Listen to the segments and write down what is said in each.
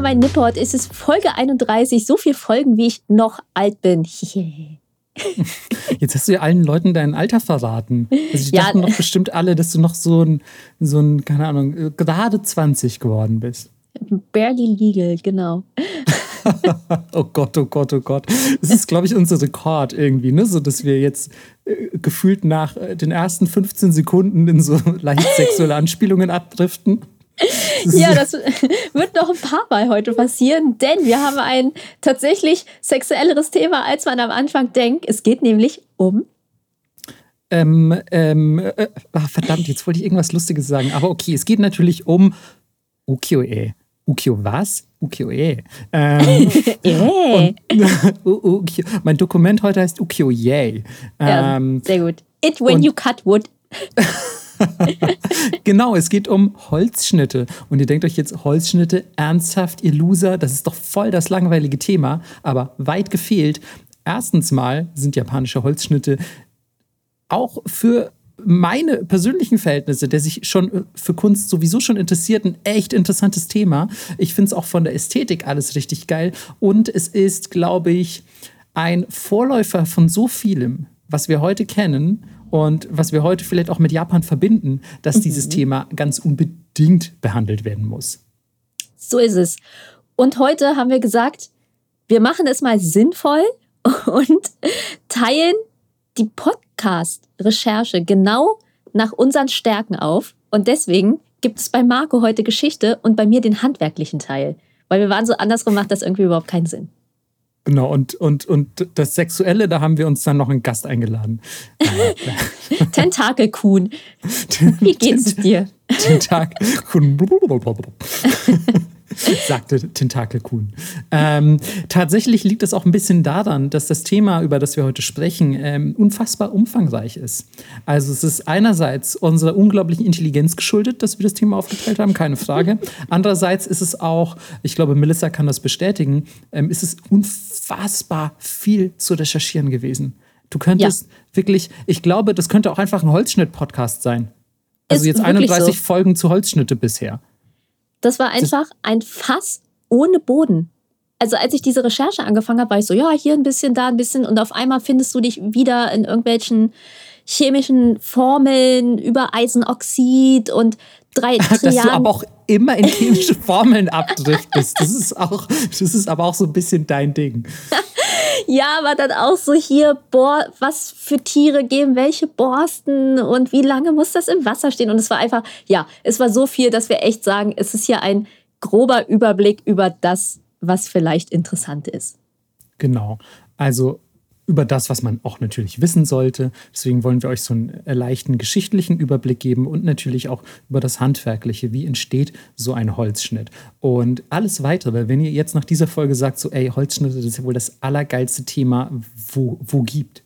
willkommen bei Nipport. Es ist Folge 31. So viele Folgen, wie ich noch alt bin. Jetzt hast du ja allen Leuten dein Alter verraten. Also die ja. dachten doch bestimmt alle, dass du noch so ein, so ein, keine Ahnung, gerade 20 geworden bist. Barely legal, genau. oh Gott, oh Gott, oh Gott. Das ist, glaube ich, unser Rekord irgendwie, ne? So dass wir jetzt äh, gefühlt nach äh, den ersten 15 Sekunden in so leicht sexuelle Anspielungen abdriften. ja, das wird noch ein paar Mal heute passieren, denn wir haben ein tatsächlich sexuelleres Thema, als man am Anfang denkt. Es geht nämlich um. Ähm, ähm, äh, ach, verdammt, jetzt wollte ich irgendwas Lustiges sagen. Aber okay, es geht natürlich um Ukiyo-e. Ukiyo was? Ukiyo-e. Ähm, äh. und, mein Dokument heute heißt Ukiyo-yay. Ähm, ja, sehr gut. It when you cut wood. genau, es geht um Holzschnitte. Und ihr denkt euch jetzt, Holzschnitte, ernsthaft, ihr Loser, das ist doch voll das langweilige Thema, aber weit gefehlt. Erstens mal sind japanische Holzschnitte auch für meine persönlichen Verhältnisse, der sich schon für Kunst sowieso schon interessiert, ein echt interessantes Thema. Ich finde es auch von der Ästhetik alles richtig geil. Und es ist, glaube ich, ein Vorläufer von so vielem, was wir heute kennen und was wir heute vielleicht auch mit Japan verbinden, dass mhm. dieses Thema ganz unbedingt behandelt werden muss. So ist es. Und heute haben wir gesagt, wir machen es mal sinnvoll und teilen die Podcast-Recherche genau nach unseren Stärken auf. Und deswegen gibt es bei Marco heute Geschichte und bei mir den handwerklichen Teil. Weil wir waren so andersrum, macht das irgendwie überhaupt keinen Sinn. Genau, und, und, und das Sexuelle, da haben wir uns dann noch einen Gast eingeladen. Tentakelkuhn. Wie geht's dir? Tentakelkuhn. sagte Tentakelkuhn. Ähm, tatsächlich liegt es auch ein bisschen daran, dass das Thema, über das wir heute sprechen, ähm, unfassbar umfangreich ist. Also es ist einerseits unserer unglaublichen Intelligenz geschuldet, dass wir das Thema aufgeteilt haben, keine Frage. Andererseits ist es auch, ich glaube, Melissa kann das bestätigen, ähm, ist es unfassbar viel zu recherchieren gewesen. Du könntest ja. wirklich, ich glaube, das könnte auch einfach ein Holzschnitt-Podcast sein. Also ist jetzt 31 so. Folgen zu Holzschnitte bisher. Das war einfach ein Fass ohne Boden. Also als ich diese Recherche angefangen habe, war ich so, ja, hier ein bisschen, da ein bisschen und auf einmal findest du dich wieder in irgendwelchen chemischen Formeln über Eisenoxid und drei Dass du aber auch immer in chemische Formeln abdriftest. Das ist auch, das ist aber auch so ein bisschen dein Ding. ja, aber dann auch so hier, boah, was für Tiere geben welche Borsten und wie lange muss das im Wasser stehen? Und es war einfach, ja, es war so viel, dass wir echt sagen, es ist hier ein grober Überblick über das, was vielleicht interessant ist. Genau. Also über das, was man auch natürlich wissen sollte. Deswegen wollen wir euch so einen leichten geschichtlichen Überblick geben und natürlich auch über das Handwerkliche. Wie entsteht so ein Holzschnitt? Und alles weitere, wenn ihr jetzt nach dieser Folge sagt, so, ey, Holzschnitte, das ist ja wohl das allergeilste Thema, wo, wo gibt,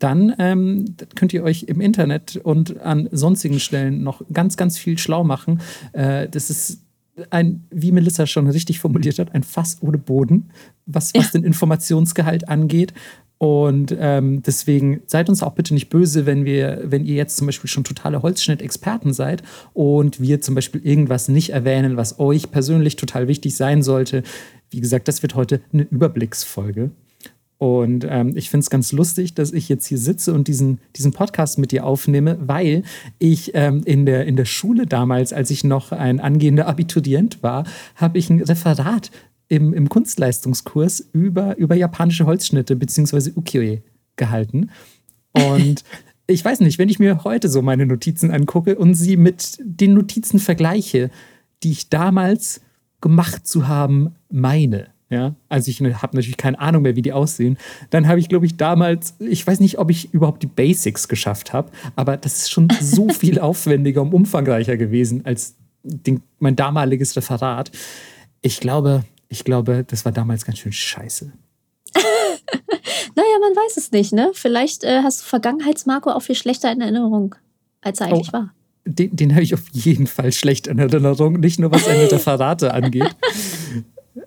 dann ähm, könnt ihr euch im Internet und an sonstigen Stellen noch ganz, ganz viel schlau machen. Äh, das ist ein, wie Melissa schon richtig formuliert hat, ein Fass ohne Boden, was, was ja. den Informationsgehalt angeht. Und ähm, deswegen seid uns auch bitte nicht böse, wenn wir, wenn ihr jetzt zum Beispiel schon totale Holzschnittexperten seid und wir zum Beispiel irgendwas nicht erwähnen, was euch persönlich total wichtig sein sollte. Wie gesagt, das wird heute eine Überblicksfolge. Und ähm, ich finde es ganz lustig, dass ich jetzt hier sitze und diesen, diesen Podcast mit dir aufnehme, weil ich ähm, in, der, in der Schule damals, als ich noch ein angehender Abiturient war, habe ich ein Referat im, im Kunstleistungskurs über, über japanische Holzschnitte bzw. Ukiyo-e gehalten. Und ich weiß nicht, wenn ich mir heute so meine Notizen angucke und sie mit den Notizen vergleiche, die ich damals gemacht zu haben meine, ja, also ich habe natürlich keine Ahnung mehr, wie die aussehen, dann habe ich, glaube ich, damals, ich weiß nicht, ob ich überhaupt die Basics geschafft habe, aber das ist schon so viel aufwendiger und umfangreicher gewesen als den, mein damaliges Referat. Ich glaube, ich glaube, das war damals ganz schön scheiße. naja, man weiß es nicht, ne? Vielleicht äh, hast du Vergangenheitsmarco auch viel schlechter in Erinnerung, als er eigentlich oh, war. Den, den habe ich auf jeden Fall schlecht in Erinnerung, nicht nur was seine Referate angeht.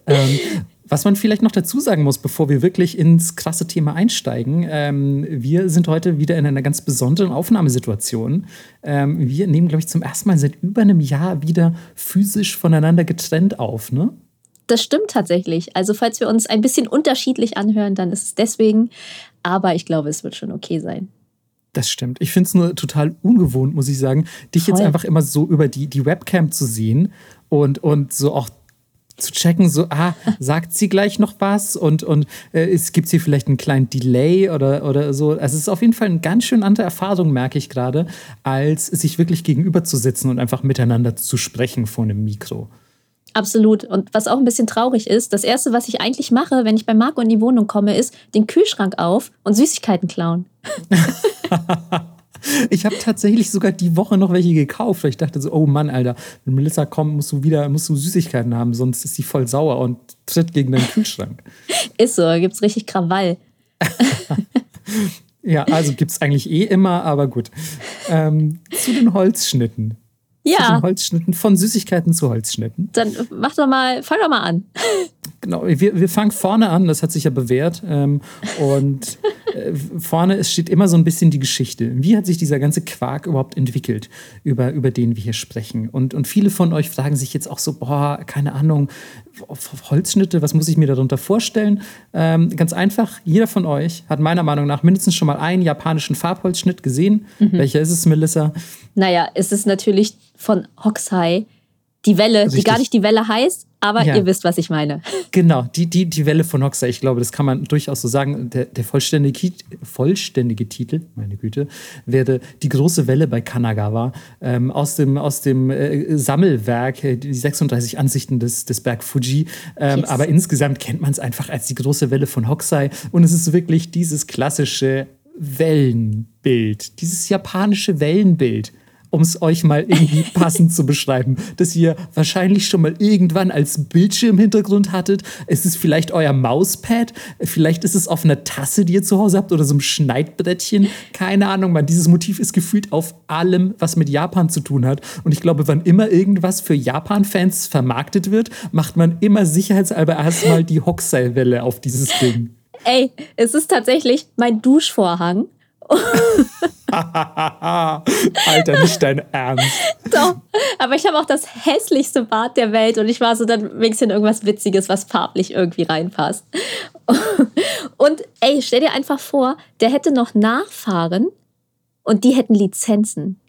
ähm, was man vielleicht noch dazu sagen muss, bevor wir wirklich ins krasse Thema einsteigen, ähm, wir sind heute wieder in einer ganz besonderen Aufnahmesituation. Ähm, wir nehmen, glaube ich, zum ersten Mal seit über einem Jahr wieder physisch voneinander getrennt auf, ne? Das stimmt tatsächlich. Also falls wir uns ein bisschen unterschiedlich anhören, dann ist es deswegen. Aber ich glaube, es wird schon okay sein. Das stimmt. Ich finde es nur total ungewohnt, muss ich sagen, dich Voll. jetzt einfach immer so über die, die Webcam zu sehen und, und so auch zu checken, so, ah, sagt sie gleich noch was und, und äh, es gibt hier vielleicht einen kleinen Delay oder, oder so. Also es ist auf jeden Fall eine ganz schön andere Erfahrung, merke ich gerade, als sich wirklich gegenüber zu sitzen und einfach miteinander zu sprechen vor einem Mikro. Absolut. Und was auch ein bisschen traurig ist, das Erste, was ich eigentlich mache, wenn ich bei Marco in die Wohnung komme, ist den Kühlschrank auf und Süßigkeiten klauen. Ich habe tatsächlich sogar die Woche noch welche gekauft, weil ich dachte so, oh Mann, Alter, wenn Melissa kommt, musst du wieder musst du Süßigkeiten haben, sonst ist sie voll sauer und tritt gegen deinen Kühlschrank. Ist so, gibt's richtig Krawall. ja, also gibt's eigentlich eh immer, aber gut. Ähm, zu den Holzschnitten. Ja. Den Holzschnitten, von Süßigkeiten zu Holzschnitten. Dann mach doch mal, fang doch mal an. Genau, wir, wir fangen vorne an, das hat sich ja bewährt. Ähm, und äh, vorne es steht immer so ein bisschen die Geschichte. Wie hat sich dieser ganze Quark überhaupt entwickelt, über, über den wir hier sprechen? Und, und viele von euch fragen sich jetzt auch so, boah, keine Ahnung, Holzschnitte, was muss ich mir darunter vorstellen? Ähm, ganz einfach, jeder von euch hat meiner Meinung nach mindestens schon mal einen japanischen Farbholzschnitt gesehen. Mhm. Welcher ist es, Melissa? Naja, es ist natürlich von Hokusai die Welle, Richtig. die gar nicht die Welle heißt, aber ja. ihr wisst, was ich meine. Genau, die, die, die Welle von Hoxha, ich glaube, das kann man durchaus so sagen. Der, der vollständige, vollständige Titel, meine Güte, wäre Die große Welle bei Kanagawa ähm, aus dem, aus dem äh, Sammelwerk, äh, die 36 Ansichten des, des Berg Fuji. Ähm, yes. Aber insgesamt kennt man es einfach als die große Welle von Hokusai. Und es ist wirklich dieses klassische Wellenbild, dieses japanische Wellenbild um es euch mal irgendwie passend zu beschreiben, dass ihr wahrscheinlich schon mal irgendwann als Bildschirmhintergrund hattet. Es ist vielleicht euer Mauspad, vielleicht ist es auf einer Tasse, die ihr zu Hause habt oder so einem Schneidbrettchen. Keine Ahnung, man. Dieses Motiv ist gefühlt auf allem, was mit Japan zu tun hat. Und ich glaube, wann immer irgendwas für Japan-Fans vermarktet wird, macht man immer sicherheitshalber erstmal die Hokusai-Welle auf dieses Ding. Ey, es ist tatsächlich mein Duschvorhang. Alter, nicht dein Ernst. Doch, aber ich habe auch das hässlichste Bad der Welt und ich war so dann wenigstens irgendwas Witziges, was farblich irgendwie reinpasst. Und ey, stell dir einfach vor, der hätte noch Nachfahren und die hätten Lizenzen.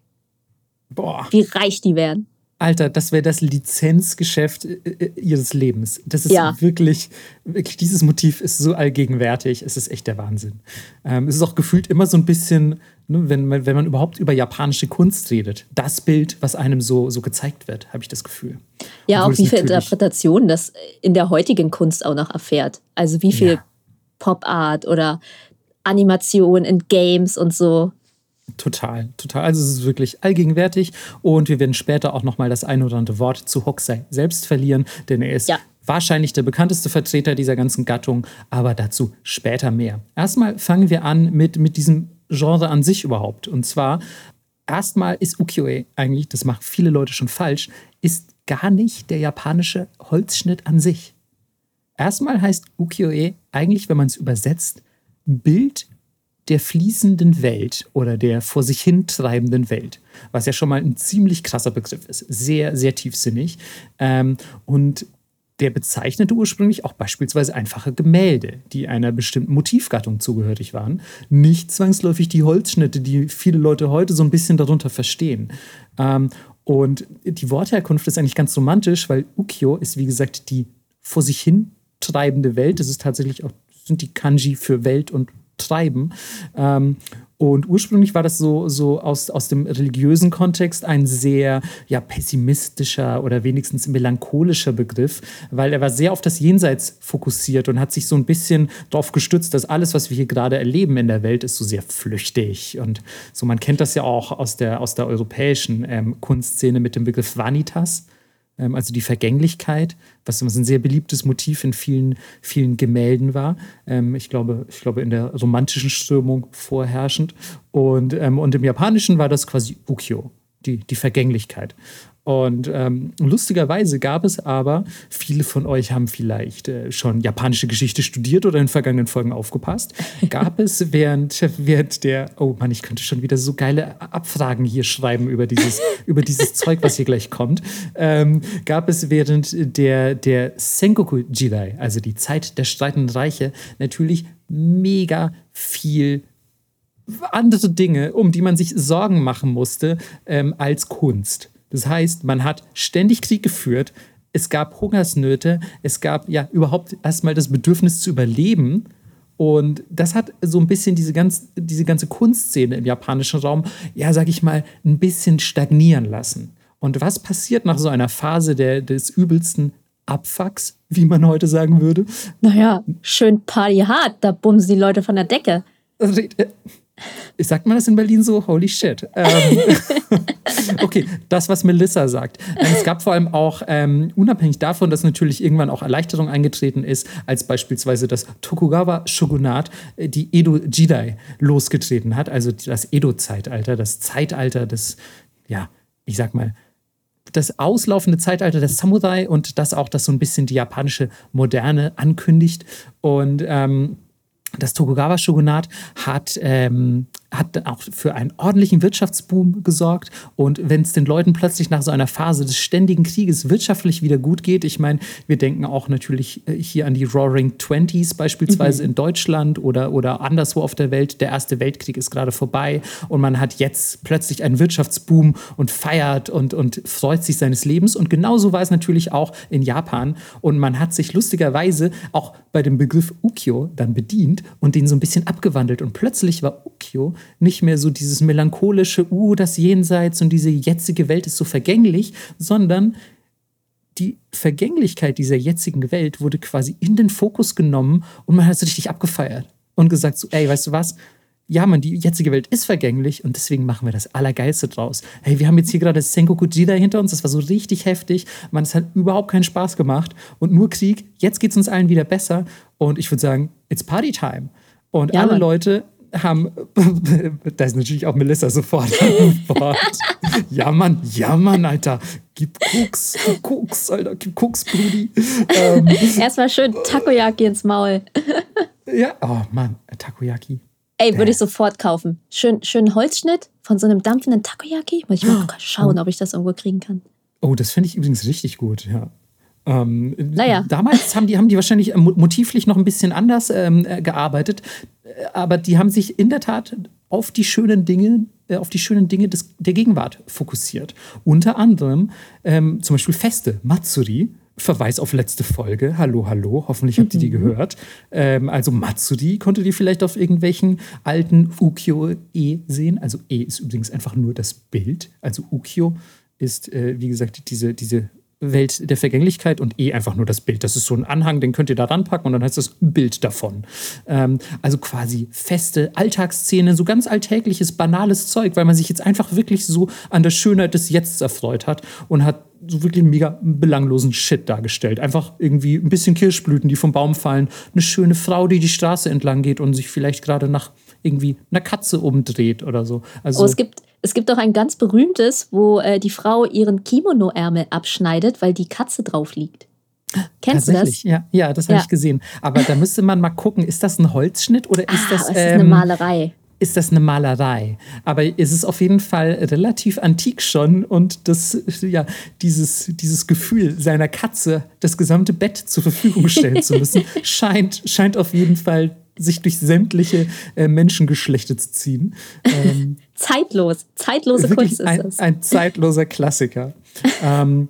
Boah. Wie reich die wären. Alter, das wäre das Lizenzgeschäft äh, äh, ihres Lebens. Das ist ja. wirklich, wirklich, dieses Motiv ist so allgegenwärtig. Es ist echt der Wahnsinn. Ähm, es ist auch gefühlt immer so ein bisschen, ne, wenn, man, wenn man überhaupt über japanische Kunst redet, das Bild, was einem so, so gezeigt wird, habe ich das Gefühl. Ja, Obwohl auch wie viel Interpretation das in der heutigen Kunst auch noch erfährt. Also wie viel ja. Pop-Art oder Animation in Games und so. Total, total. Also es ist wirklich allgegenwärtig und wir werden später auch noch mal das ein oder andere Wort zu Hokusai selbst verlieren, denn er ist ja. wahrscheinlich der bekannteste Vertreter dieser ganzen Gattung, aber dazu später mehr. Erstmal fangen wir an mit, mit diesem Genre an sich überhaupt. Und zwar, erstmal ist Ukiyo-e eigentlich, das machen viele Leute schon falsch, ist gar nicht der japanische Holzschnitt an sich. Erstmal heißt Ukiyo-e eigentlich, wenn man es übersetzt, Bild der fließenden Welt oder der vor sich hin treibenden Welt, was ja schon mal ein ziemlich krasser Begriff ist, sehr, sehr tiefsinnig. Ähm, und der bezeichnete ursprünglich auch beispielsweise einfache Gemälde, die einer bestimmten Motivgattung zugehörig waren, nicht zwangsläufig die Holzschnitte, die viele Leute heute so ein bisschen darunter verstehen. Ähm, und die Wortherkunft ist eigentlich ganz romantisch, weil Ukiyo ist, wie gesagt, die vor sich hin treibende Welt. Das ist tatsächlich auch, sind die Kanji für Welt und treiben. Ähm, und ursprünglich war das so, so aus, aus dem religiösen Kontext ein sehr ja, pessimistischer oder wenigstens melancholischer Begriff, weil er war sehr auf das Jenseits fokussiert und hat sich so ein bisschen darauf gestützt, dass alles, was wir hier gerade erleben in der Welt, ist so sehr flüchtig. Und so, man kennt das ja auch aus der, aus der europäischen ähm, Kunstszene mit dem Begriff Vanitas also die Vergänglichkeit, was, ein sehr beliebtes Motiv in vielen, vielen Gemälden war. Ähm, ich, glaube, ich glaube, in der romantischen Strömung vorherrschend. Und, ähm, und im Japanischen war das quasi Ukiyo, die, die Vergänglichkeit. Und ähm, lustigerweise gab es aber, viele von euch haben vielleicht äh, schon japanische Geschichte studiert oder in vergangenen Folgen aufgepasst, gab es während, während der, oh Mann, ich könnte schon wieder so geile Abfragen hier schreiben über dieses, über dieses Zeug, was hier gleich kommt, ähm, gab es während der, der Sengoku Jidai, also die Zeit der streitenden Reiche, natürlich mega viel andere Dinge, um die man sich Sorgen machen musste, ähm, als Kunst. Das heißt, man hat ständig Krieg geführt, es gab Hungersnöte, es gab ja überhaupt erstmal das Bedürfnis zu überleben. Und das hat so ein bisschen diese, ganz, diese ganze Kunstszene im japanischen Raum, ja, sag ich mal, ein bisschen stagnieren lassen. Und was passiert nach so einer Phase der, des übelsten Abfucks, wie man heute sagen würde? Naja, schön Party hart, da bumsen die Leute von der Decke. Ich sagt man das in Berlin so? Holy shit. Ähm, okay, das, was Melissa sagt. Ähm, es gab vor allem auch, ähm, unabhängig davon, dass natürlich irgendwann auch Erleichterung eingetreten ist, als beispielsweise das Tokugawa-Shogunat äh, die Edo-Jidai losgetreten hat, also das Edo-Zeitalter, das Zeitalter des, ja, ich sag mal, das auslaufende Zeitalter des Samurai und das auch, das so ein bisschen die japanische Moderne ankündigt. Und ähm, das Tokugawa-Shogunat hat ähm, hat auch für einen ordentlichen Wirtschaftsboom gesorgt. Und wenn es den Leuten plötzlich nach so einer Phase des ständigen Krieges wirtschaftlich wieder gut geht, ich meine, wir denken auch natürlich äh, hier an die Roaring Twenties beispielsweise mhm. in Deutschland oder, oder anderswo auf der Welt. Der Erste Weltkrieg ist gerade vorbei und man hat jetzt plötzlich einen Wirtschaftsboom und feiert und, und freut sich seines Lebens. Und genauso war es natürlich auch in Japan. Und man hat sich lustigerweise auch bei dem Begriff Ukyo dann bedient und den so ein bisschen abgewandelt. Und plötzlich war Ukyo nicht mehr so dieses melancholische, uh, das Jenseits und diese jetzige Welt ist so vergänglich, sondern die Vergänglichkeit dieser jetzigen Welt wurde quasi in den Fokus genommen und man hat es richtig abgefeiert und gesagt so, ey, weißt du was? Ja, man, die jetzige Welt ist vergänglich und deswegen machen wir das Allergeilste draus. Hey, wir haben jetzt hier gerade Sengoku Jida hinter uns, das war so richtig heftig. Man, es hat überhaupt keinen Spaß gemacht und nur Krieg. Jetzt geht es uns allen wieder besser und ich würde sagen, it's Party Time. Und ja, alle. Leute haben, da ist natürlich auch Melissa sofort an Bord. ja, Mann, ja, Mann, Alter. Gib Koks, gib Koks, Alter, gib Koks, Brudi. Ähm, Erstmal schön Takoyaki ins Maul. ja, oh Mann, Takoyaki. Ey, würde ich sofort kaufen. Schön, schönen Holzschnitt von so einem dampfenden Takoyaki. Muss ich mal schauen, ob ich das irgendwo kriegen kann. Oh, das finde ich übrigens richtig gut, ja. Ähm, naja. Damals haben die, haben die wahrscheinlich äh, motivlich noch ein bisschen anders ähm, äh, gearbeitet, äh, aber die haben sich in der Tat auf die schönen Dinge, äh, auf die schönen Dinge des, der Gegenwart fokussiert. Unter anderem ähm, zum Beispiel Feste, Matsuri, Verweis auf letzte Folge. Hallo, hallo. Hoffentlich habt ihr die mhm. gehört. Ähm, also Matsuri konntet ihr vielleicht auf irgendwelchen alten Ukyo-E sehen. Also E ist übrigens einfach nur das Bild. Also Ukyo ist, äh, wie gesagt, diese, diese Welt der Vergänglichkeit und eh einfach nur das Bild. Das ist so ein Anhang, den könnt ihr da ranpacken und dann heißt das Bild davon. Ähm, also quasi feste Alltagsszenen, so ganz alltägliches, banales Zeug, weil man sich jetzt einfach wirklich so an der Schönheit des Jetzt erfreut hat und hat so wirklich mega belanglosen Shit dargestellt. Einfach irgendwie ein bisschen Kirschblüten, die vom Baum fallen, eine schöne Frau, die die Straße entlang geht und sich vielleicht gerade nach irgendwie einer Katze umdreht oder so. Also, oh, es gibt es gibt auch ein ganz berühmtes, wo äh, die Frau ihren Kimono-Ärmel abschneidet, weil die Katze drauf liegt. Kennst du das? Ja, ja das habe ja. ich gesehen. Aber da müsste man mal gucken, ist das ein Holzschnitt oder ist ah, das, ähm, ist eine Malerei? Ist das eine Malerei? Aber es ist auf jeden Fall relativ antik schon und das, ja, dieses, dieses Gefühl, seiner Katze das gesamte Bett zur Verfügung stellen zu müssen, scheint, scheint auf jeden Fall sich durch sämtliche äh, Menschengeschlechte zu ziehen. Ähm, Zeitlos, zeitlose Kunst ist ein, es. Ein zeitloser Klassiker. ähm,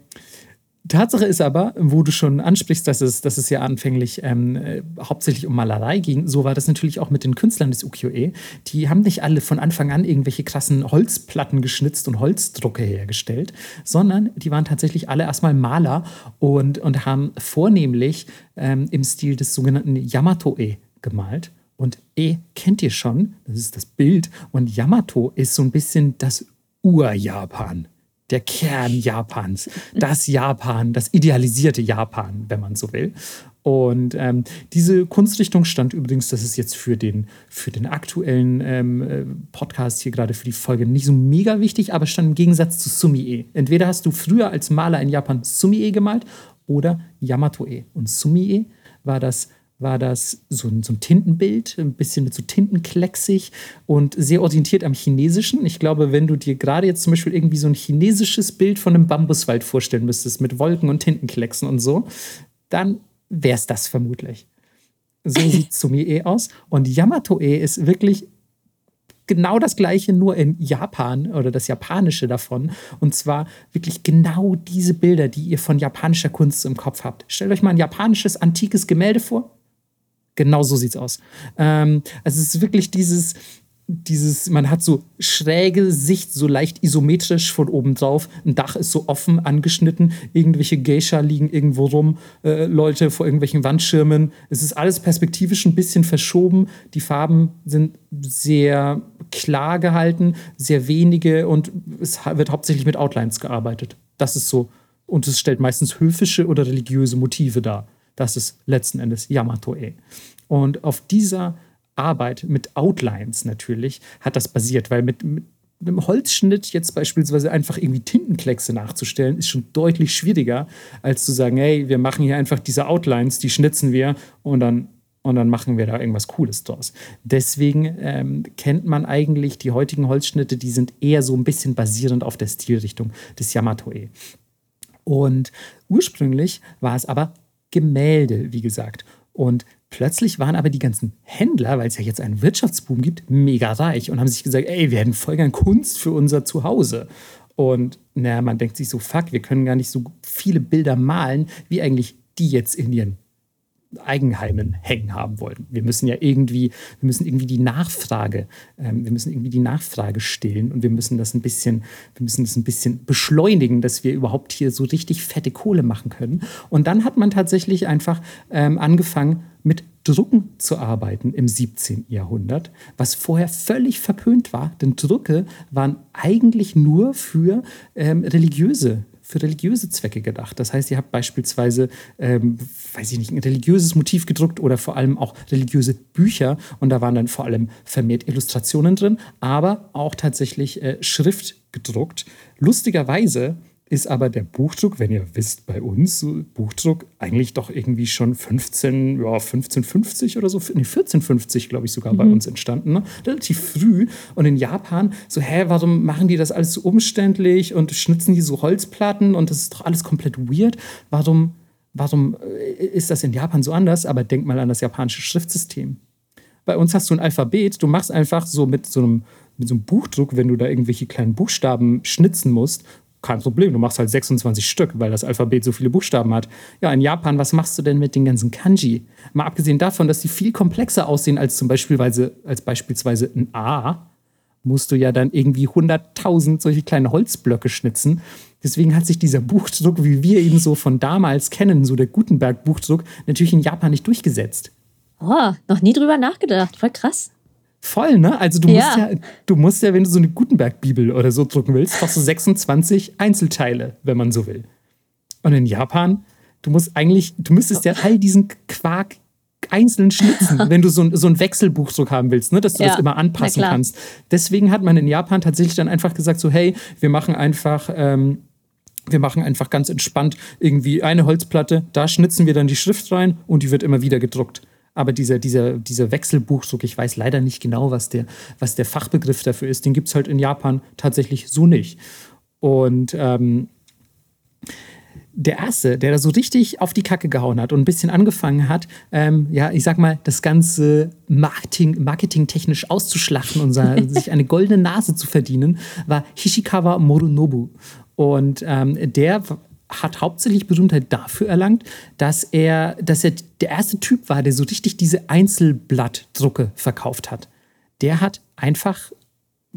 Tatsache ist aber, wo du schon ansprichst, dass es, dass es ja anfänglich ähm, äh, hauptsächlich um Malerei ging, so war das natürlich auch mit den Künstlern des Ukiyo-e. Die haben nicht alle von Anfang an irgendwelche krassen Holzplatten geschnitzt und Holzdrucke hergestellt, sondern die waren tatsächlich alle erstmal Maler und, und haben vornehmlich ähm, im Stil des sogenannten Yamato-e gemalt. Und E kennt ihr schon, das ist das Bild. Und Yamato ist so ein bisschen das Ur-Japan. der Kern Japans, das Japan, das idealisierte Japan, wenn man so will. Und ähm, diese Kunstrichtung stand übrigens, das ist jetzt für den, für den aktuellen ähm, äh, Podcast hier gerade für die Folge nicht so mega wichtig, aber stand im Gegensatz zu Sumie. Entweder hast du früher als Maler in Japan Sumie gemalt oder Yamato-e. Und Sumie war das war das so ein, so ein Tintenbild, ein bisschen mit so Tintenklecksig und sehr orientiert am Chinesischen. Ich glaube, wenn du dir gerade jetzt zum Beispiel irgendwie so ein chinesisches Bild von einem Bambuswald vorstellen müsstest, mit Wolken und Tintenklecksen und so, dann wäre es das vermutlich. So sieht Sumi-e aus. Und Yamato-e ist wirklich genau das gleiche, nur in Japan oder das Japanische davon. Und zwar wirklich genau diese Bilder, die ihr von japanischer Kunst im Kopf habt. Stellt euch mal ein japanisches antikes Gemälde vor. Genau so sieht's aus. Ähm, also es ist wirklich dieses, dieses, man hat so schräge Sicht, so leicht isometrisch von oben drauf. Ein Dach ist so offen angeschnitten. Irgendwelche Geisha liegen irgendwo rum. Äh, Leute vor irgendwelchen Wandschirmen. Es ist alles perspektivisch ein bisschen verschoben. Die Farben sind sehr klar gehalten, sehr wenige und es wird hauptsächlich mit Outlines gearbeitet. Das ist so. Und es stellt meistens höfische oder religiöse Motive dar. Das ist letzten Endes Yamato-e. Und auf dieser Arbeit mit Outlines natürlich hat das basiert, weil mit, mit einem Holzschnitt jetzt beispielsweise einfach irgendwie Tintenkleckse nachzustellen, ist schon deutlich schwieriger, als zu sagen, hey, wir machen hier einfach diese Outlines, die schnitzen wir und dann, und dann machen wir da irgendwas Cooles draus. Deswegen ähm, kennt man eigentlich die heutigen Holzschnitte, die sind eher so ein bisschen basierend auf der Stilrichtung des Yamato-e. Und ursprünglich war es aber Gemälde, wie gesagt. Und plötzlich waren aber die ganzen Händler, weil es ja jetzt einen Wirtschaftsboom gibt, mega reich und haben sich gesagt, ey, wir hätten voll gern Kunst für unser Zuhause. Und naja, man denkt sich so, fuck, wir können gar nicht so viele Bilder malen, wie eigentlich die jetzt in ihren Eigenheimen hängen haben wollen. Wir müssen ja irgendwie, wir müssen irgendwie die Nachfrage, ähm, wir müssen irgendwie die Nachfrage stillen und wir müssen das ein bisschen, wir müssen das ein bisschen beschleunigen, dass wir überhaupt hier so richtig fette Kohle machen können. Und dann hat man tatsächlich einfach ähm, angefangen, mit Drucken zu arbeiten im 17. Jahrhundert, was vorher völlig verpönt war, denn Drucke waren eigentlich nur für ähm, religiöse für religiöse Zwecke gedacht. Das heißt, ihr habt beispielsweise, ähm, weiß ich nicht, ein religiöses Motiv gedruckt oder vor allem auch religiöse Bücher und da waren dann vor allem vermehrt Illustrationen drin, aber auch tatsächlich äh, Schrift gedruckt. Lustigerweise ist aber der Buchdruck, wenn ihr wisst, bei uns, Buchdruck eigentlich doch irgendwie schon 15, ja, 1550 oder so, nee, 1450, glaube ich, sogar mhm. bei uns entstanden. Ne? Relativ früh. Und in Japan, so, hä, warum machen die das alles so umständlich und schnitzen die so Holzplatten und das ist doch alles komplett weird? Warum, warum äh, ist das in Japan so anders? Aber denk mal an das japanische Schriftsystem. Bei uns hast du ein Alphabet, du machst einfach so mit so einem mit so einem Buchdruck, wenn du da irgendwelche kleinen Buchstaben schnitzen musst, kein Problem, du machst halt 26 Stück, weil das Alphabet so viele Buchstaben hat. Ja, in Japan, was machst du denn mit den ganzen Kanji? Mal abgesehen davon, dass die viel komplexer aussehen als zum Beispiel, als beispielsweise ein A, musst du ja dann irgendwie 100.000 solche kleine Holzblöcke schnitzen. Deswegen hat sich dieser Buchdruck, wie wir ihn so von damals kennen, so der Gutenberg-Buchdruck, natürlich in Japan nicht durchgesetzt. Oh, noch nie drüber nachgedacht. Voll krass. Voll, ne? Also du musst ja, du musst ja, wenn du so eine Gutenberg-Bibel oder so drucken willst, brauchst du 26 Einzelteile, wenn man so will. Und in Japan, du musst eigentlich, du müsstest ja all diesen Quark einzeln schnitzen, wenn du so ein, so ein Wechselbuchdruck haben willst, ne? dass du ja, das immer anpassen kannst. Deswegen hat man in Japan tatsächlich dann einfach gesagt, so hey, wir machen einfach ähm, wir machen einfach ganz entspannt irgendwie eine Holzplatte, da schnitzen wir dann die Schrift rein und die wird immer wieder gedruckt. Aber dieser, dieser, dieser Wechselbuchdruck, ich weiß leider nicht genau, was der, was der Fachbegriff dafür ist, den gibt es halt in Japan tatsächlich so nicht. Und ähm, der erste, der da so richtig auf die Kacke gehauen hat und ein bisschen angefangen hat, ähm, ja, ich sag mal, das Ganze Marketing, marketingtechnisch auszuschlachten und sich eine goldene Nase zu verdienen, war Hishikawa Morunobu. Und ähm, der hat hauptsächlich Berühmtheit dafür erlangt, dass er, dass er der erste Typ war, der so richtig diese Einzelblattdrucke verkauft hat. Der hat einfach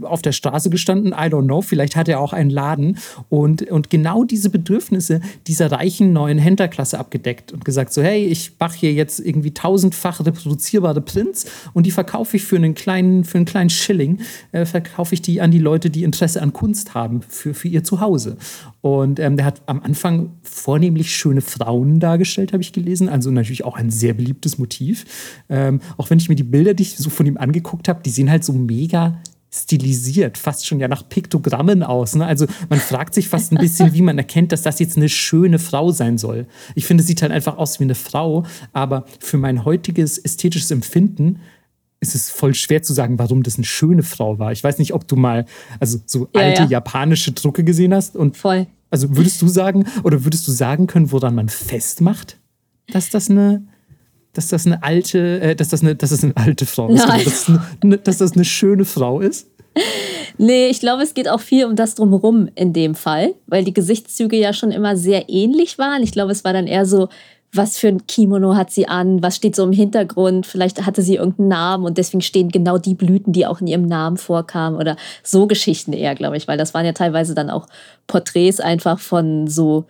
auf der Straße gestanden, I don't know, vielleicht hat er auch einen Laden und, und genau diese Bedürfnisse dieser reichen neuen Händlerklasse abgedeckt und gesagt so, hey, ich mache hier jetzt irgendwie tausendfach reproduzierbare Prints und die verkaufe ich für einen kleinen, für einen kleinen Schilling, äh, verkaufe ich die an die Leute, die Interesse an Kunst haben für, für ihr Zuhause. Und ähm, der hat am Anfang vornehmlich schöne Frauen dargestellt, habe ich gelesen. Also natürlich auch ein sehr beliebtes Motiv. Ähm, auch wenn ich mir die Bilder, die ich so von ihm angeguckt habe, die sehen halt so mega stilisiert, fast schon ja nach Piktogrammen aus. Ne? Also man fragt sich fast ein bisschen, wie man erkennt, dass das jetzt eine schöne Frau sein soll. Ich finde, es sieht halt einfach aus wie eine Frau, aber für mein heutiges ästhetisches Empfinden ist es voll schwer zu sagen, warum das eine schöne Frau war. Ich weiß nicht, ob du mal also so ja, alte ja. japanische Drucke gesehen hast und voll. Also würdest du sagen oder würdest du sagen können, woran man festmacht, dass das eine dass das eine alte, äh, dass das eine, dass das eine alte Frau ist, Nein. Dass, das eine, dass das eine schöne Frau ist? Nee, ich glaube, es geht auch viel um das Drumherum in dem Fall, weil die Gesichtszüge ja schon immer sehr ähnlich waren. Ich glaube, es war dann eher so, was für ein Kimono hat sie an, was steht so im Hintergrund, vielleicht hatte sie irgendeinen Namen und deswegen stehen genau die Blüten, die auch in ihrem Namen vorkamen oder so Geschichten eher, glaube ich, weil das waren ja teilweise dann auch Porträts einfach von so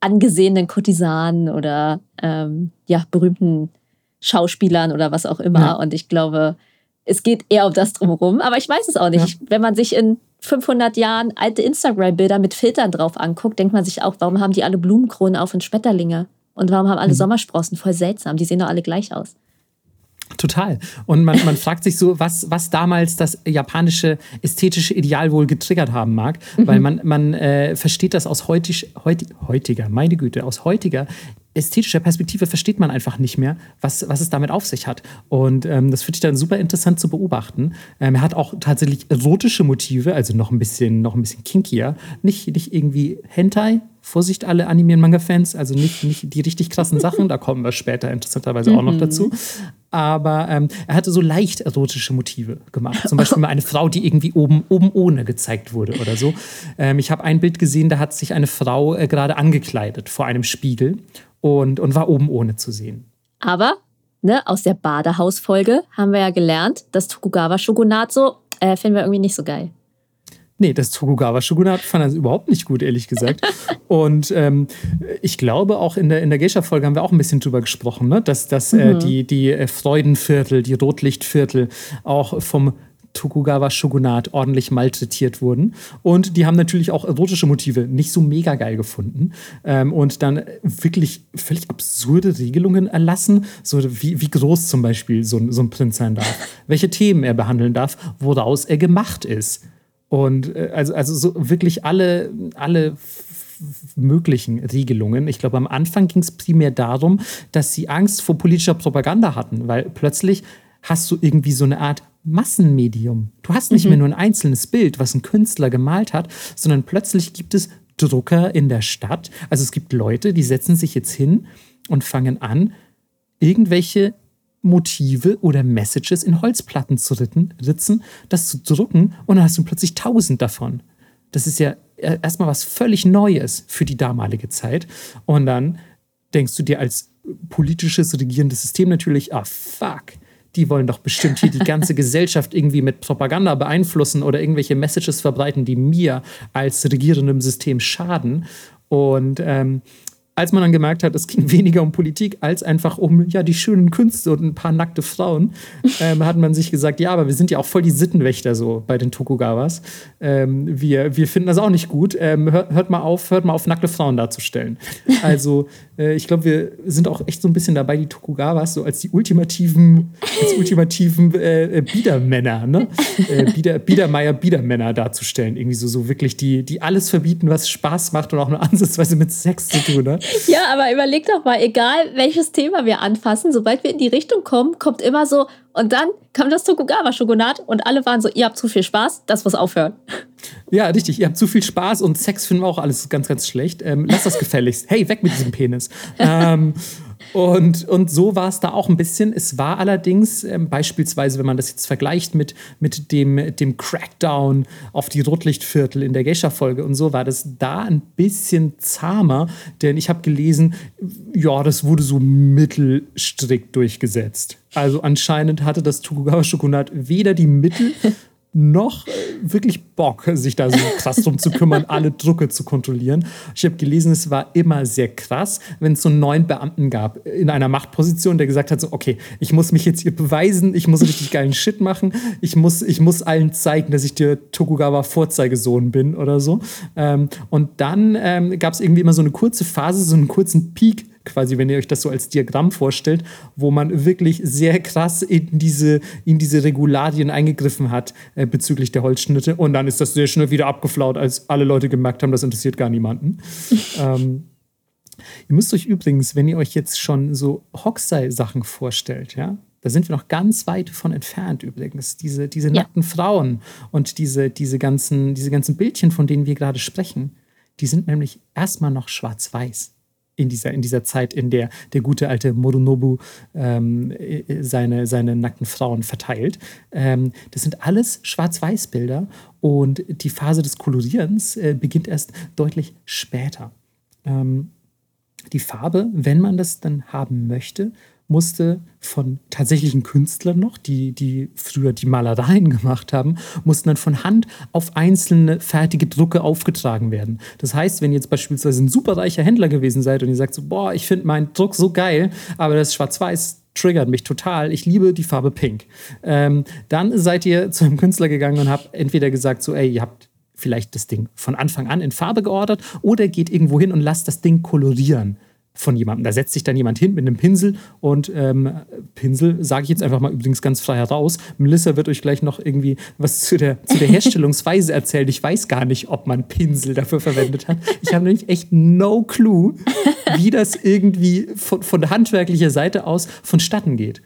angesehenen Kurtisanen oder ähm, ja, berühmten Schauspielern oder was auch immer. Ja. Und ich glaube, es geht eher um das drumherum. Aber ich weiß es auch nicht. Ja. Wenn man sich in 500 Jahren alte Instagram-Bilder mit Filtern drauf anguckt, denkt man sich auch, warum haben die alle Blumenkronen auf und Schmetterlinge? Und warum haben alle mhm. Sommersprossen? Voll seltsam. Die sehen doch alle gleich aus. Total. Und man, man fragt sich so, was, was damals das japanische ästhetische Ideal wohl getriggert haben mag, mhm. weil man, man äh, versteht das aus heutisch, heut, heutiger, meine Güte, aus heutiger ästhetischer Perspektive versteht man einfach nicht mehr, was, was es damit auf sich hat. Und ähm, das finde ich dann super interessant zu beobachten. Ähm, er hat auch tatsächlich erotische Motive, also noch ein bisschen, noch ein bisschen kinkier. Nicht, nicht irgendwie Hentai, Vorsicht alle Anime-Manga-Fans, also nicht, nicht die richtig krassen Sachen, da kommen wir später interessanterweise auch noch mhm. dazu. Aber ähm, er hatte so leicht erotische Motive gemacht. Zum Beispiel mal eine Frau, die irgendwie oben, oben ohne gezeigt wurde oder so. Ähm, ich habe ein Bild gesehen, da hat sich eine Frau äh, gerade angekleidet vor einem Spiegel und, und war oben ohne zu sehen. Aber ne, aus der Badehausfolge haben wir ja gelernt, das Tokugawa Shogunat so äh, finden wir irgendwie nicht so geil. Nee, das Tokugawa Shogunat fand er überhaupt nicht gut, ehrlich gesagt. Und ähm, ich glaube, auch in der, in der Geisha-Folge haben wir auch ein bisschen drüber gesprochen, ne? dass, dass äh, mhm. äh, die, die äh, Freudenviertel, die Rotlichtviertel auch vom Tokugawa Shogunat ordentlich malträtiert wurden. Und die haben natürlich auch erotische Motive nicht so mega geil gefunden. Ähm, und dann wirklich völlig absurde Regelungen erlassen, so wie, wie groß zum Beispiel so, so ein Prinz sein darf, welche Themen er behandeln darf, woraus er gemacht ist. Und äh, also, also so wirklich alle, alle möglichen Regelungen. Ich glaube, am Anfang ging es primär darum, dass sie Angst vor politischer Propaganda hatten, weil plötzlich hast du irgendwie so eine Art Massenmedium. Du hast nicht mhm. mehr nur ein einzelnes Bild, was ein Künstler gemalt hat, sondern plötzlich gibt es Drucker in der Stadt. Also es gibt Leute, die setzen sich jetzt hin und fangen an, irgendwelche Motive oder Messages in Holzplatten zu ritzen, das zu drucken und dann hast du plötzlich tausend davon. Das ist ja erstmal was völlig Neues für die damalige Zeit. Und dann denkst du dir als politisches regierendes System natürlich, ah fuck, die wollen doch bestimmt hier die ganze Gesellschaft irgendwie mit Propaganda beeinflussen oder irgendwelche Messages verbreiten, die mir als regierendem System schaden. Und ähm, als man dann gemerkt hat, es ging weniger um Politik als einfach um ja die schönen Künste und ein paar nackte Frauen, ähm, hat man sich gesagt, ja, aber wir sind ja auch voll die Sittenwächter so bei den Tokugawas. Ähm, wir, wir finden das auch nicht gut. Ähm, hört, hört, mal auf, hört mal auf, nackte Frauen darzustellen. Also äh, ich glaube, wir sind auch echt so ein bisschen dabei, die Tokugawas so als die ultimativen, als ultimativen äh, Biedermänner, ne? Äh, Bieder, Biedermeier Biedermänner darzustellen. Irgendwie so, so wirklich die, die alles verbieten, was Spaß macht und auch nur ansatzweise mit Sex zu tun hat. Ja, aber überleg doch mal, egal welches Thema wir anfassen, sobald wir in die Richtung kommen, kommt immer so, und dann kam das Tokugawa-Shogunat und alle waren so, ihr habt zu viel Spaß, das muss aufhören. Ja, richtig, ihr habt zu viel Spaß und Sex finden wir auch alles ganz, ganz schlecht. Ähm, lass das gefälligst. Hey, weg mit diesem Penis. ähm, und, und so war es da auch ein bisschen. Es war allerdings ähm, beispielsweise, wenn man das jetzt vergleicht mit, mit dem, dem Crackdown auf die Rotlichtviertel in der Geisha-Folge und so, war das da ein bisschen zahmer. Denn ich habe gelesen, ja, das wurde so mittelstrikt durchgesetzt. Also anscheinend hatte das Tokugawa Shogunat weder die Mittel noch äh, wirklich Bock, sich da so krass drum zu kümmern, alle Drucke zu kontrollieren. Ich habe gelesen, es war immer sehr krass, wenn es so einen neuen Beamten gab in einer Machtposition, der gesagt hat, so, okay, ich muss mich jetzt hier beweisen, ich muss richtig geilen Shit machen, ich muss, ich muss allen zeigen, dass ich der Tokugawa Vorzeigesohn bin oder so. Ähm, und dann ähm, gab es irgendwie immer so eine kurze Phase, so einen kurzen Peak, quasi, wenn ihr euch das so als Diagramm vorstellt, wo man wirklich sehr krass in diese, in diese Regularien eingegriffen hat äh, bezüglich der Holzschnitte. Und dann ist das sehr schnell wieder abgeflaut, als alle Leute gemerkt haben, das interessiert gar niemanden. ähm, ihr müsst euch übrigens, wenn ihr euch jetzt schon so Hokusai-Sachen vorstellt, ja, da sind wir noch ganz weit von entfernt übrigens. Diese, diese ja. nackten Frauen und diese, diese, ganzen, diese ganzen Bildchen, von denen wir gerade sprechen, die sind nämlich erstmal noch schwarz-weiß in dieser, in dieser Zeit, in der der gute alte Morunobu ähm, seine, seine nackten Frauen verteilt. Ähm, das sind alles Schwarz-Weiß-Bilder und die Phase des Kolorierens äh, beginnt erst deutlich später. Ähm, die Farbe, wenn man das dann haben möchte, musste von tatsächlichen Künstlern noch, die, die früher die Malereien gemacht haben, mussten dann von Hand auf einzelne fertige Drucke aufgetragen werden. Das heißt, wenn ihr jetzt beispielsweise ein superreicher Händler gewesen seid und ihr sagt so, boah, ich finde meinen Druck so geil, aber das Schwarz-Weiß triggert mich total. Ich liebe die Farbe Pink. Ähm, dann seid ihr zu einem Künstler gegangen und habt entweder gesagt so, ey, ihr habt vielleicht das Ding von Anfang an in Farbe geordert oder geht irgendwo hin und lasst das Ding kolorieren von jemandem. Da setzt sich dann jemand hin mit einem Pinsel und ähm, Pinsel, sage ich jetzt einfach mal übrigens ganz frei heraus. Melissa wird euch gleich noch irgendwie was zu der, zu der Herstellungsweise erzählen. Ich weiß gar nicht, ob man Pinsel dafür verwendet hat. Ich habe nämlich echt no clue, wie das irgendwie von, von handwerklicher Seite aus vonstatten geht.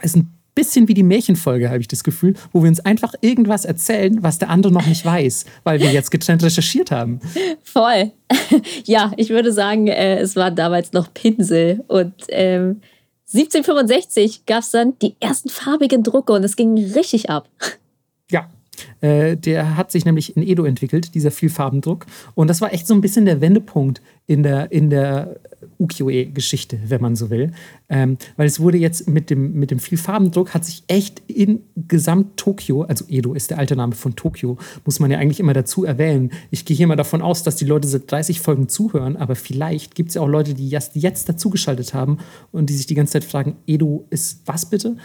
Es ist ein bisschen wie die Märchenfolge, habe ich das Gefühl, wo wir uns einfach irgendwas erzählen, was der andere noch nicht weiß, weil wir jetzt getrennt recherchiert haben. Voll. Ja, ich würde sagen, äh, es waren damals noch Pinsel und ähm, 1765 gab es dann die ersten farbigen Drucke und es ging richtig ab. Ja, äh, der hat sich nämlich in Edo entwickelt, dieser Vielfarbendruck. Und das war echt so ein bisschen der Wendepunkt in der, in der Ukiyo-E-Geschichte, wenn man so will. Ähm, weil es wurde jetzt mit dem, mit dem Vielfarbendruck, hat sich echt in Gesamt-Tokio, also Edo ist der alte Name von Tokio, muss man ja eigentlich immer dazu erwähnen. Ich gehe hier mal davon aus, dass die Leute seit 30 Folgen zuhören, aber vielleicht gibt es ja auch Leute, die erst jetzt dazugeschaltet haben und die sich die ganze Zeit fragen, Edo ist was bitte?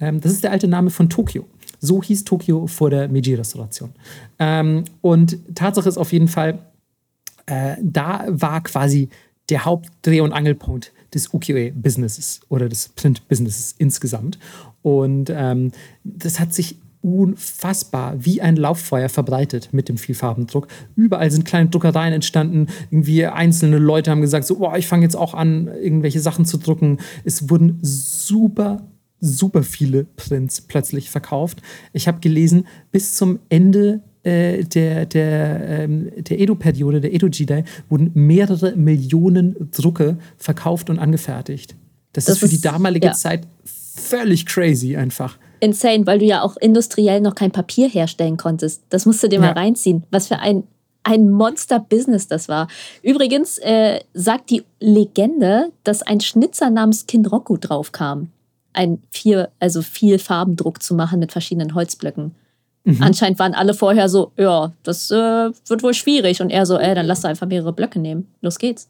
Ähm, das ist der alte Name von Tokio. So hieß Tokio vor der Meiji-Restauration. Ähm, und Tatsache ist auf jeden Fall, äh, da war quasi der Hauptdreh- und Angelpunkt des Ukiyo-Businesses oder des Print-Businesses insgesamt. Und ähm, das hat sich unfassbar wie ein Lauffeuer verbreitet mit dem Vielfarbendruck. Überall sind kleine Druckereien entstanden. Irgendwie einzelne Leute haben gesagt, so, oh, ich fange jetzt auch an, irgendwelche Sachen zu drucken. Es wurden super, super viele Prints plötzlich verkauft. Ich habe gelesen, bis zum Ende äh, der, der, ähm, der Edo-Periode, der Edo-Jidai, wurden mehrere Millionen Drucke verkauft und angefertigt. Das, das ist für ist, die damalige ja. Zeit völlig crazy einfach. Insane, weil du ja auch industriell noch kein Papier herstellen konntest. Das musst du dir ja. mal reinziehen. Was für ein, ein Monster-Business das war. Übrigens äh, sagt die Legende, dass ein Schnitzer namens Kinroku draufkam. Ein vier, also viel Farbendruck zu machen mit verschiedenen Holzblöcken. Mhm. Anscheinend waren alle vorher so, ja, das äh, wird wohl schwierig. Und er so, ey, dann lass da einfach mehrere Blöcke nehmen. Los geht's.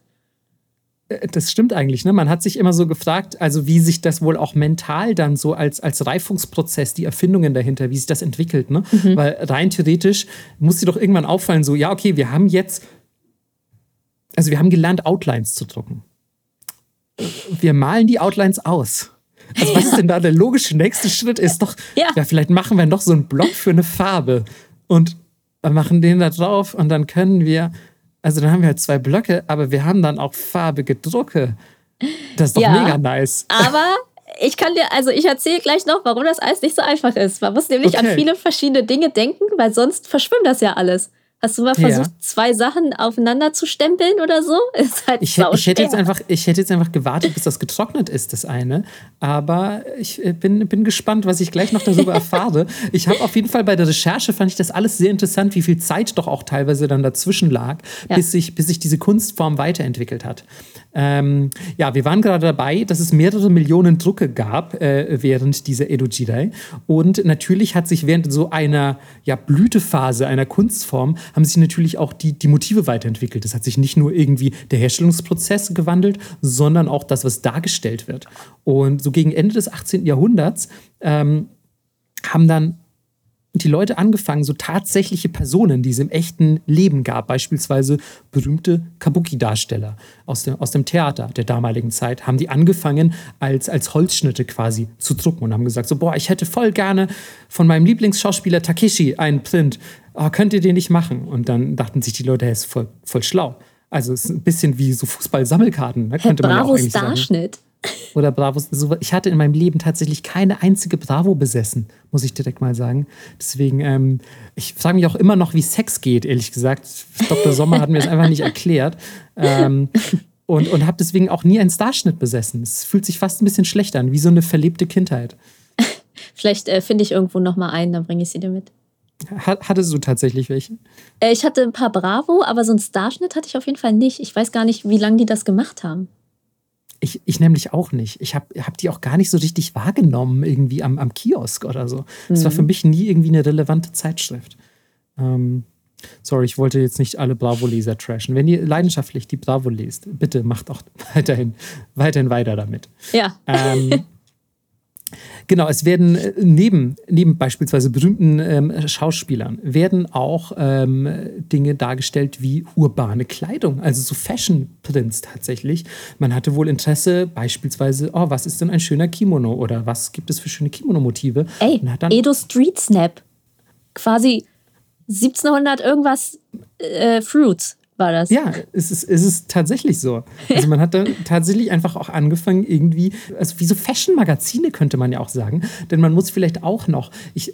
Äh, das stimmt eigentlich, ne? Man hat sich immer so gefragt, also wie sich das wohl auch mental dann so als, als Reifungsprozess, die Erfindungen dahinter, wie sich das entwickelt, ne? Mhm. Weil rein theoretisch muss dir doch irgendwann auffallen, so, ja, okay, wir haben jetzt, also wir haben gelernt, Outlines zu drucken. Wir malen die Outlines aus. Also, was ist denn da der logische nächste Schritt? Ist doch, ja. ja, vielleicht machen wir noch so einen Block für eine Farbe und machen den da drauf und dann können wir, also dann haben wir halt zwei Blöcke, aber wir haben dann auch farbige Drucke. Das ist doch ja, mega nice. Aber ich kann dir, also ich erzähle gleich noch, warum das alles nicht so einfach ist. Man muss nämlich okay. an viele verschiedene Dinge denken, weil sonst verschwimmt das ja alles. Hast du mal versucht, ja. zwei Sachen aufeinander zu stempeln oder so? Ist halt ich, ich, hätte jetzt einfach, ich hätte jetzt einfach gewartet, bis das getrocknet ist, das eine. Aber ich äh, bin, bin gespannt, was ich gleich noch darüber erfahre. Ich habe auf jeden Fall bei der Recherche, fand ich das alles sehr interessant, wie viel Zeit doch auch teilweise dann dazwischen lag, ja. bis, sich, bis sich diese Kunstform weiterentwickelt hat. Ähm, ja, wir waren gerade dabei, dass es mehrere Millionen Drucke gab äh, während dieser Edo Jidai. Und natürlich hat sich während so einer ja, Blütephase einer Kunstform haben sich natürlich auch die, die Motive weiterentwickelt. Es hat sich nicht nur irgendwie der Herstellungsprozess gewandelt, sondern auch das, was dargestellt wird. Und so gegen Ende des 18. Jahrhunderts ähm, haben dann die Leute angefangen, so tatsächliche Personen, die es im echten Leben gab, beispielsweise berühmte Kabuki-Darsteller aus dem, aus dem Theater der damaligen Zeit, haben die angefangen, als, als Holzschnitte quasi zu drucken und haben gesagt, so, boah, ich hätte voll gerne von meinem Lieblingsschauspieler Takeshi einen Print, oh, könnt ihr den nicht machen? Und dann dachten sich die Leute, er ist voll, voll schlau. Also es ist ein bisschen wie so Fußball-Sammelkarten, ne? könnte man Bravos ja auch Starschnitt. Sagen. Oder Bravos. Ich hatte in meinem Leben tatsächlich keine einzige Bravo besessen, muss ich direkt mal sagen. Deswegen, ähm, ich frage mich auch immer noch, wie Sex geht, ehrlich gesagt. Dr. Sommer hat mir das einfach nicht erklärt. Ähm, und und habe deswegen auch nie einen Starschnitt besessen. Es fühlt sich fast ein bisschen schlecht an, wie so eine verlebte Kindheit. Vielleicht äh, finde ich irgendwo noch mal einen, dann bringe ich sie dir mit. Hattest du tatsächlich welche? Äh, ich hatte ein paar Bravo, aber so einen Starschnitt hatte ich auf jeden Fall nicht. Ich weiß gar nicht, wie lange die das gemacht haben. Ich, ich nämlich auch nicht. Ich habe hab die auch gar nicht so richtig wahrgenommen, irgendwie am, am Kiosk oder so. Das mhm. war für mich nie irgendwie eine relevante Zeitschrift. Ähm, sorry, ich wollte jetzt nicht alle Bravo-Leser trashen. Wenn ihr leidenschaftlich die Bravo lest, bitte macht auch weiterhin, weiterhin weiter damit. Ja. Ähm, Genau, es werden äh, neben, neben beispielsweise berühmten ähm, Schauspielern werden auch ähm, Dinge dargestellt wie urbane Kleidung, also so Fashion-Prints tatsächlich. Man hatte wohl Interesse, beispielsweise, oh, was ist denn ein schöner Kimono oder was gibt es für schöne Kimono-Motive? Ey, Edo Street Snap. Quasi 1700 irgendwas äh, Fruits war das. Ja, es ist, es ist tatsächlich so. Also man hat dann tatsächlich einfach auch angefangen, irgendwie, also wie so Fashion-Magazine könnte man ja auch sagen. Denn man muss vielleicht auch noch, ich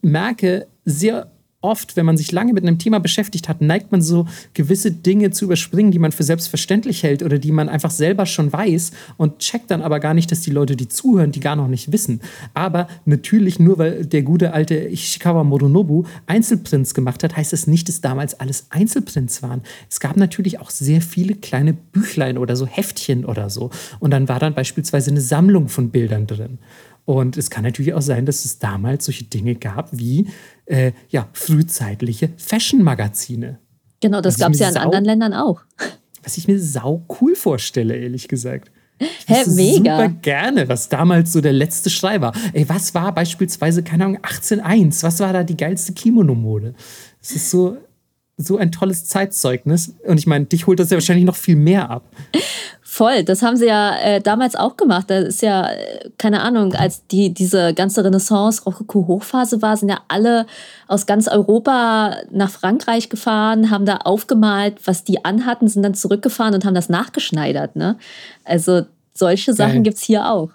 merke sehr oft, wenn man sich lange mit einem Thema beschäftigt hat, neigt man so gewisse Dinge zu überspringen, die man für selbstverständlich hält oder die man einfach selber schon weiß und checkt dann aber gar nicht, dass die Leute, die zuhören, die gar noch nicht wissen. Aber natürlich nur, weil der gute alte Ishikawa Moronobu Einzelprints gemacht hat, heißt es nicht, dass damals alles Einzelprints waren. Es gab natürlich auch sehr viele kleine Büchlein oder so Heftchen oder so. Und dann war dann beispielsweise eine Sammlung von Bildern drin. Und es kann natürlich auch sein, dass es damals solche Dinge gab wie äh, ja, frühzeitliche Fashion-Magazine. Genau, das gab es ja in anderen Ländern auch. Was ich mir sau cool vorstelle, ehrlich gesagt. Hä, mega. Super gerne, was damals so der letzte Schrei war. Ey, was war beispielsweise, keine Ahnung, 18.1? Was war da die geilste Kimono-Mode? Es ist so, so ein tolles Zeitzeugnis. Und ich meine, dich holt das ja wahrscheinlich noch viel mehr ab. Voll, das haben sie ja äh, damals auch gemacht. Da ist ja, äh, keine Ahnung, als die, diese ganze Renaissance, Rokoko-Hochphase war, sind ja alle aus ganz Europa nach Frankreich gefahren, haben da aufgemalt, was die anhatten, sind dann zurückgefahren und haben das nachgeschneidert. Ne? Also solche Sachen gibt es hier auch.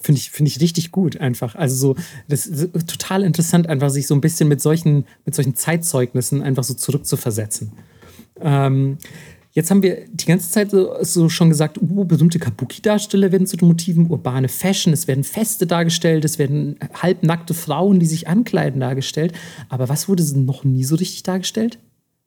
Finde ich, find ich richtig gut einfach. Also so, das ist total interessant, einfach sich so ein bisschen mit solchen, mit solchen Zeitzeugnissen einfach so zurückzuversetzen. Ähm, Jetzt haben wir die ganze Zeit so, so schon gesagt, uh, berühmte Kabuki-Darsteller werden zu den Motiven, urbane Fashion, es werden Feste dargestellt, es werden halbnackte Frauen, die sich ankleiden, dargestellt. Aber was wurde noch nie so richtig dargestellt?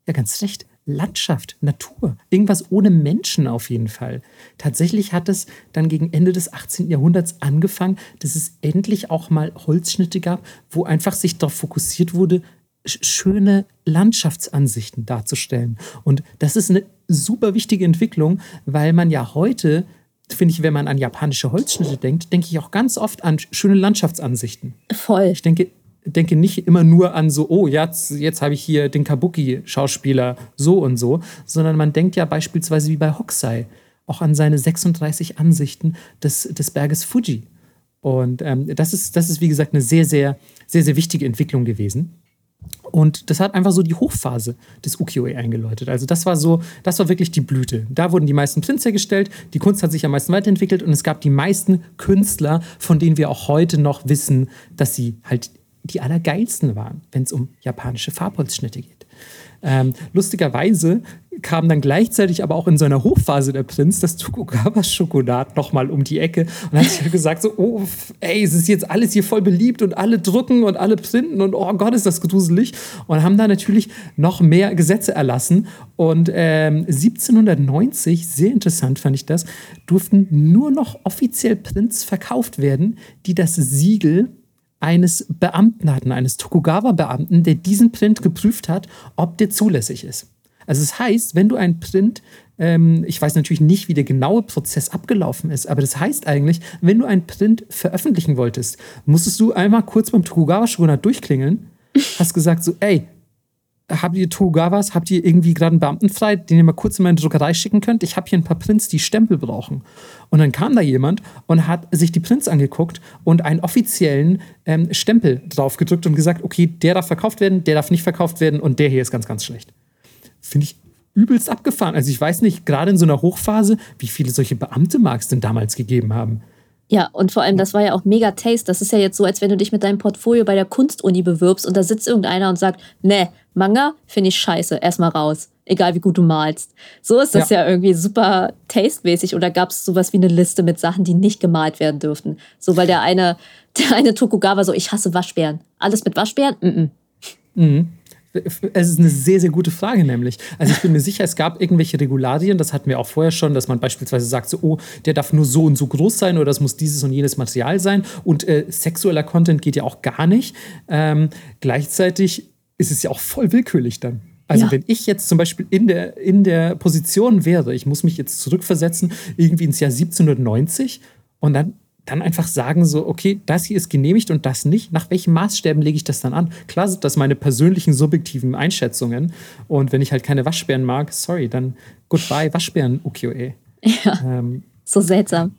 Ja, ganz recht. Landschaft, Natur, irgendwas ohne Menschen auf jeden Fall. Tatsächlich hat es dann gegen Ende des 18. Jahrhunderts angefangen, dass es endlich auch mal Holzschnitte gab, wo einfach sich darauf fokussiert wurde, schöne Landschaftsansichten darzustellen. Und das ist eine super wichtige Entwicklung, weil man ja heute, finde ich, wenn man an japanische Holzschnitte denkt, denke ich auch ganz oft an schöne Landschaftsansichten. Voll. Ich denke, denke nicht immer nur an so, oh, jetzt, jetzt habe ich hier den Kabuki-Schauspieler so und so, sondern man denkt ja beispielsweise wie bei Hokusai auch an seine 36 Ansichten des, des Berges Fuji. Und ähm, das, ist, das ist, wie gesagt, eine sehr, sehr, sehr, sehr wichtige Entwicklung gewesen. Und das hat einfach so die Hochphase des Ukiyo-e eingeläutet. Also das war so, das war wirklich die Blüte. Da wurden die meisten Prints hergestellt, die Kunst hat sich am meisten weiterentwickelt und es gab die meisten Künstler, von denen wir auch heute noch wissen, dass sie halt die allergeilsten waren, wenn es um japanische Farbholzschnitte geht. Ähm, lustigerweise kam dann gleichzeitig aber auch in seiner Hochphase der Prinz das Tokugawa-Schokolad nochmal um die Ecke und hat sich gesagt so, oh, ey, es ist jetzt alles hier voll beliebt und alle drucken und alle printen und oh Gott, ist das gruselig und haben da natürlich noch mehr Gesetze erlassen und ähm, 1790, sehr interessant fand ich das, durften nur noch offiziell Prints verkauft werden, die das Siegel eines Beamten hatten, eines Tokugawa-Beamten, der diesen Print geprüft hat, ob der zulässig ist. Also es das heißt, wenn du einen Print, ähm, ich weiß natürlich nicht, wie der genaue Prozess abgelaufen ist, aber das heißt eigentlich, wenn du einen Print veröffentlichen wolltest, musstest du einmal kurz beim Tokugawa-Shogunat durchklingeln, hast gesagt so, ey, habt ihr Tokugawas, habt ihr irgendwie gerade einen Beamten frei, den ihr mal kurz in meine Druckerei schicken könnt? Ich habe hier ein paar Prints, die Stempel brauchen. Und dann kam da jemand und hat sich die Prints angeguckt und einen offiziellen ähm, Stempel drauf gedrückt und gesagt, okay, der darf verkauft werden, der darf nicht verkauft werden und der hier ist ganz, ganz schlecht. Finde ich übelst abgefahren. Also ich weiß nicht, gerade in so einer Hochphase, wie viele solche Beamte mag es denn damals gegeben haben. Ja, und vor allem, das war ja auch mega Taste. Das ist ja jetzt so, als wenn du dich mit deinem Portfolio bei der Kunstuni bewirbst und da sitzt irgendeiner und sagt, ne, Manga finde ich scheiße, erstmal raus. Egal wie gut du malst. So ist das ja, ja irgendwie super tastemäßig. Oder gab es sowas wie eine Liste mit Sachen, die nicht gemalt werden dürften? So, weil der eine, der eine Tokugawa so, ich hasse Waschbären. Alles mit Waschbären? Mm, -mm. Mhm. Es ist eine sehr, sehr gute Frage, nämlich. Also ich bin mir sicher, es gab irgendwelche Regularien, das hatten wir auch vorher schon, dass man beispielsweise sagt, so, oh, der darf nur so und so groß sein oder es muss dieses und jenes Material sein. Und äh, sexueller Content geht ja auch gar nicht. Ähm, gleichzeitig ist es ja auch voll willkürlich dann. Also ja. wenn ich jetzt zum Beispiel in der, in der Position wäre, ich muss mich jetzt zurückversetzen, irgendwie ins Jahr 1790 und dann dann einfach sagen so, okay, das hier ist genehmigt und das nicht. Nach welchen Maßstäben lege ich das dann an? Klar sind das meine persönlichen subjektiven Einschätzungen. Und wenn ich halt keine Waschbären mag, sorry, dann goodbye Waschbären UQA. Ja, ähm, so seltsam.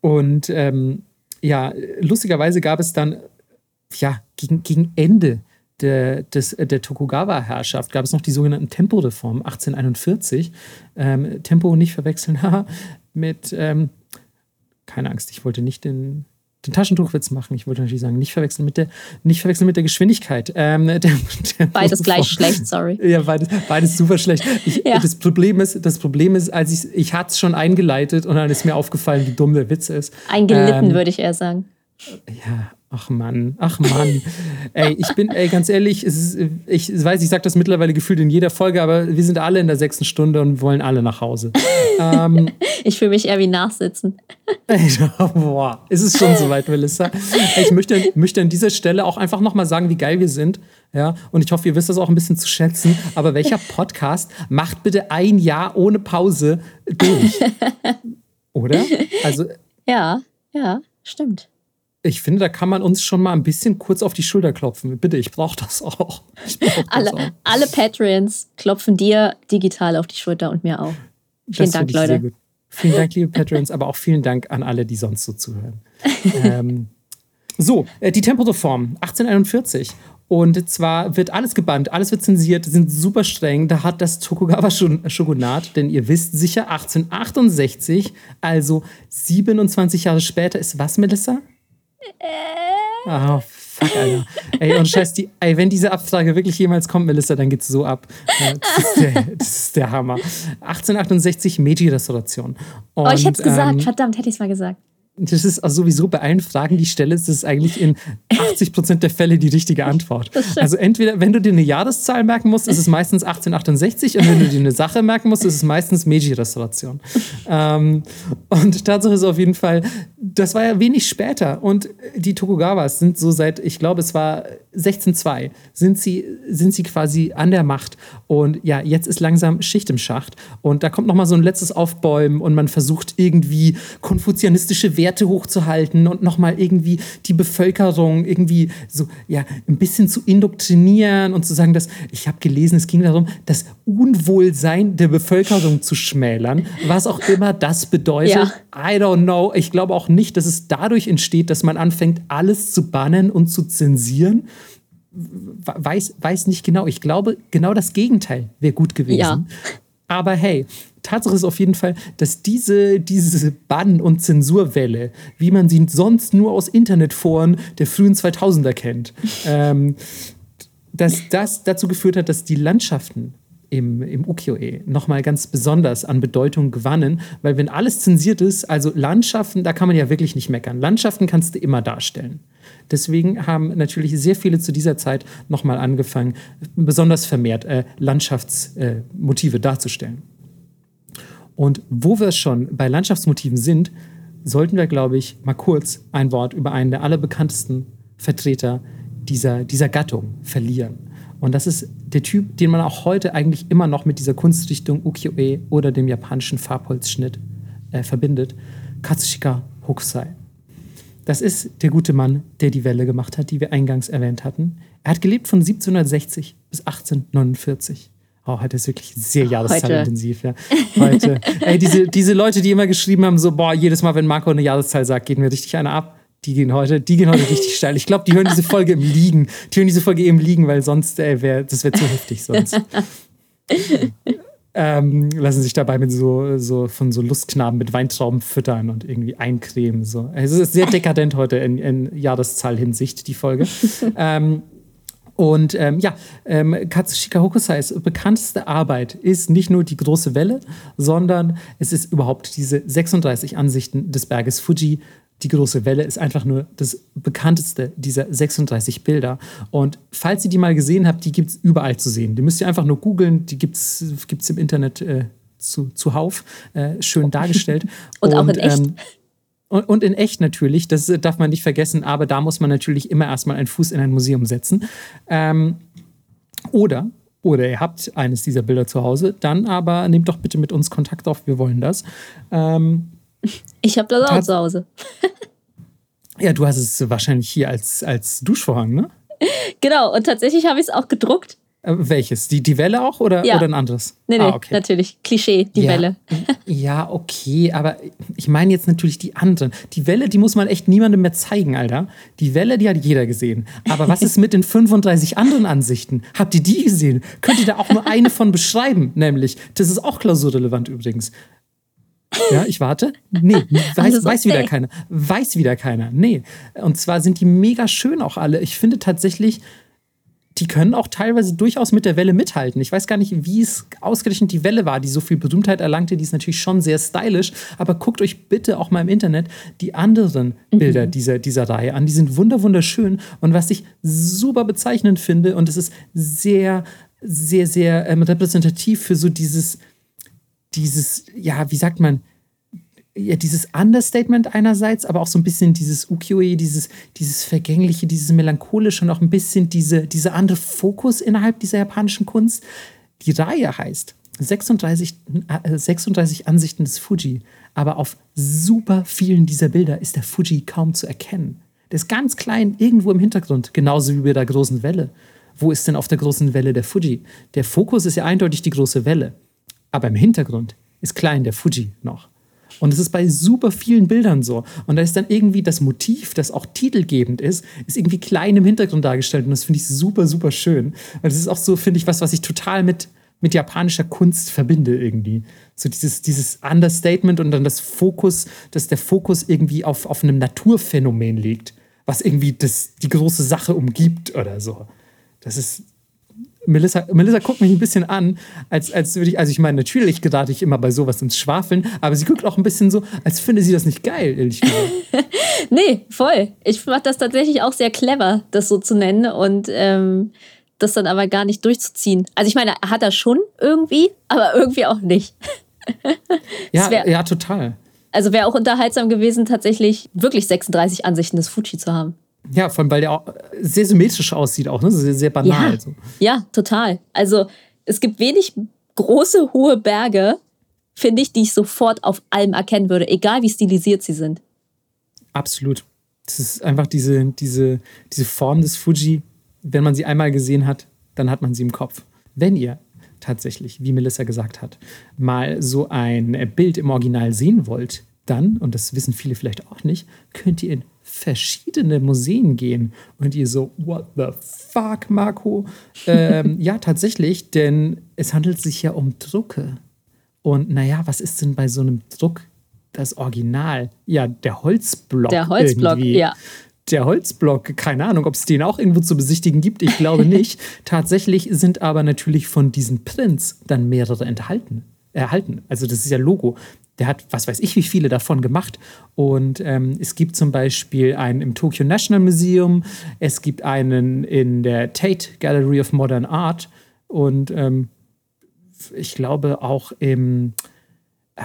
Und ähm, ja, lustigerweise gab es dann, ja, gegen, gegen Ende der, des, der Tokugawa-Herrschaft gab es noch die sogenannten Temporeformen 1841. Ähm, Tempo nicht verwechseln mit ähm, keine Angst, ich wollte nicht den, den Taschentuchwitz machen. Ich wollte natürlich sagen, nicht verwechseln mit der, nicht verwechseln mit der Geschwindigkeit. Ähm, der, der beides gleich schlecht, sorry. Ja, beides, beides super schlecht. Ich, ja. Das Problem ist, das Problem ist, als ich, ich hatte es schon eingeleitet und dann ist mir aufgefallen, wie dumm der Witz ist. Eingelitten, ähm, würde ich eher sagen. Ja, Ach Mann, ach Mann. ey, ich bin, ey, ganz ehrlich, ist, ich weiß, ich sage das mittlerweile gefühlt in jeder Folge, aber wir sind alle in der sechsten Stunde und wollen alle nach Hause. ähm, ich fühle mich eher wie Nachsitzen. Ey, boah, ist es schon soweit, Melissa? Ich möchte, möchte an dieser Stelle auch einfach nochmal sagen, wie geil wir sind. Ja, und ich hoffe, ihr wisst das auch ein bisschen zu schätzen. Aber welcher Podcast macht bitte ein Jahr ohne Pause durch? Oder? Also. Ja, ja, stimmt ich finde, da kann man uns schon mal ein bisschen kurz auf die Schulter klopfen. Bitte, ich brauche das auch. Brauch alle, auch. alle Patreons klopfen dir digital auf die Schulter und mir auch. Vielen das Dank, Leute. Vielen Dank, liebe Patreons, aber auch vielen Dank an alle, die sonst so zuhören. ähm, so, äh, die Temporeform 1841. Und zwar wird alles gebannt, alles wird zensiert, sind super streng. Da hat das Tokugawa-Shogunat, denn ihr wisst sicher, 1868, also 27 Jahre später, ist was, Melissa? Äh. Ah, oh, fuck, Alter. Ey, und scheiß, die, ey, wenn diese Abfrage wirklich jemals kommt, Melissa, dann geht's so ab. Das ist der, das ist der Hammer. 1868 Meiji-Restauration. Oh, ich hätte es gesagt. Ähm, Verdammt, hätte ich es mal gesagt das ist also sowieso bei allen Fragen, die ich stelle, ist es eigentlich in 80 Prozent der Fälle die richtige Antwort. Also entweder, wenn du dir eine Jahreszahl merken musst, ist es meistens 1868 und wenn du dir eine Sache merken musst, ist es meistens Meiji-Restauration. ähm, und Tatsache ist auf jeden Fall, das war ja wenig später und die Tokugawas sind so seit, ich glaube, es war 1602, sind sie, sind sie quasi an der Macht und ja, jetzt ist langsam Schicht im Schacht und da kommt nochmal so ein letztes Aufbäumen und man versucht irgendwie konfuzianistische Werte Werte hochzuhalten und nochmal irgendwie die Bevölkerung irgendwie so, ja, ein bisschen zu indoktrinieren und zu sagen, dass, ich habe gelesen, es ging darum, das Unwohlsein der Bevölkerung zu schmälern, was auch immer das bedeutet. Ja. I don't know. Ich glaube auch nicht, dass es dadurch entsteht, dass man anfängt, alles zu bannen und zu zensieren weiß, weiß nicht genau. Ich glaube, genau das Gegenteil wäre gut gewesen. Ja. Aber hey, Tatsache ist auf jeden Fall, dass diese, diese Bann- und Zensurwelle, wie man sie sonst nur aus Internetforen der frühen 2000er kennt, ähm, dass das dazu geführt hat, dass die Landschaften im, im Ukiyo-e nochmal ganz besonders an Bedeutung gewannen, weil wenn alles zensiert ist, also Landschaften, da kann man ja wirklich nicht meckern. Landschaften kannst du immer darstellen. Deswegen haben natürlich sehr viele zu dieser Zeit nochmal angefangen, besonders vermehrt äh, Landschaftsmotive äh, darzustellen. Und wo wir schon bei Landschaftsmotiven sind, sollten wir, glaube ich, mal kurz ein Wort über einen der allerbekanntesten Vertreter dieser, dieser Gattung verlieren. Und das ist der Typ, den man auch heute eigentlich immer noch mit dieser Kunstrichtung Ukiyo-e oder dem japanischen Farbholzschnitt äh, verbindet. Katsushika Hokusai. Das ist der gute Mann, der die Welle gemacht hat, die wir eingangs erwähnt hatten. Er hat gelebt von 1760 bis 1849. Oh, heute ist wirklich sehr jahreszahlintensiv. Ja. Heute. Ey, diese, diese Leute, die immer geschrieben haben, so, boah, jedes Mal, wenn Marco eine Jahreszahl sagt, geht mir richtig einer ab. Die gehen heute, die gehen heute richtig steil. Ich glaube, die hören diese Folge im Liegen. Die hören diese Folge eben liegen, weil sonst, ey, wär, das wäre zu heftig sonst. ähm, lassen sich dabei mit so, so von so Lustknaben mit Weintrauben füttern und irgendwie eincremen. So. Es ist sehr dekadent heute in, in Jahreszahl-Hinsicht, die Folge. ähm, und ähm, ja, ähm, Katsushika Hokusais bekannteste Arbeit ist nicht nur die große Welle, sondern es ist überhaupt diese 36 Ansichten des Berges Fuji. Die große Welle ist einfach nur das bekannteste dieser 36 Bilder. Und falls ihr die mal gesehen habt, die gibt es überall zu sehen. Die müsst ihr einfach nur googeln, die gibt es im Internet äh, zu, zuhauf, äh, schön dargestellt. Und, Und auch in echt. Ähm, und, und in echt natürlich, das darf man nicht vergessen, aber da muss man natürlich immer erstmal einen Fuß in ein Museum setzen. Ähm, oder, oder ihr habt eines dieser Bilder zu Hause, dann aber nehmt doch bitte mit uns Kontakt auf, wir wollen das. Ähm, ich habe das auch zu Hause. ja, du hast es wahrscheinlich hier als, als Duschvorhang, ne? Genau, und tatsächlich habe ich es auch gedruckt. Äh, welches? Die, die Welle auch oder, ja. oder ein anderes? Nee, nee, ah, okay. natürlich. Klischee, die ja, Welle. Ja, okay, aber ich meine jetzt natürlich die anderen. Die Welle, die muss man echt niemandem mehr zeigen, Alter. Die Welle, die hat jeder gesehen. Aber was ist mit den 35 anderen Ansichten? Habt ihr die gesehen? Könnt ihr da auch nur eine von beschreiben? Nämlich, das ist auch klausurrelevant übrigens. Ja, ich warte. Nee, weiß, weiß wieder keiner. Weiß wieder keiner. Nee. Und zwar sind die mega schön auch alle. Ich finde tatsächlich, die können auch teilweise durchaus mit der Welle mithalten. Ich weiß gar nicht, wie es ausgerechnet die Welle war, die so viel Berühmtheit erlangte. Die ist natürlich schon sehr stylisch. Aber guckt euch bitte auch mal im Internet die anderen Bilder mhm. dieser, dieser Reihe an. Die sind wunderschön. Und was ich super bezeichnend finde, und es ist sehr, sehr, sehr ähm, repräsentativ für so dieses, dieses, ja, wie sagt man, ja, dieses Understatement einerseits, aber auch so ein bisschen dieses Ukiyo-e, dieses, dieses Vergängliche, dieses Melancholische und auch ein bisschen diese, dieser andere Fokus innerhalb dieser japanischen Kunst. Die Reihe heißt 36, äh, 36 Ansichten des Fuji, aber auf super vielen dieser Bilder ist der Fuji kaum zu erkennen. Der ist ganz klein irgendwo im Hintergrund, genauso wie bei der großen Welle. Wo ist denn auf der großen Welle der Fuji? Der Fokus ist ja eindeutig die große Welle, aber im Hintergrund ist klein der Fuji noch. Und es ist bei super vielen Bildern so. Und da ist dann irgendwie das Motiv, das auch titelgebend ist, ist irgendwie klein im Hintergrund dargestellt. Und das finde ich super, super schön. Und das ist auch so, finde ich, was, was ich total mit, mit japanischer Kunst verbinde irgendwie. So dieses, dieses Understatement und dann das Fokus, dass der Fokus irgendwie auf, auf einem Naturphänomen liegt, was irgendwie das, die große Sache umgibt oder so. Das ist, Melissa, Melissa guckt mich ein bisschen an, als, als würde ich, also ich meine, natürlich gerate ich immer bei sowas ins Schwafeln, aber sie guckt auch ein bisschen so, als finde sie das nicht geil, ehrlich gesagt. nee, voll. Ich fand das tatsächlich auch sehr clever, das so zu nennen und ähm, das dann aber gar nicht durchzuziehen. Also ich meine, hat er schon irgendwie, aber irgendwie auch nicht. ja, wär, ja, total. Also wäre auch unterhaltsam gewesen, tatsächlich wirklich 36 Ansichten des Fuji zu haben. Ja, vor allem, weil der auch sehr symmetrisch aussieht, auch, ne? Sehr, sehr banal. Ja, so. ja, total. Also es gibt wenig große, hohe Berge, finde ich, die ich sofort auf allem erkennen würde, egal wie stilisiert sie sind. Absolut. Das ist einfach diese, diese, diese Form des Fuji, wenn man sie einmal gesehen hat, dann hat man sie im Kopf. Wenn ihr tatsächlich, wie Melissa gesagt hat, mal so ein Bild im Original sehen wollt, dann, und das wissen viele vielleicht auch nicht, könnt ihr in verschiedene Museen gehen. Und ihr so, what the fuck, Marco? ähm, ja, tatsächlich, denn es handelt sich ja um Drucke. Und naja, was ist denn bei so einem Druck das Original? Ja, der Holzblock. Der Holzblock, irgendwie. ja. der Holzblock, keine Ahnung, ob es den auch irgendwo zu besichtigen gibt, ich glaube nicht. Tatsächlich sind aber natürlich von diesem Prinz dann mehrere enthalten, erhalten. Also das ist ja Logo. Der hat, was weiß ich, wie viele davon gemacht. Und ähm, es gibt zum Beispiel einen im Tokyo National Museum, es gibt einen in der Tate Gallery of Modern Art und ähm, ich glaube auch im, äh,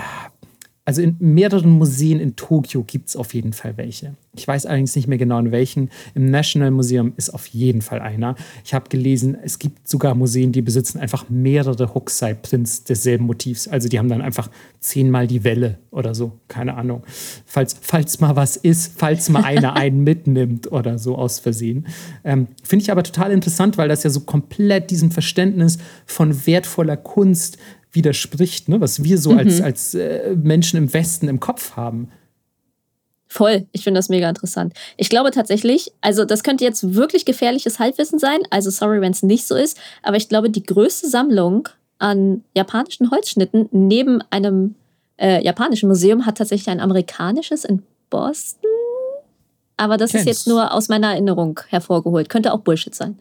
also in mehreren Museen in Tokio gibt es auf jeden Fall welche. Ich weiß allerdings nicht mehr genau in welchen. Im National Museum ist auf jeden Fall einer. Ich habe gelesen, es gibt sogar Museen, die besitzen einfach mehrere Hokusai-Prints desselben Motivs. Also die haben dann einfach zehnmal die Welle oder so. Keine Ahnung. Falls, falls mal was ist, falls mal einer einen mitnimmt oder so aus Versehen. Ähm, Finde ich aber total interessant, weil das ja so komplett diesem Verständnis von wertvoller Kunst widerspricht, ne? was wir so mhm. als, als äh, Menschen im Westen im Kopf haben. Voll, ich finde das mega interessant. Ich glaube tatsächlich, also das könnte jetzt wirklich gefährliches Halbwissen sein, also sorry, wenn es nicht so ist, aber ich glaube, die größte Sammlung an japanischen Holzschnitten neben einem äh, japanischen Museum hat tatsächlich ein amerikanisches in Boston. Aber das Kennst. ist jetzt nur aus meiner Erinnerung hervorgeholt. Könnte auch Bullshit sein.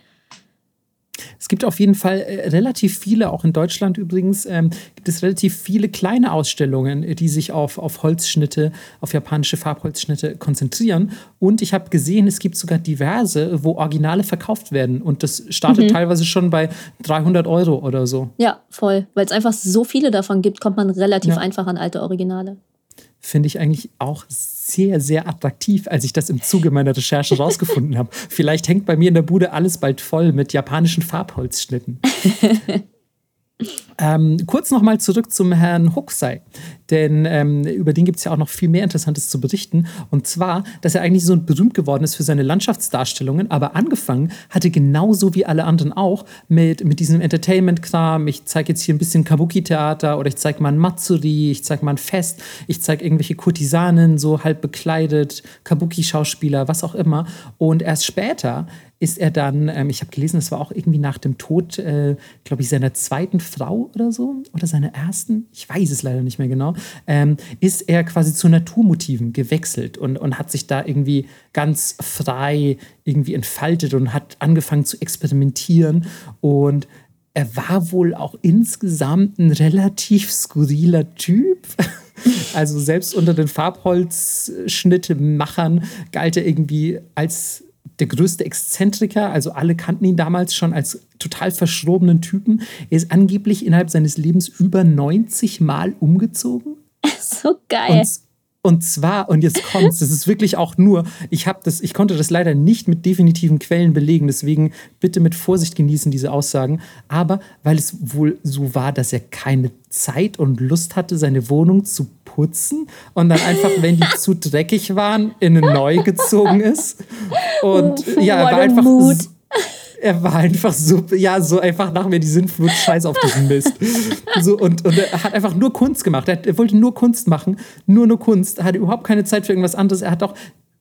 Es gibt auf jeden Fall äh, relativ viele, auch in Deutschland übrigens, ähm, gibt es relativ viele kleine Ausstellungen, die sich auf, auf Holzschnitte, auf japanische Farbholzschnitte konzentrieren. Und ich habe gesehen, es gibt sogar diverse, wo Originale verkauft werden. Und das startet mhm. teilweise schon bei 300 Euro oder so. Ja, voll. Weil es einfach so viele davon gibt, kommt man relativ ja. einfach an alte Originale finde ich eigentlich auch sehr, sehr attraktiv, als ich das im Zuge meiner Recherche rausgefunden habe. Vielleicht hängt bei mir in der Bude alles bald voll mit japanischen Farbholzschnitten. Ähm, kurz nochmal zurück zum Herrn Hokusai, denn ähm, über den gibt es ja auch noch viel mehr Interessantes zu berichten. Und zwar, dass er eigentlich so berühmt geworden ist für seine Landschaftsdarstellungen, aber angefangen hatte genauso wie alle anderen auch mit, mit diesem Entertainment-Kram. Ich zeige jetzt hier ein bisschen Kabuki-Theater oder ich zeige mal ein Matsuri, ich zeige mal ein Fest, ich zeige irgendwelche Kurtisanen, so halb bekleidet, Kabuki-Schauspieler, was auch immer. Und erst später ist er dann, ähm, ich habe gelesen, das war auch irgendwie nach dem Tod, äh, glaube ich, seiner zweiten Frau oder so, oder seiner ersten, ich weiß es leider nicht mehr genau, ähm, ist er quasi zu Naturmotiven gewechselt und, und hat sich da irgendwie ganz frei irgendwie entfaltet und hat angefangen zu experimentieren und er war wohl auch insgesamt ein relativ skurriler Typ. Also selbst unter den Farbholzschnittemachern galt er irgendwie als der größte Exzentriker. Also alle kannten ihn damals schon als total verschrobenen Typen. Er ist angeblich innerhalb seines Lebens über 90 Mal umgezogen. So geil. Und, und zwar, und jetzt kommt's, das ist wirklich auch nur, ich habe das, ich konnte das leider nicht mit definitiven Quellen belegen, deswegen bitte mit Vorsicht genießen diese Aussagen. Aber weil es wohl so war, dass er keine Zeit und Lust hatte, seine Wohnung zu putzen und dann einfach, wenn die zu dreckig waren, in eine neu gezogen ist. Und ja, er war einfach. Er war einfach so, ja, so einfach nach mir die Sinnflut Scheiß auf diesen Mist. So, und, und er hat einfach nur Kunst gemacht. Er, er wollte nur Kunst machen, nur nur Kunst. Er hatte überhaupt keine Zeit für irgendwas anderes. Er hat auch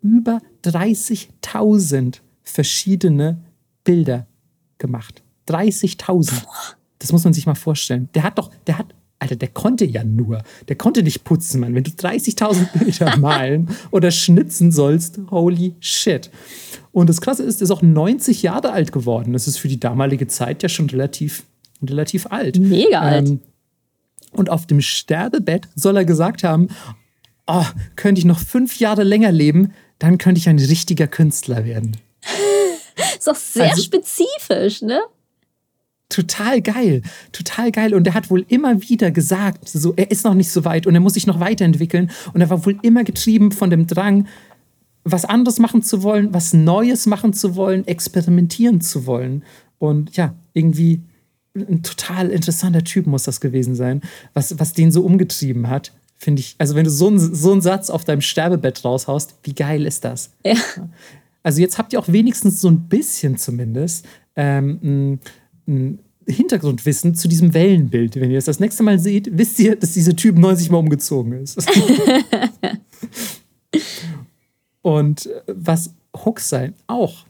über 30.000 verschiedene Bilder gemacht. 30.000. Das muss man sich mal vorstellen. Der hat doch, der hat Alter, der konnte ja nur. Der konnte nicht putzen, Mann. Wenn du 30.000 Bilder malen oder schnitzen sollst, holy shit. Und das Krasse ist, er ist auch 90 Jahre alt geworden. Das ist für die damalige Zeit ja schon relativ, relativ alt. Mega alt. Ähm, und auf dem Sterbebett soll er gesagt haben, oh, könnte ich noch fünf Jahre länger leben, dann könnte ich ein richtiger Künstler werden. ist doch sehr also, spezifisch, ne? Total geil, total geil. Und er hat wohl immer wieder gesagt, so, er ist noch nicht so weit und er muss sich noch weiterentwickeln. Und er war wohl immer getrieben von dem Drang, was anderes machen zu wollen, was Neues machen zu wollen, experimentieren zu wollen. Und ja, irgendwie ein total interessanter Typ muss das gewesen sein, was, was den so umgetrieben hat. Finde ich, also wenn du so, ein, so einen Satz auf deinem Sterbebett raushaust, wie geil ist das? Ja. Also jetzt habt ihr auch wenigstens so ein bisschen zumindest ähm, ein Hintergrundwissen zu diesem Wellenbild. Wenn ihr es das nächste Mal seht, wisst ihr, dass dieser Typ 90 Mal umgezogen ist. Und äh, was Hokusai auch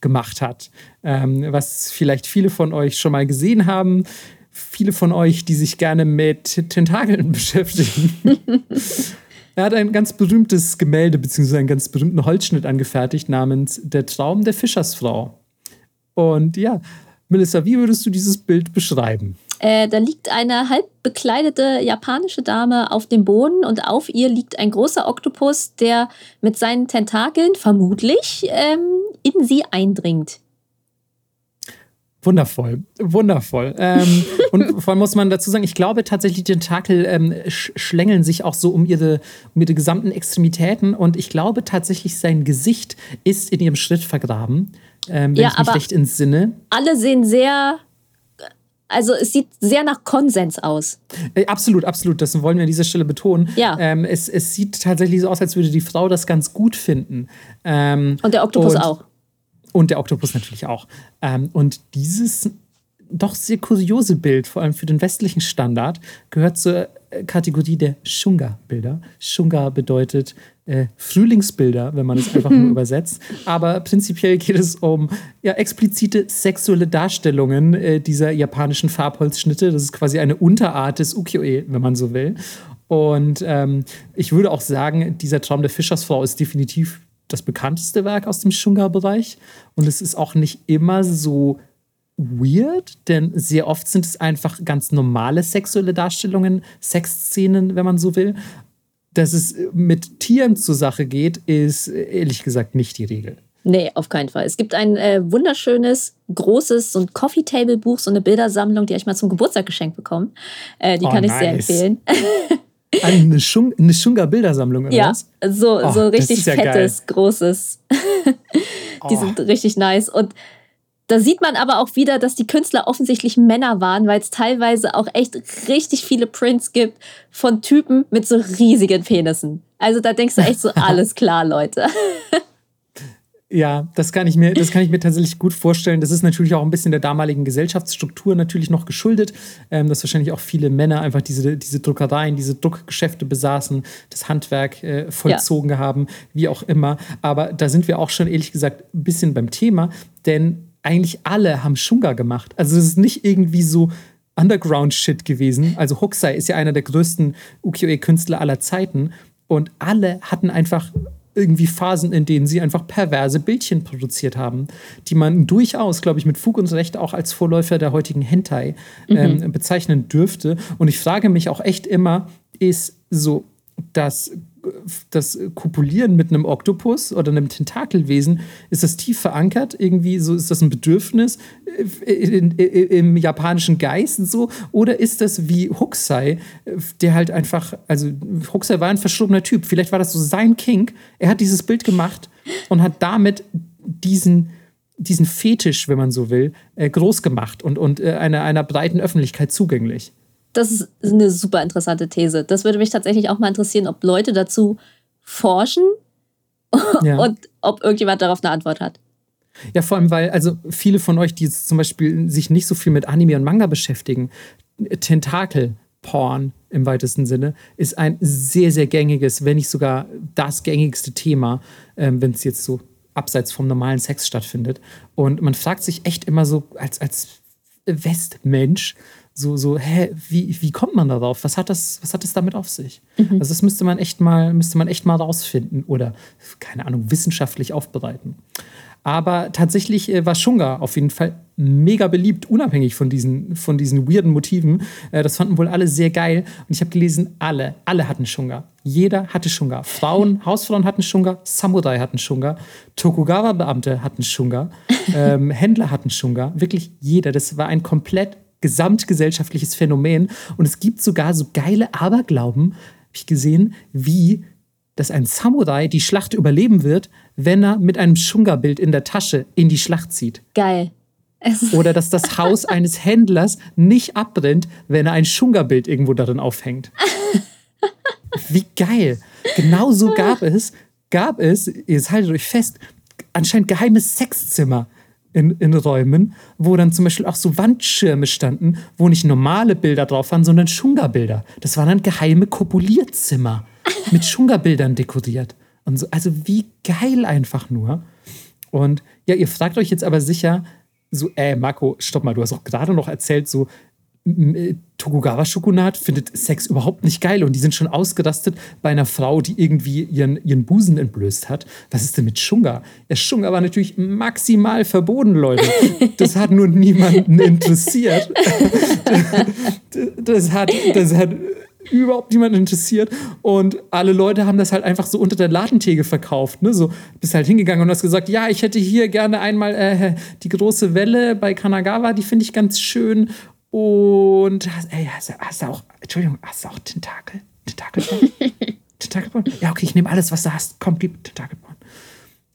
gemacht hat, ähm, was vielleicht viele von euch schon mal gesehen haben, viele von euch, die sich gerne mit Tentakeln beschäftigen. Er hat ein ganz berühmtes Gemälde bzw. einen ganz berühmten Holzschnitt angefertigt namens Der Traum der Fischersfrau. Und ja, Melissa, wie würdest du dieses Bild beschreiben? Äh, da liegt eine halb bekleidete japanische Dame auf dem Boden und auf ihr liegt ein großer Oktopus, der mit seinen Tentakeln vermutlich ähm, in sie eindringt. Wundervoll, wundervoll. Ähm, und vor allem muss man dazu sagen, ich glaube tatsächlich, die Tentakel ähm, sch schlängeln sich auch so um ihre, um ihre gesamten Extremitäten und ich glaube tatsächlich, sein Gesicht ist in ihrem Schritt vergraben, ähm, wenn ja, ich mich recht entsinne. Alle sehen sehr also es sieht sehr nach Konsens aus. Äh, absolut, absolut. Das wollen wir an dieser Stelle betonen. Ja. Ähm, es, es sieht tatsächlich so aus, als würde die Frau das ganz gut finden. Ähm, und der Oktopus und, auch. Und der Oktopus natürlich auch. Ähm, und dieses doch sehr kuriose Bild, vor allem für den westlichen Standard, gehört zur äh, Kategorie der Shunga-Bilder. Shunga bedeutet äh, Frühlingsbilder, wenn man es einfach nur übersetzt. Aber prinzipiell geht es um ja, explizite sexuelle Darstellungen äh, dieser japanischen Farbholzschnitte. Das ist quasi eine Unterart des Ukiyo-e, wenn man so will. Und ähm, ich würde auch sagen, dieser Traum der Fischersfrau ist definitiv das bekannteste Werk aus dem Shunga-Bereich. Und es ist auch nicht immer so weird, denn sehr oft sind es einfach ganz normale sexuelle Darstellungen, Sexszenen, wenn man so will. Dass es mit Tieren zur Sache geht, ist ehrlich gesagt nicht die Regel. Nee, auf keinen Fall. Es gibt ein äh, wunderschönes, großes, so ein Coffee-Table-Buch, so eine Bildersammlung, die habe ich mal zum Geburtstag geschenkt bekommen. Äh, die oh, kann ich sehr empfehlen. Eine, Schung, eine Schunga-Bildersammlung, oder ja? So, oh, so richtig ja fettes, geil. großes. die oh. sind richtig nice. Und da sieht man aber auch wieder, dass die Künstler offensichtlich Männer waren, weil es teilweise auch echt richtig viele Prints gibt von Typen mit so riesigen Penissen. Also da denkst du echt so, alles klar, Leute. Ja, das kann ich mir, das kann ich mir tatsächlich gut vorstellen. Das ist natürlich auch ein bisschen der damaligen Gesellschaftsstruktur natürlich noch geschuldet, ähm, dass wahrscheinlich auch viele Männer einfach diese, diese Druckereien, diese Druckgeschäfte besaßen, das Handwerk äh, vollzogen ja. haben, wie auch immer. Aber da sind wir auch schon ehrlich gesagt ein bisschen beim Thema, denn eigentlich alle haben Shunga gemacht. Also es ist nicht irgendwie so Underground-Shit gewesen. Also Hokusai ist ja einer der größten Ukiyo-e-Künstler aller Zeiten. Und alle hatten einfach irgendwie Phasen, in denen sie einfach perverse Bildchen produziert haben, die man durchaus, glaube ich, mit Fug und Recht auch als Vorläufer der heutigen Hentai mhm. ähm, bezeichnen dürfte. Und ich frage mich auch echt immer, ist so das das Kopulieren mit einem Oktopus oder einem Tentakelwesen, ist das tief verankert? Irgendwie so ist das ein Bedürfnis im japanischen Geist so? Oder ist das wie Huxai, der halt einfach, also Huxai war ein verschobener Typ, vielleicht war das so sein Kink. Er hat dieses Bild gemacht und hat damit diesen diesen Fetisch, wenn man so will, äh, groß gemacht und, und äh, einer, einer breiten Öffentlichkeit zugänglich das ist eine super interessante These. Das würde mich tatsächlich auch mal interessieren, ob Leute dazu forschen ja. und ob irgendjemand darauf eine Antwort hat. Ja, vor allem, weil also viele von euch, die zum Beispiel sich nicht so viel mit Anime und Manga beschäftigen, Tentakel-Porn im weitesten Sinne ist ein sehr, sehr gängiges, wenn nicht sogar das gängigste Thema, ähm, wenn es jetzt so abseits vom normalen Sex stattfindet. Und man fragt sich echt immer so als, als Westmensch, so, so, hä, wie, wie kommt man darauf? Was hat das, was hat das damit auf sich? Mhm. Also das müsste man echt mal, müsste man echt mal rausfinden oder, keine Ahnung, wissenschaftlich aufbereiten. Aber tatsächlich äh, war Shunga auf jeden Fall mega beliebt, unabhängig von diesen, von diesen weirden Motiven. Äh, das fanden wohl alle sehr geil. Und ich habe gelesen, alle, alle hatten Shunga. Jeder hatte Shunga. Frauen, Hausfrauen hatten Shunga, Samurai hatten Shunga, Tokugawa-Beamte hatten Shunga, ähm, Händler hatten Shunga. Wirklich jeder. Das war ein komplett gesamtgesellschaftliches Phänomen. Und es gibt sogar so geile Aberglauben, habe ich gesehen, wie dass ein Samurai die Schlacht überleben wird, wenn er mit einem Shunga-Bild in der Tasche in die Schlacht zieht. Geil. Oder dass das Haus eines Händlers nicht abbrennt, wenn er ein Shunga-Bild irgendwo darin aufhängt. Wie geil. Genauso gab es, gab es, jetzt haltet euch fest, anscheinend geheimes Sexzimmer in, in Räumen, wo dann zum Beispiel auch so Wandschirme standen, wo nicht normale Bilder drauf waren, sondern Schunga-Bilder. Das waren dann geheime Kopulierzimmer mit Schunga-Bildern dekoriert. Und so, also wie geil einfach nur. Und ja, ihr fragt euch jetzt aber sicher, so, äh, Marco, stopp mal, du hast auch gerade noch erzählt, so, äh, Tokugawa-Shogunat findet Sex überhaupt nicht geil und die sind schon ausgerastet bei einer Frau, die irgendwie ihren, ihren Busen entblößt hat. Was ist denn mit Shunga? Der Shunga war natürlich maximal verboten, Leute. Das hat nur niemanden interessiert. Das hat, das hat überhaupt niemanden interessiert. Und alle Leute haben das halt einfach so unter der Ladentheke verkauft. Ne? So bist halt hingegangen und hast gesagt, ja, ich hätte hier gerne einmal äh, die große Welle bei Kanagawa, die finde ich ganz schön. Und ey, hast, du, hast du auch, Entschuldigung, hast du auch Tentakel? Tentakelporn? Tentakelporn? Ja, okay, ich nehme alles, was du hast. Komm, gib Tentakelporn.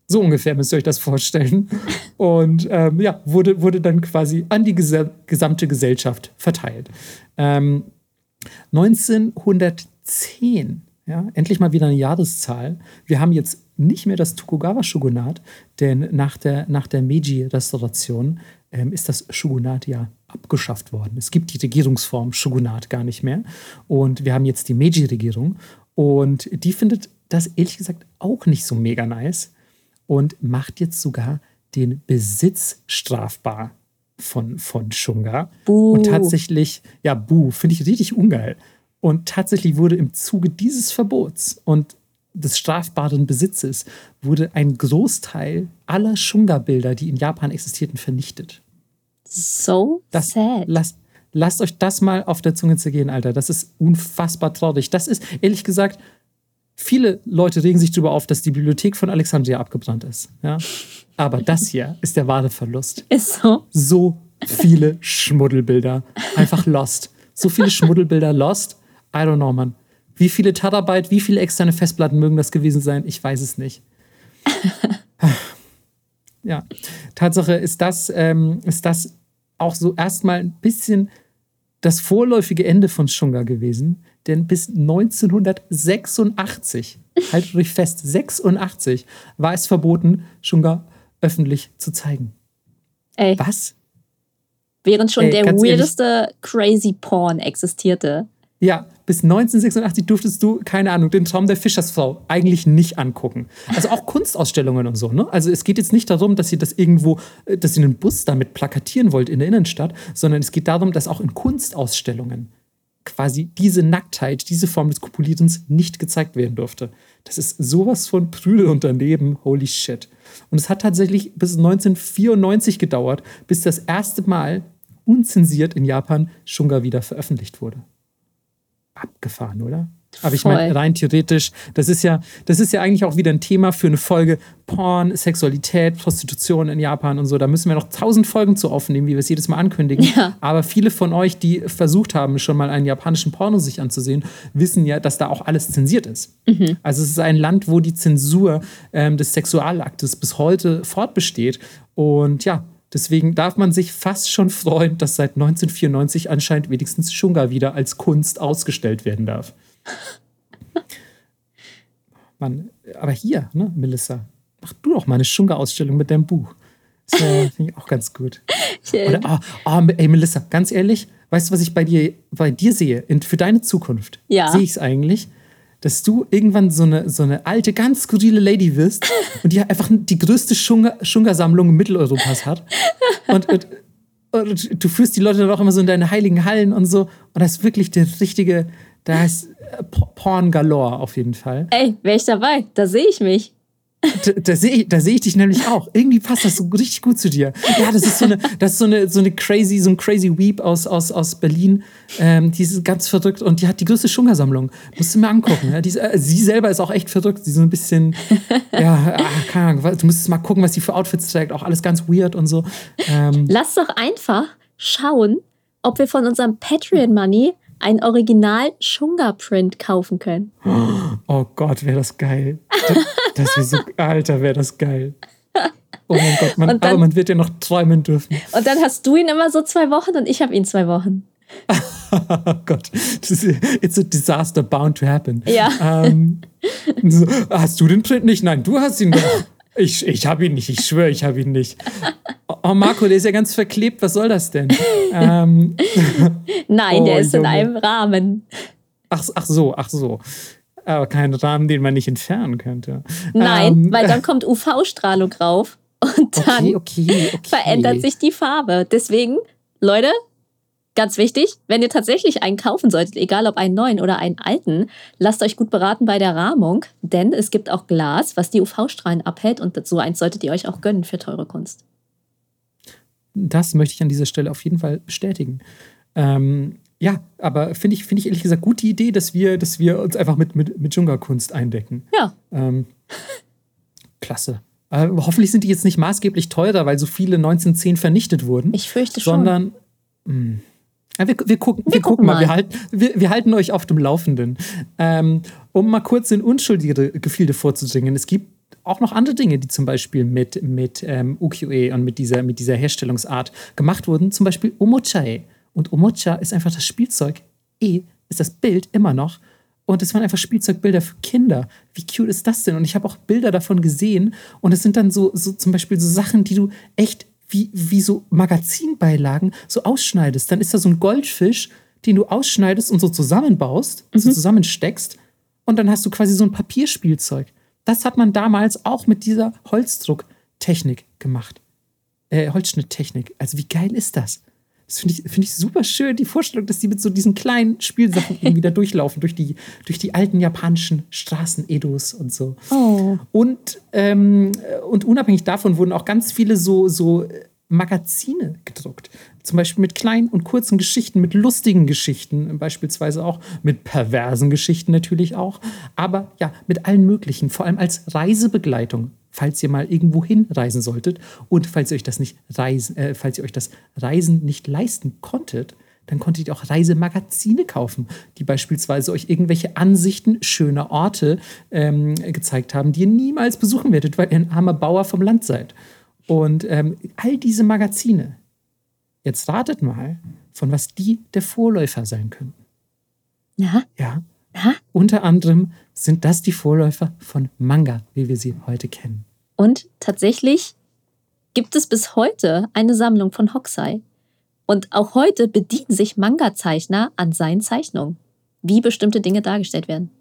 So ungefähr müsst ihr euch das vorstellen. Und ähm, ja, wurde, wurde dann quasi an die gesa gesamte Gesellschaft verteilt. Ähm, 1910, ja, endlich mal wieder eine Jahreszahl. Wir haben jetzt nicht mehr das Tokugawa-Shogunat, denn nach der, nach der Meiji-Restauration ähm, ist das Shogunat ja abgeschafft worden. Es gibt die Regierungsform Shogunat gar nicht mehr. Und wir haben jetzt die Meiji-Regierung. Und die findet das ehrlich gesagt auch nicht so mega nice und macht jetzt sogar den Besitz strafbar von, von Shunga. Buh. Und tatsächlich, ja, Buh, finde ich richtig ungeil. Und tatsächlich wurde im Zuge dieses Verbots und des strafbaren Besitzes wurde ein Großteil aller Shunga-Bilder, die in Japan existierten, vernichtet. So das, sad. Lasst, lasst euch das mal auf der Zunge zergehen, Alter. Das ist unfassbar traurig. Das ist, ehrlich gesagt, viele Leute regen sich darüber auf, dass die Bibliothek von Alexandria abgebrannt ist. Ja? Aber das hier ist der wahre Verlust. Ist so. So viele Schmuddelbilder. Einfach lost. So viele Schmuddelbilder lost. I don't know, man. Wie viele Terabyte, wie viele externe Festplatten mögen das gewesen sein? Ich weiß es nicht. ja, Tatsache ist das, ähm, ist das auch so erstmal ein bisschen das vorläufige Ende von Shunga gewesen. Denn bis 1986, haltet euch fest, 86 war es verboten, Shunga öffentlich zu zeigen. Ey. Was? Während schon Ey, der weirdeste ehrlich, Crazy Porn existierte. Ja, bis 1986 durftest du, keine Ahnung, den Traum der Fischersfrau eigentlich nicht angucken. Also auch Kunstausstellungen und so, ne? Also es geht jetzt nicht darum, dass ihr das irgendwo, äh, dass ihr einen Bus damit plakatieren wollt in der Innenstadt, sondern es geht darum, dass auch in Kunstausstellungen quasi diese Nacktheit, diese Form des Kopulierens nicht gezeigt werden durfte. Das ist sowas von und daneben, holy shit. Und es hat tatsächlich bis 1994 gedauert, bis das erste Mal unzensiert in Japan Shunga wieder veröffentlicht wurde abgefahren, oder? Aber ich meine, rein theoretisch, das ist ja, das ist ja eigentlich auch wieder ein Thema für eine Folge Porn, Sexualität, Prostitution in Japan und so. Da müssen wir noch tausend Folgen zu aufnehmen, wie wir es jedes Mal ankündigen. Ja. Aber viele von euch, die versucht haben, schon mal einen japanischen Porno sich anzusehen, wissen ja, dass da auch alles zensiert ist. Mhm. Also es ist ein Land, wo die Zensur ähm, des Sexualaktes bis heute fortbesteht. Und ja, Deswegen darf man sich fast schon freuen, dass seit 1994 anscheinend wenigstens Shunga wieder als Kunst ausgestellt werden darf. Mann, aber hier, ne, Melissa, mach du doch mal eine Shunga-Ausstellung mit deinem Buch. Das äh, finde ich auch ganz gut. Oder, oh, oh, ey, Melissa, ganz ehrlich, weißt du, was ich bei dir, bei dir sehe? für deine Zukunft ja. sehe ich es eigentlich dass du irgendwann so eine, so eine alte, ganz skurrile Lady wirst und die einfach die größte Schungersammlung Mitteleuropas hat. Und, und, und, du führst die Leute dann auch immer so in deine heiligen Hallen und so. Und das ist wirklich der richtige, da ist Porn galore auf jeden Fall. Ey, wäre ich dabei, da sehe ich mich. Da, da sehe ich, seh ich dich nämlich auch. Irgendwie passt das so richtig gut zu dir. Ja, das ist so eine, das ist so eine, so eine crazy, so ein crazy Weep aus, aus, aus Berlin. Ähm, die ist ganz verrückt und die hat die größte Schungersammlung. Musst du mir angucken. Ja? Ist, äh, sie selber ist auch echt verrückt. Sie ist so ein bisschen, ja, ach, keine Ahnung. Du musst mal gucken, was sie für Outfits trägt. Auch alles ganz weird und so. Ähm, Lass doch einfach schauen, ob wir von unserem Patreon-Money ein Original Shunga-Print kaufen können. Oh Gott, wäre das geil. Das wäre so, Alter, wäre das geil. Oh mein Gott, man, dann, aber man wird ja noch träumen dürfen. Und dann hast du ihn immer so zwei Wochen und ich habe ihn zwei Wochen. oh Gott, it's a disaster bound to happen. Ja. Ähm, hast du den Print nicht? Nein, du hast ihn doch. Ich, ich habe ihn nicht, ich schwöre, ich habe ihn nicht. Oh, Marco, der ist ja ganz verklebt, was soll das denn? ähm, Nein, oh, der ist Junge. in einem Rahmen. Ach, ach so, ach so. Aber kein Rahmen, den man nicht entfernen könnte. Nein, ähm, weil dann kommt UV-Strahlung drauf und dann okay, okay, okay. verändert sich die Farbe. Deswegen, Leute, Ganz wichtig, wenn ihr tatsächlich einen kaufen solltet, egal ob einen neuen oder einen alten, lasst euch gut beraten bei der Rahmung, denn es gibt auch Glas, was die UV-Strahlen abhält und so eins solltet ihr euch auch gönnen für teure Kunst. Das möchte ich an dieser Stelle auf jeden Fall bestätigen. Ähm, ja, aber finde ich, find ich ehrlich gesagt gut die Idee, dass wir, dass wir uns einfach mit, mit, mit Junga-Kunst eindecken. Ja. Ähm, klasse. Äh, hoffentlich sind die jetzt nicht maßgeblich teurer, weil so viele 1910 vernichtet wurden. Ich fürchte schon. Sondern. Mh, hm, wir, wir, gucken, wir, wir gucken mal, mal. Wir, halten, wir, wir, halten euch auf dem Laufenden. Ähm, um mal kurz in unschuldige Gefilde vorzudringen. Es gibt auch noch andere Dinge, die zum Beispiel mit, mit ähm, Ukiyo-e und mit dieser, mit dieser Herstellungsart gemacht wurden. Zum Beispiel Omochae. Und Omocha ist einfach das Spielzeug. E ist das Bild immer noch. Und es waren einfach Spielzeugbilder für Kinder. Wie cute ist das denn? Und ich habe auch Bilder davon gesehen. Und es sind dann so, so zum Beispiel so Sachen, die du echt wie, wie so Magazinbeilagen so ausschneidest. Dann ist da so ein Goldfisch, den du ausschneidest und so zusammenbaust, mhm. so zusammensteckst. Und dann hast du quasi so ein Papierspielzeug. Das hat man damals auch mit dieser Holzdrucktechnik gemacht. Äh, Holzschnitttechnik. Also wie geil ist das? Das finde ich, find ich super schön, die Vorstellung, dass die mit so diesen kleinen Spielsachen irgendwie da durchlaufen, durch die, durch die alten japanischen Straßen, Edos und so. Oh. Und, ähm, und unabhängig davon wurden auch ganz viele so, so Magazine gedruckt. Zum Beispiel mit kleinen und kurzen Geschichten, mit lustigen Geschichten, beispielsweise auch mit perversen Geschichten natürlich auch, aber ja, mit allen möglichen, vor allem als Reisebegleitung falls ihr mal irgendwo hinreisen solltet und falls ihr euch das nicht reisen, äh, falls ihr euch das Reisen nicht leisten konntet, dann konntet ihr auch Reisemagazine kaufen, die beispielsweise euch irgendwelche Ansichten schöner Orte ähm, gezeigt haben, die ihr niemals besuchen werdet, weil ihr ein armer Bauer vom Land seid. Und ähm, all diese Magazine, jetzt ratet mal, von was die der Vorläufer sein könnten. Ja. Ja. Ja? Unter anderem sind das die Vorläufer von Manga, wie wir sie heute kennen. Und tatsächlich gibt es bis heute eine Sammlung von Hokusai. Und auch heute bedienen sich Manga-Zeichner an seinen Zeichnungen, wie bestimmte Dinge dargestellt werden.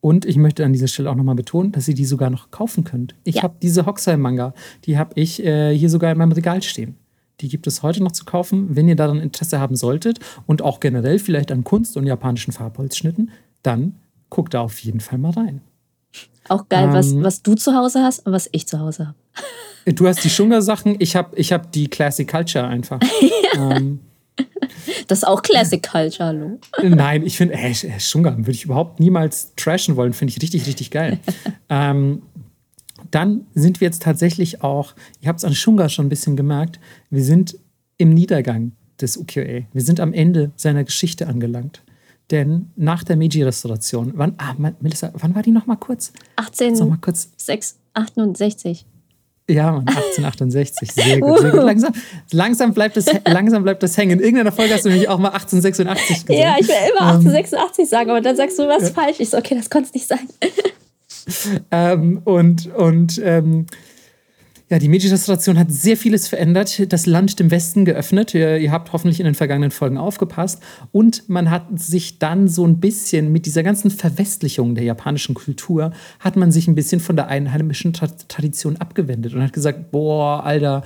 Und ich möchte an dieser Stelle auch nochmal betonen, dass ihr die sogar noch kaufen könnt. Ich ja. habe diese Hokusai-Manga, die habe ich äh, hier sogar in meinem Regal stehen. Die gibt es heute noch zu kaufen. Wenn ihr daran Interesse haben solltet und auch generell vielleicht an Kunst und japanischen Farbholzschnitten, dann guckt da auf jeden Fall mal rein. Auch geil, ähm, was, was du zu Hause hast und was ich zu Hause habe. Du hast die Schunga-Sachen, ich habe ich hab die Classic Culture einfach. ähm, das ist auch Classic Culture, hallo. Nein, ich finde, äh, Schunga würde ich überhaupt niemals trashen wollen, finde ich richtig, richtig geil. ähm, dann sind wir jetzt tatsächlich auch, ihr habt es an Shunga schon ein bisschen gemerkt, wir sind im Niedergang des Ukiyo-e. Wir sind am Ende seiner Geschichte angelangt. Denn nach der Meiji-Restauration, wann, ah, Melissa, wann war die nochmal kurz? 1868. Ja, Mann, 1868. Sehr gut, sehr gut. Langsam, langsam, bleibt das, langsam bleibt das hängen. In irgendeiner Folge hast du nämlich auch mal 1886 gesagt. Ja, ich will immer 1886 ähm, sagen, aber dann sagst du was ja. falsch. Ich so, okay, das konnte es nicht sein. ähm, und und ähm, ja, die Meiji-Restauration hat sehr vieles verändert, das Land dem Westen geöffnet. Ihr, ihr, habt hoffentlich in den vergangenen Folgen aufgepasst. Und man hat sich dann so ein bisschen mit dieser ganzen Verwestlichung der japanischen Kultur, hat man sich ein bisschen von der einheimischen Tradition abgewendet und hat gesagt, boah, Alter,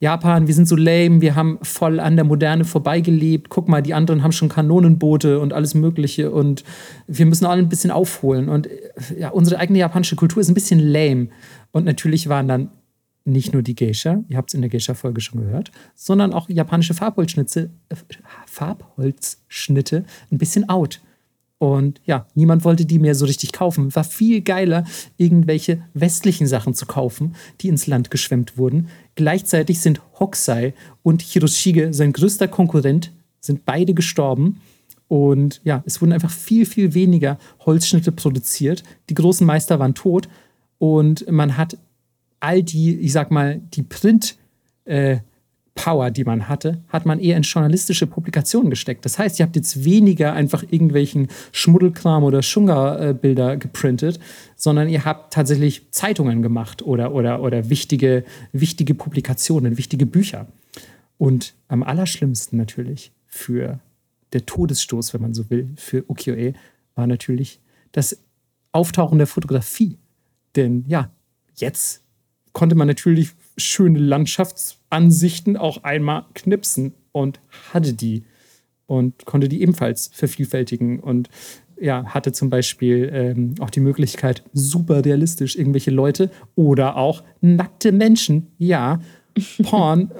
Japan, wir sind so lame, wir haben voll an der Moderne vorbeigelebt. Guck mal, die anderen haben schon Kanonenboote und alles Mögliche und wir müssen alle ein bisschen aufholen. Und ja, unsere eigene japanische Kultur ist ein bisschen lame. Und natürlich waren dann nicht nur die Geisha, ihr habt es in der Geisha-Folge schon gehört, sondern auch japanische Farbholzschnitte, äh, Farbholzschnitte ein bisschen out. Und ja, niemand wollte die mehr so richtig kaufen. War viel geiler, irgendwelche westlichen Sachen zu kaufen, die ins Land geschwemmt wurden. Gleichzeitig sind Hokusai und Hiroshige, sein größter Konkurrent, sind beide gestorben. Und ja, es wurden einfach viel, viel weniger Holzschnitte produziert. Die großen Meister waren tot. Und man hat all die, ich sag mal, die Print- äh, Power, die man hatte, hat man eher in journalistische Publikationen gesteckt. Das heißt, ihr habt jetzt weniger einfach irgendwelchen Schmuddelkram oder Schunga-Bilder geprintet, sondern ihr habt tatsächlich Zeitungen gemacht oder, oder, oder wichtige, wichtige Publikationen, wichtige Bücher. Und am allerschlimmsten natürlich für der Todesstoß, wenn man so will, für Ukiyo-e, war natürlich das Auftauchen der Fotografie. Denn ja, jetzt konnte man natürlich schöne Landschaftsansichten auch einmal knipsen. und hatte die und konnte die ebenfalls vervielfältigen und ja, hatte zum Beispiel ähm, auch die Möglichkeit, super realistisch irgendwelche Leute oder auch nackte Menschen, ja, Porn,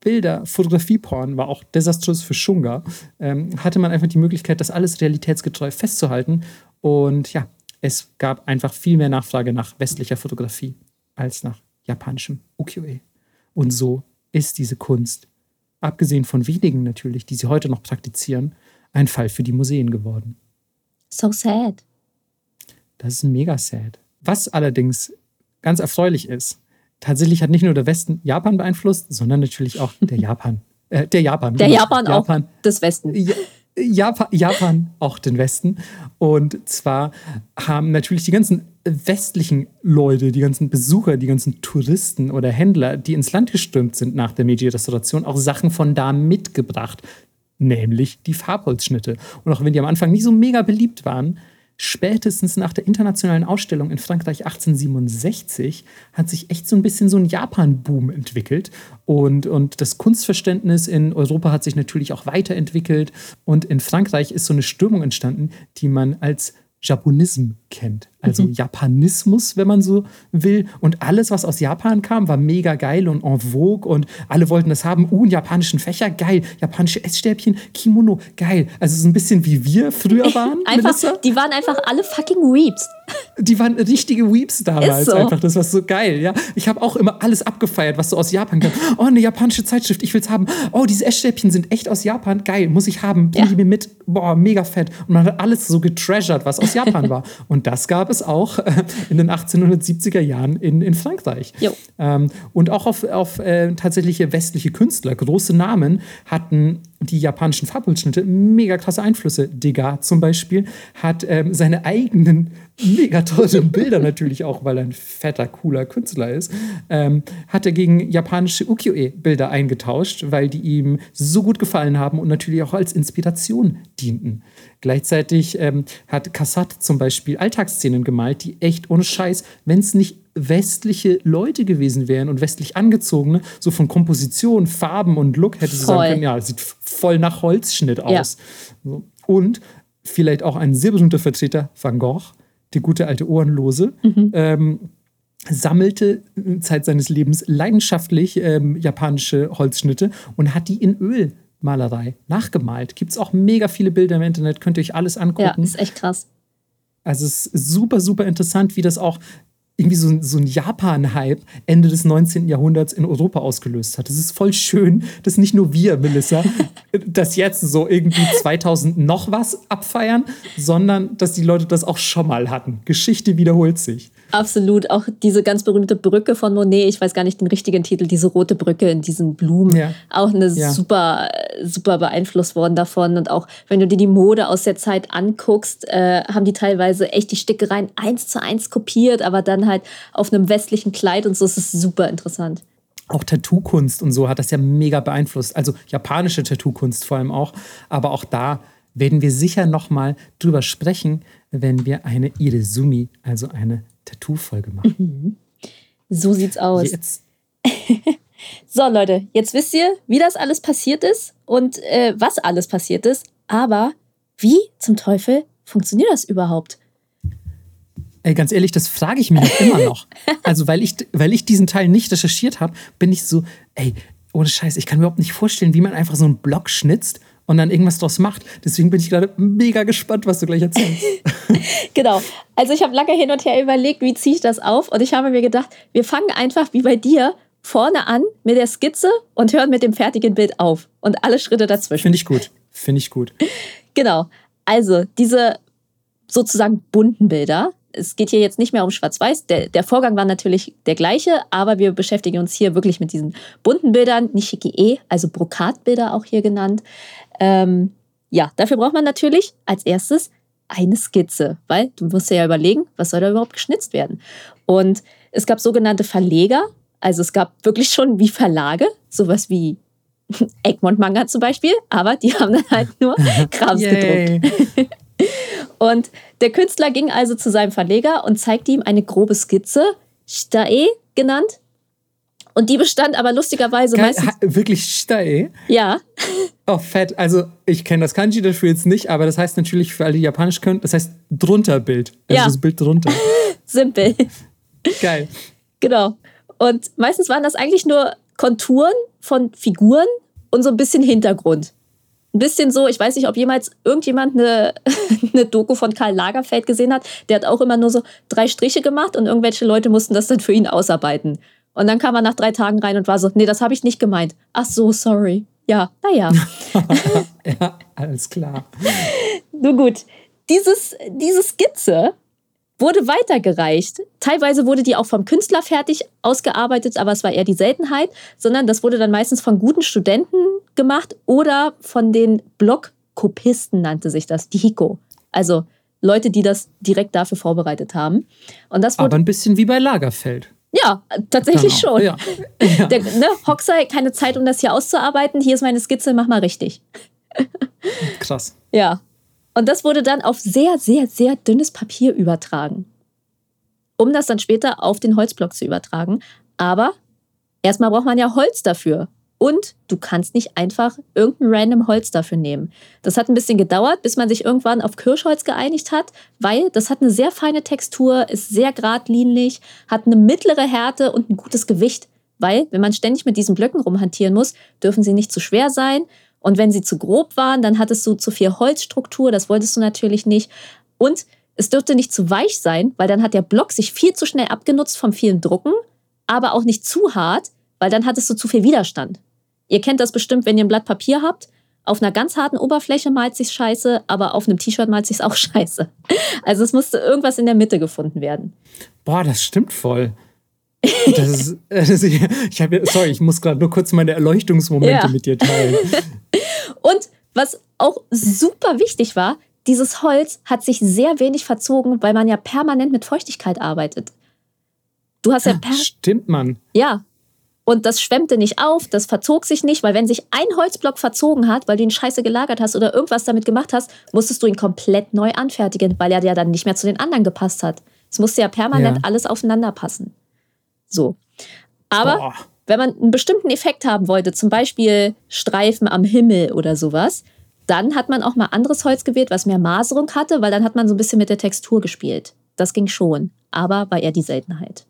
Bilder, Fotografie-Porn war auch desaströs für Shunga, ähm, hatte man einfach die Möglichkeit, das alles realitätsgetreu festzuhalten. Und ja, es gab einfach viel mehr Nachfrage nach westlicher Fotografie als nach japanischem Ukiyo-e. Und so ist diese Kunst, abgesehen von wenigen natürlich, die sie heute noch praktizieren, ein Fall für die Museen geworden. So sad. Das ist mega sad. Was allerdings ganz erfreulich ist, tatsächlich hat nicht nur der Westen Japan beeinflusst, sondern natürlich auch der Japan. Äh, der Japan. Der Japan, Japan auch des Westen. Ja, Japan, Japan auch den Westen. Und zwar haben natürlich die ganzen westlichen Leute, die ganzen Besucher, die ganzen Touristen oder Händler, die ins Land gestürmt sind nach der Meiji-Restauration, auch Sachen von da mitgebracht, nämlich die Farbholzschnitte. Und auch wenn die am Anfang nicht so mega beliebt waren, spätestens nach der internationalen Ausstellung in Frankreich 1867 hat sich echt so ein bisschen so ein Japan-Boom entwickelt. Und, und das Kunstverständnis in Europa hat sich natürlich auch weiterentwickelt. Und in Frankreich ist so eine Strömung entstanden, die man als Japonism kennt. Also mhm. Japanismus, wenn man so will. Und alles, was aus Japan kam, war mega geil und en vogue und alle wollten das haben. Uh, einen japanischen Fächer, geil. Japanische Essstäbchen, Kimono, geil. Also so ein bisschen wie wir früher waren. einfach, die waren einfach alle fucking Weeps. Die waren richtige Weeps damals. So. Einfach, das war so geil. Ja, ich habe auch immer alles abgefeiert, was so aus Japan kam. Oh, eine japanische Zeitschrift, ich will's haben. Oh, diese Essstäbchen sind echt aus Japan, geil, muss ich haben. Bring ja. die mir mit. Boah, mega fett. Und man hat alles so getreasured, was aus Japan war. Und das gab es auch äh, in den 1870er Jahren in, in Frankreich. Ähm, und auch auf, auf äh, tatsächliche westliche Künstler, große Namen, hatten die japanischen Farbholzschnitte mega krasse Einflüsse. Degas zum Beispiel hat ähm, seine eigenen mega teuren Bilder natürlich auch, weil er ein fetter, cooler Künstler ist, ähm, hat er gegen japanische Ukiyo-e-Bilder eingetauscht, weil die ihm so gut gefallen haben und natürlich auch als Inspiration dienten. Gleichzeitig ähm, hat Kassat zum Beispiel Alltagsszenen gemalt, die echt ohne Scheiß, wenn es nicht westliche Leute gewesen wären und westlich angezogene, so von Komposition, Farben und Look hätte sie sagen können, ja, sieht voll nach Holzschnitt aus. Ja. Und vielleicht auch ein sehr berühmter Vertreter, Van Gogh, die gute alte Ohrenlose, mhm. ähm, sammelte Zeit seines Lebens leidenschaftlich ähm, japanische Holzschnitte und hat die in Ölmalerei nachgemalt. Gibt es auch mega viele Bilder im Internet, könnt ihr euch alles angucken. Ja, ist echt krass. Also es ist super, super interessant, wie das auch irgendwie so, so ein Japan-Hype Ende des 19. Jahrhunderts in Europa ausgelöst hat. Es ist voll schön, dass nicht nur wir, Melissa, das jetzt so irgendwie 2000 noch was abfeiern, sondern dass die Leute das auch schon mal hatten. Geschichte wiederholt sich. Absolut. Auch diese ganz berühmte Brücke von Monet, ich weiß gar nicht den richtigen Titel, diese rote Brücke in diesen Blumen. Ja. Auch eine ja. super, super beeinflusst worden davon. Und auch wenn du dir die Mode aus der Zeit anguckst, äh, haben die teilweise echt die Stickereien eins zu eins kopiert, aber dann halt auf einem westlichen Kleid und so. Es ist super interessant auch Tattoo-Kunst und so hat das ja mega beeinflusst. Also japanische Tattoo-Kunst vor allem auch. Aber auch da werden wir sicher noch mal drüber sprechen, wenn wir eine Irezumi, also eine Tattoo-Folge machen. Mhm. So sieht's aus. Jetzt. so, Leute, jetzt wisst ihr, wie das alles passiert ist und äh, was alles passiert ist. Aber wie zum Teufel funktioniert das überhaupt? Ey, ganz ehrlich, das frage ich mich immer noch. Also, weil ich, weil ich diesen Teil nicht recherchiert habe, bin ich so, ey, ohne Scheiß, ich kann mir überhaupt nicht vorstellen, wie man einfach so einen Block schnitzt und dann irgendwas draus macht. Deswegen bin ich gerade mega gespannt, was du gleich erzählst. genau. Also ich habe lange hin und her überlegt, wie ziehe ich das auf? Und ich habe mir gedacht, wir fangen einfach wie bei dir vorne an mit der Skizze und hören mit dem fertigen Bild auf. Und alle Schritte dazwischen. Finde ich gut. Finde ich gut. Genau. Also diese sozusagen bunten Bilder. Es geht hier jetzt nicht mehr um Schwarz-Weiß. Der, der Vorgang war natürlich der gleiche, aber wir beschäftigen uns hier wirklich mit diesen bunten Bildern, Nishiki-e, also Brokatbilder auch hier genannt. Ähm, ja, dafür braucht man natürlich als erstes eine Skizze, weil du musst ja überlegen, was soll da überhaupt geschnitzt werden. Und es gab sogenannte Verleger, also es gab wirklich schon wie Verlage, sowas wie Egmont Manga zum Beispiel, aber die haben dann halt nur Krams gedruckt. und der Künstler ging also zu seinem Verleger und zeigte ihm eine grobe Skizze, Stae genannt. Und die bestand aber lustigerweise Geil, meistens. wirklich steil. Ja, Oh, fett. Also, ich kenne das Kanji dafür jetzt nicht, aber das heißt natürlich für alle, die Japanisch können, das heißt drunter Bild. Also Ja. das Bild drunter. simpel. Geil. Genau. Und meistens waren das eigentlich nur Konturen von Figuren und so ein bisschen Hintergrund. Ein bisschen so, ich weiß nicht, ob jemals irgendjemand eine, eine Doku von Karl Lagerfeld gesehen hat. Der hat auch immer nur so drei Striche gemacht und irgendwelche Leute mussten das dann für ihn ausarbeiten. Und dann kam er nach drei Tagen rein und war so, nee, das habe ich nicht gemeint. Ach so, sorry. Ja, naja. Ja, alles klar. Nun gut, dieses, diese Skizze wurde weitergereicht. Teilweise wurde die auch vom Künstler fertig ausgearbeitet, aber es war eher die Seltenheit, sondern das wurde dann meistens von guten Studenten gemacht oder von den Blockkopisten nannte sich das, die Hiko. Also Leute, die das direkt dafür vorbereitet haben. Und das wurde, Aber ein bisschen wie bei Lagerfeld. Ja, tatsächlich Genau. schon. Ja. ja. Der, ne, Hoxai, keine Zeit, um das hier auszuarbeiten. Hier ist meine Skizze, mach mal richtig. Krass. Ja. Und das wurde dann auf sehr, sehr, sehr dünnes Papier übertragen. Um das dann später auf den Holzblock zu übertragen. Aber erstmal braucht man ja Holz dafür. Und du kannst nicht einfach irgendein random Holz dafür nehmen. Das hat ein bisschen gedauert, bis man sich irgendwann auf Kirschholz geeinigt hat, weil das hat eine sehr feine Textur, ist sehr geradlinig, hat eine mittlere Härte und ein gutes Gewicht. Weil, wenn man ständig mit diesen Blöcken rumhantieren muss, dürfen sie nicht zu schwer sein. Und wenn sie zu grob waren, dann hattest du zu viel Holzstruktur, das wolltest du natürlich nicht. Und es dürfte nicht zu weich sein, weil dann hat der Block sich viel zu schnell abgenutzt vom vielen Drucken, aber auch nicht zu hart, weil dann hattest du zu viel Widerstand. Ihr kennt das bestimmt, wenn ihr ein Blatt Papier habt. Auf einer ganz harten Oberfläche malt sich's scheiße, aber auf einem T-Shirt malt sich's auch scheiße. Also es musste irgendwas in der Mitte gefunden werden. Boah, das stimmt voll. Das ist, das ist, ich habe, sorry, ich muss gerade nur kurz meine Erleuchtungsmomente Ja. mit dir teilen. Und was auch super wichtig war, dieses Holz hat sich sehr wenig verzogen, weil man ja permanent mit Feuchtigkeit arbeitet. Du hast ja per Stimmt, Mann. ja. Und das schwemmte nicht auf, das verzog sich nicht, weil wenn sich ein Holzblock verzogen hat, weil du ihn scheiße gelagert hast oder irgendwas damit gemacht hast, musstest du ihn komplett neu anfertigen, weil er ja dann nicht mehr zu den anderen gepasst hat. Es musste ja permanent Ja. alles aufeinander passen. So. Aber Boah. wenn man einen bestimmten Effekt haben wollte, zum Beispiel Streifen am Himmel oder sowas, dann hat man auch mal anderes Holz gewählt, was mehr Maserung hatte, weil dann hat man so ein bisschen mit der Textur gespielt. Das ging schon, aber war eher die Seltenheit.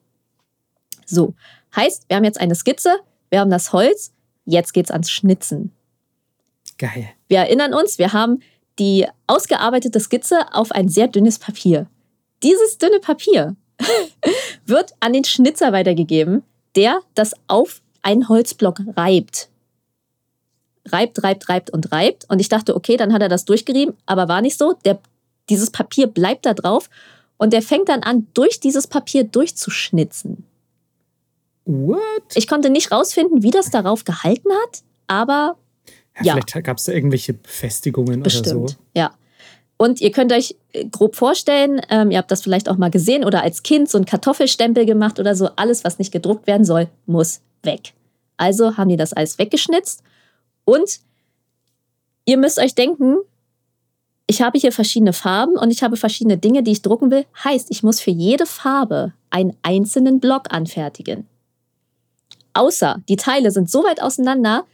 So, heißt, wir haben jetzt eine Skizze, wir haben das Holz, jetzt geht's ans Schnitzen. Geil. Wir erinnern uns, wir haben die ausgearbeitete Skizze auf ein sehr dünnes Papier. Dieses dünne Papier wird an den Schnitzer weitergegeben, der das auf einen Holzblock reibt. Reibt, reibt, reibt und reibt. Und ich dachte, okay, dann hat er das durchgerieben, aber war nicht so. Der, dieses Papier bleibt da drauf und der fängt dann an, durch dieses Papier durchzuschnitzen. What? Ich konnte nicht rausfinden, wie das darauf gehalten hat, aber Ja, Ja. Vielleicht gab es da irgendwelche Befestigungen oder Bestimmt, so. ja. Und ihr könnt euch äh, grob vorstellen, ähm, ihr habt das vielleicht auch mal gesehen oder als Kind so einen Kartoffelstempel gemacht oder so. Alles, was nicht gedruckt werden soll, muss weg. Also haben die das alles weggeschnitzt. Und ihr müsst euch denken, ich habe hier verschiedene Farben und ich habe verschiedene Dinge, die ich drucken will. Heißt, ich muss für jede Farbe einen einzelnen Block anfertigen. Außer die Teile sind so weit auseinander,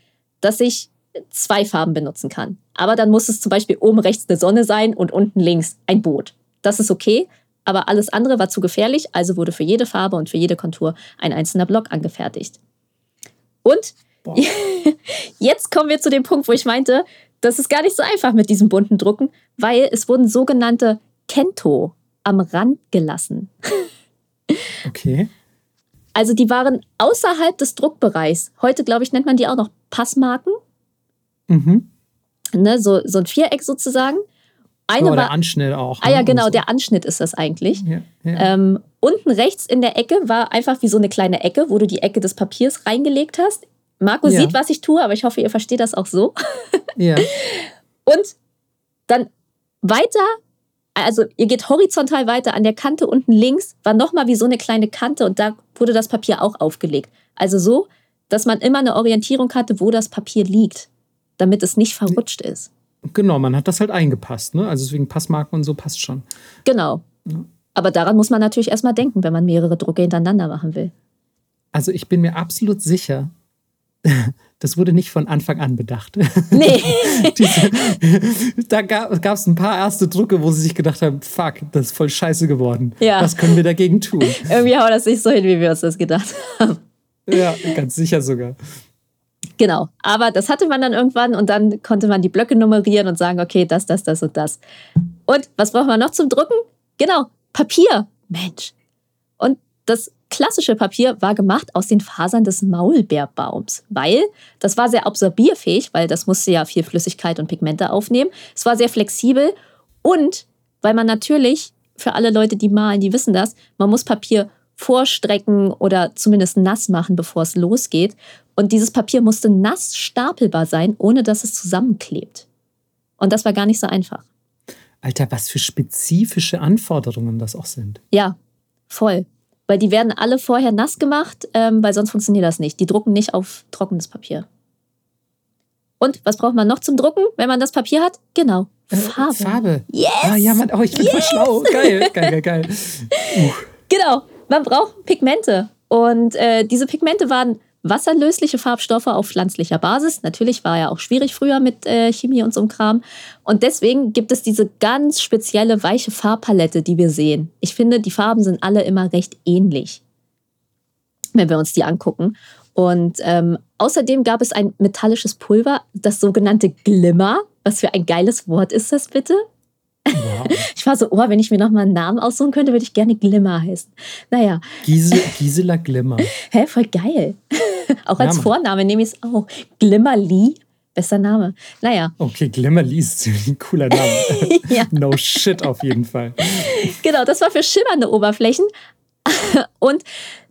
dass ich zwei Farben benutzen kann. Aber dann muss es zum Beispiel oben rechts eine Sonne sein und unten links ein Boot. Das ist okay, aber alles andere war zu gefährlich, also wurde für jede Farbe und für jede Kontur ein einzelner Block angefertigt. Und Boah. jetzt kommen wir zu dem Punkt, wo ich meinte, das ist gar nicht so einfach mit diesem bunten Drucken, weil es wurden sogenannte Kento am Rand gelassen. Okay. Also die waren außerhalb des Druckbereichs. Heute, glaube ich, nennt man die auch noch Passmarken. Mhm. Ne? So, so ein Viereck sozusagen. Eine Aber der war, Anschnitt auch. ah ne? ja, Und genau, so. der Anschnitt ist das eigentlich. Ja, ja. Ähm, unten rechts in der Ecke war einfach wie so eine kleine Ecke, wo du die Ecke des Papiers reingelegt hast. Marco Ja. sieht, was ich tue, aber ich hoffe, ihr versteht das auch so. ja. Und dann weiter, also ihr geht horizontal weiter, an der Kante unten links war nochmal wie so eine kleine Kante und da wurde das Papier auch aufgelegt. Also so, dass man immer eine Orientierung hatte, wo das Papier liegt, damit es nicht verrutscht ist. Genau, man hat das halt eingepasst. Ne? Also deswegen Passmarken und so passt schon. Genau. Ja. Aber daran muss man natürlich erstmal denken, wenn man mehrere Drucke hintereinander machen will. Also ich bin mir absolut sicher, das wurde nicht von Anfang an bedacht. Nee. Diese, da gab es ein paar erste Drucke, wo sie sich gedacht haben, fuck, das ist voll scheiße geworden. Ja. Was können wir dagegen tun? Irgendwie hauen das nicht so hin, wie wir uns das gedacht haben. Ja, ganz sicher sogar. Genau. Aber das hatte man dann irgendwann und dann konnte man die Blöcke nummerieren und sagen, okay, das, das, das und das. Und was braucht man noch zum Drucken? Genau, Papier. Mensch. Und das klassische Papier war gemacht aus den Fasern des Maulbeerbaums, weil das war sehr absorbierfähig, weil das musste ja viel Flüssigkeit und Pigmente aufnehmen. Es war sehr flexibel und weil man natürlich, für alle Leute, die malen, die wissen das, man muss Papier vorstrecken oder zumindest nass machen, bevor es losgeht. Und dieses Papier musste nass stapelbar sein, ohne dass es zusammenklebt. Und das war gar nicht so einfach. Alter, was für spezifische Anforderungen das auch sind. Ja, voll. Weil die werden alle vorher nass gemacht, ähm, weil sonst funktioniert das nicht. Die drucken nicht auf trockenes Papier. Und was braucht man noch zum Drucken, wenn man das Papier hat? Genau, Farbe. Äh, Farbe. Yes! Ah, ja, Mann, oh, ich bin Yes! voll schlau. Geil, geil, geil, geil. Uh. Genau, man braucht Pigmente. Und äh, diese Pigmente waren wasserlösliche Farbstoffe auf pflanzlicher Basis. Natürlich war ja auch schwierig früher mit äh, Chemie und so einem Kram. Und deswegen gibt es diese ganz spezielle weiche Farbpalette, die wir sehen. Ich finde, die Farben sind alle immer recht ähnlich, wenn wir uns die angucken. Und ähm, außerdem gab es ein metallisches Pulver, das sogenannte Glimmer. Was für ein geiles Wort ist das bitte? Wow. Ich war so, oh, wenn ich mir noch mal einen Namen aussuchen könnte, würde ich gerne Glimmer heißen. Naja, Gisela, Gisela Glimmer. hä, voll geil. auch als Mann. Vorname nehme ich es auch. Glimmer Lee, bester Name. Naja, Okay, Glimmer ist ein cooler Name. ja, No shit auf jeden Fall. genau, das war für schimmernde Oberflächen. Und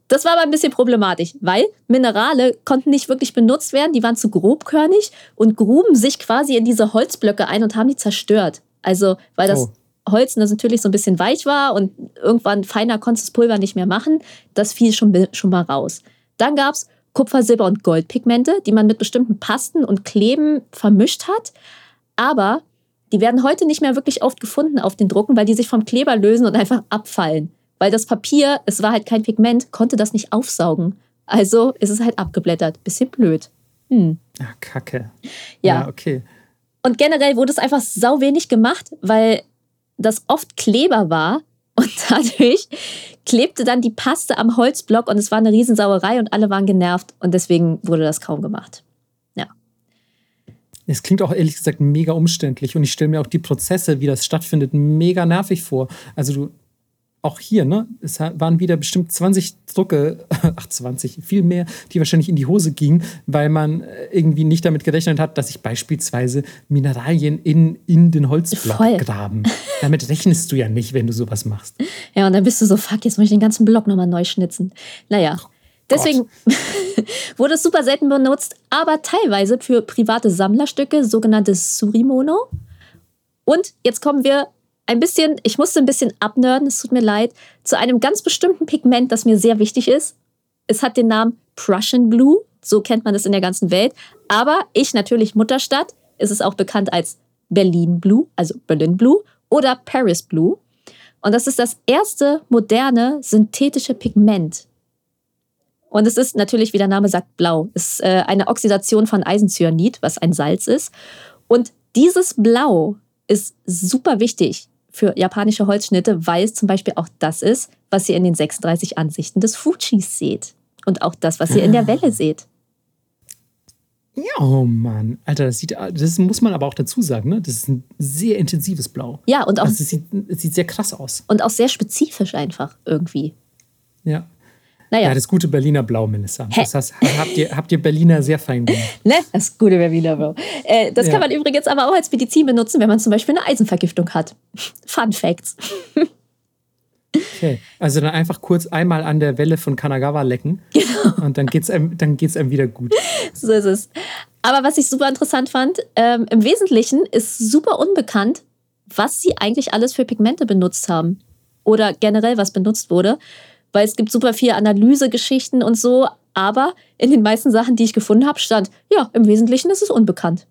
das war aber ein bisschen problematisch, weil Minerale konnten nicht wirklich benutzt werden, die waren zu grobkörnig und gruben sich quasi in diese Holzblöcke ein und haben die zerstört. Also, weil das Oh. Holz natürlich so ein bisschen weich war und irgendwann feiner konntest das Pulver nicht mehr machen, das fiel schon, schon mal raus. Dann gab es Kupfer, Silber und Goldpigmente, die man mit bestimmten Pasten und Kleben vermischt hat. Aber die werden heute nicht mehr wirklich oft gefunden auf den Drucken, weil die sich vom Kleber lösen und einfach abfallen. Weil das Papier, es war halt kein Pigment, konnte das nicht aufsaugen. Also ist es halt abgeblättert. Bisschen blöd. Hm. Ah, Kacke. Ja. okay. Und generell wurde es einfach sau wenig gemacht, weil das oft Kleber war und dadurch klebte dann die Paste am Holzblock und es war eine Riesensauerei und alle waren genervt und deswegen wurde das kaum gemacht. Ja. Es klingt auch ehrlich gesagt mega umständlich und ich stelle mir auch die Prozesse, wie das stattfindet, mega nervig vor. Also du, auch hier, ne, es waren wieder bestimmt 20 Drucke, ach 20, viel mehr, die wahrscheinlich in die Hose gingen, weil man äh, irgendwie nicht damit gerechnet hat, dass sich beispielsweise Mineralien in, in den Holzblock Voll. graben. Damit rechnest du ja nicht, wenn du sowas machst. Ja, und dann bist du so, fuck, jetzt muss ich den ganzen Block nochmal neu schnitzen. Naja. Deswegen wurde es super selten benutzt, aber teilweise für private Sammlerstücke, sogenannte Surimono. Und jetzt kommen wir ein bisschen, ich musste ein bisschen abnörden, es tut mir leid, zu einem ganz bestimmten Pigment, das mir sehr wichtig ist. Es hat den Namen Prussian Blue, so kennt man es in der ganzen Welt. Aber ich natürlich Mutterstadt, ist es auch bekannt als Berlin Blue, also Berlin Blue oder Paris Blue. Und das ist das erste moderne synthetische Pigment. Und es ist natürlich, wie der Name sagt, blau. Es ist äh, eine Oxidation von Eisenzyanid, was ein Salz ist. Und dieses Blau ist super wichtig für japanische Holzschnitte, weil es zum Beispiel auch das ist, was ihr in den 36 Ansichten des Fujis seht. Und auch das, was ihr in der Welle seht. Ja, oh Mann. Alter, das sieht, das muss man aber auch dazu sagen, ne? Das ist ein sehr intensives Blau. Ja, und auch, Also es sieht, es sieht sehr krass aus. und auch sehr spezifisch einfach irgendwie. Ja. Naja, Ja, das gute Berliner Blau, Melissa. Das heißt, habt ihr, habt ihr Berliner sehr fein gemacht. ne? Das gute Berliner Blau. Äh, das Ja. kann man übrigens aber auch als Medizin benutzen, wenn man zum Beispiel eine Eisenvergiftung hat. Fun Facts. Okay. Also dann einfach kurz einmal an der Welle von Kanagawa lecken. Genau. Und dann geht's einem, dann geht's einem wieder gut. So ist es. Aber was ich super interessant fand, ähm, im Wesentlichen ist super unbekannt, was sie eigentlich alles für Pigmente benutzt haben. Oder generell, was benutzt wurde. Weil es gibt super viele Analysegeschichten und so. Aber in den meisten Sachen, die ich gefunden habe, stand, ja, im Wesentlichen ist es unbekannt.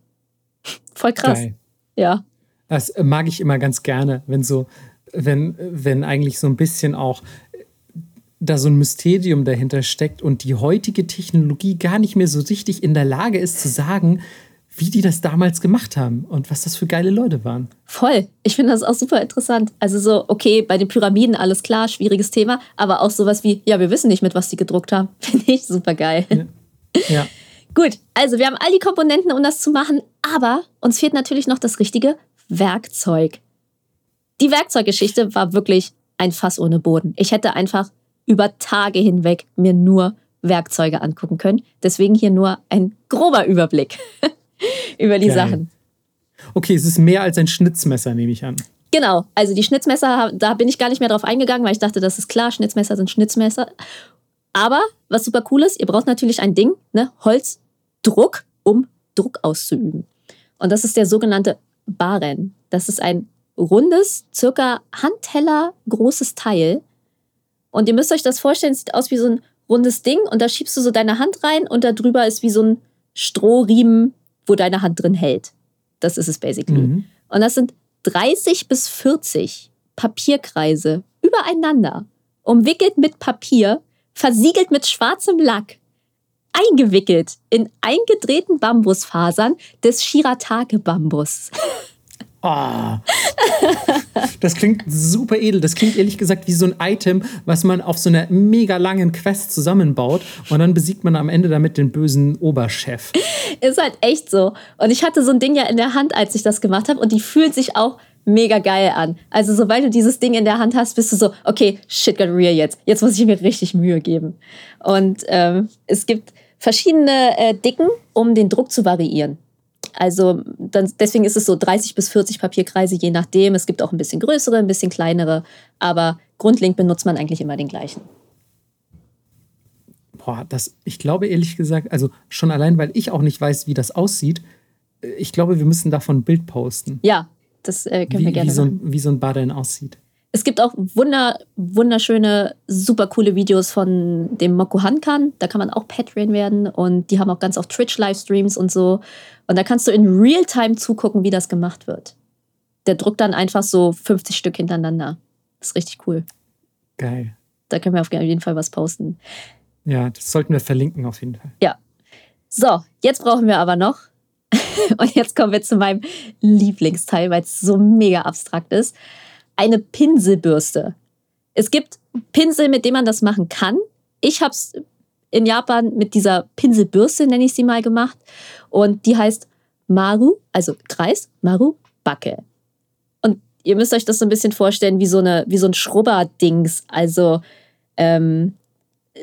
Voll krass. Geil. Ja. Das mag ich immer ganz gerne, wenn so, wenn, wenn eigentlich so ein bisschen auch da so ein Mysterium dahinter steckt und die heutige Technologie gar nicht mehr so richtig in der Lage ist zu sagen, wie die das damals gemacht haben und was das für geile Leute waren. Voll. Ich finde das auch super interessant. Also so, okay, bei den Pyramiden alles klar, schwieriges Thema, aber auch sowas wie, ja, wir wissen nicht, mit was die gedruckt haben. Finde ich super geil. Ja. ja. Gut, also wir haben all die Komponenten, um das zu machen, aber uns fehlt natürlich noch das richtige Werkzeug. Die Werkzeuggeschichte war wirklich ein Fass ohne Boden. Ich hätte einfach über Tage hinweg mir nur Werkzeuge angucken können. Deswegen hier nur ein grober Überblick über die Geil. Sachen. Okay, es ist mehr als ein Schnitzmesser, nehme ich an. Genau, also die Schnitzmesser, da bin ich gar nicht mehr drauf eingegangen, weil ich dachte, das ist klar, Schnitzmesser sind Schnitzmesser. Aber was super cool ist, ihr braucht natürlich ein Ding, ne, Holzdruck, um Druck auszuüben. Und das ist der sogenannte Baren. Das ist ein rundes, circa Handteller großes Teil. Und ihr müsst euch das vorstellen, es sieht aus wie so ein rundes Ding und da schiebst du so deine Hand rein und da drüber ist wie so ein Strohriemen, wo deine Hand drin hält. Das ist es basically. Mhm. Und das sind 30 bis 40 Papierkreise übereinander, umwickelt mit Papier, versiegelt mit schwarzem Lack, eingewickelt in eingedrehten Bambusfasern des Shiratake-Bambus. Oh. Das klingt super edel. Das klingt ehrlich gesagt wie so ein Item, was man auf so einer mega langen Quest zusammenbaut und dann besiegt man am Ende damit den bösen Oberchef. Ist halt echt so. Und ich hatte so ein Ding ja in der Hand, als ich das gemacht habe und die fühlt sich auch mega geil an. Also sobald du dieses Ding in der Hand hast, bist du so, okay, shit got real jetzt. Jetzt muss ich mir richtig Mühe geben. Und ähm, es gibt verschiedene äh, Dicken, um den Druck zu variieren. Also dann, deswegen ist es so 30 bis 40 Papierkreise, je nachdem. Es gibt auch ein bisschen größere, ein bisschen kleinere, aber grundlegend benutzt man eigentlich immer den gleichen. Boah, das, ich glaube ehrlich gesagt, also schon allein, weil ich auch nicht weiß, wie das aussieht, äh, ich glaube, wir müssen davon ein Bild posten. Ja, das äh, können wie, wir gerne wie so, ein, wie so ein Baden aussieht. Es gibt auch wunder, wunderschöne, super coole Videos von dem Moko Hankan. Da kann man auch Patreon werden und die haben auch ganz auf Twitch Livestreams und so. Und da kannst du in Realtime zugucken, wie das gemacht wird. Der druckt dann einfach so 50 Stück hintereinander. Das ist richtig cool. Geil. Da können wir auf jeden Fall was posten. Ja, das sollten wir verlinken auf jeden Fall. Ja. So, jetzt brauchen wir aber noch, und jetzt kommen wir zu meinem Lieblingsteil, weil es so mega abstrakt ist eine Pinselbürste. Es gibt Pinsel, mit denen man das machen kann. Ich habe es in Japan mit dieser Pinselbürste, nenne ich sie mal, gemacht. Und die heißt Maru, also Kreis, Maru Backe. Und ihr müsst euch das so ein bisschen vorstellen wie so, eine, wie so ein Schrubberdings. Also ähm,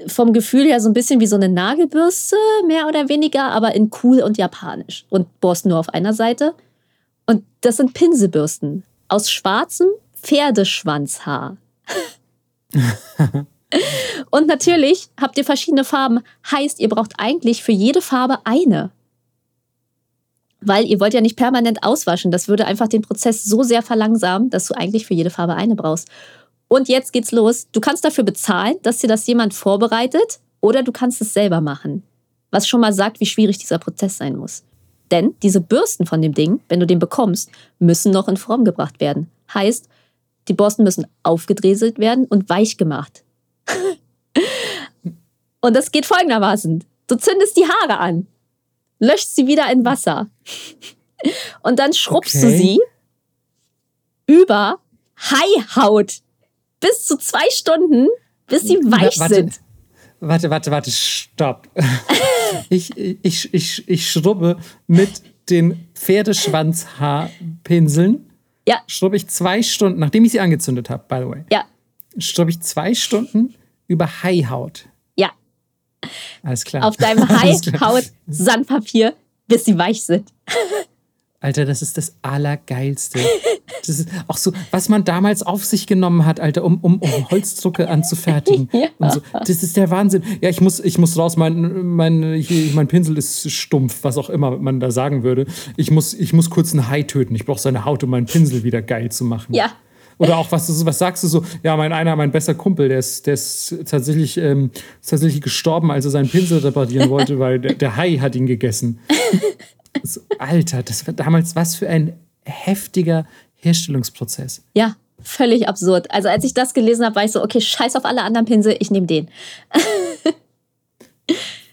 vom Gefühl her so ein bisschen wie so eine Nagelbürste, mehr oder weniger, aber in cool und japanisch. Und Borsten nur auf einer Seite. Und das sind Pinselbürsten aus schwarzem Pferdeschwanzhaar. Und natürlich habt ihr verschiedene Farben. Heißt, ihr braucht eigentlich für jede Farbe eine. Weil ihr wollt ja nicht permanent auswaschen. Das würde einfach den Prozess so sehr verlangsamen, dass du eigentlich für jede Farbe eine brauchst. Und jetzt geht's los. Du kannst dafür bezahlen, dass dir das jemand vorbereitet oder du kannst es selber machen. Was schon mal sagt, wie schwierig dieser Prozess sein muss. Denn diese Bürsten von dem Ding, wenn du den bekommst, müssen noch in Form gebracht werden. Heißt, die Borsten müssen aufgedreselt werden und weich gemacht. und das geht folgendermaßen. Du zündest die Haare an, löscht sie wieder in Wasser und dann schrubbst okay. du sie über Haihaut bis zu zwei Stunden, bis sie weich warte, sind. Warte, warte, warte, stopp. ich, ich, ich, ich schrubbe mit den Pferdeschwanzhaarpinseln ja. Schrubbe ich zwei Stunden, nachdem ich sie angezündet habe, by the way. Ja. Schrubbe ich zwei Stunden über Haihaut. Ja. Alles klar. Auf deinem Haihaut-Sandpapier, bis sie weich sind. Alter, das ist das Allergeilste. Das ist auch so, was man damals auf sich genommen hat, Alter, um, um, um Holzdrucke anzufertigen. ja. so. Das ist der Wahnsinn. Ja, ich muss, ich muss raus, mein, mein, mein Pinsel ist stumpf, was auch immer man da sagen würde. Ich muss, ich muss kurz einen Hai töten. Ich brauche seine Haut, um meinen Pinsel wieder geil zu machen. Ja. Oder auch, was, was sagst du so? Ja, mein einer, mein bester Kumpel, der ist, der ist tatsächlich, ähm, tatsächlich gestorben, als er seinen Pinsel reparieren wollte, weil der, der Hai hat ihn gegessen. So, Alter, das war damals was für ein heftiger Herstellungsprozess. Ja, völlig absurd. Also als ich das gelesen habe, war ich so, okay, scheiß auf alle anderen Pinsel, ich nehme den.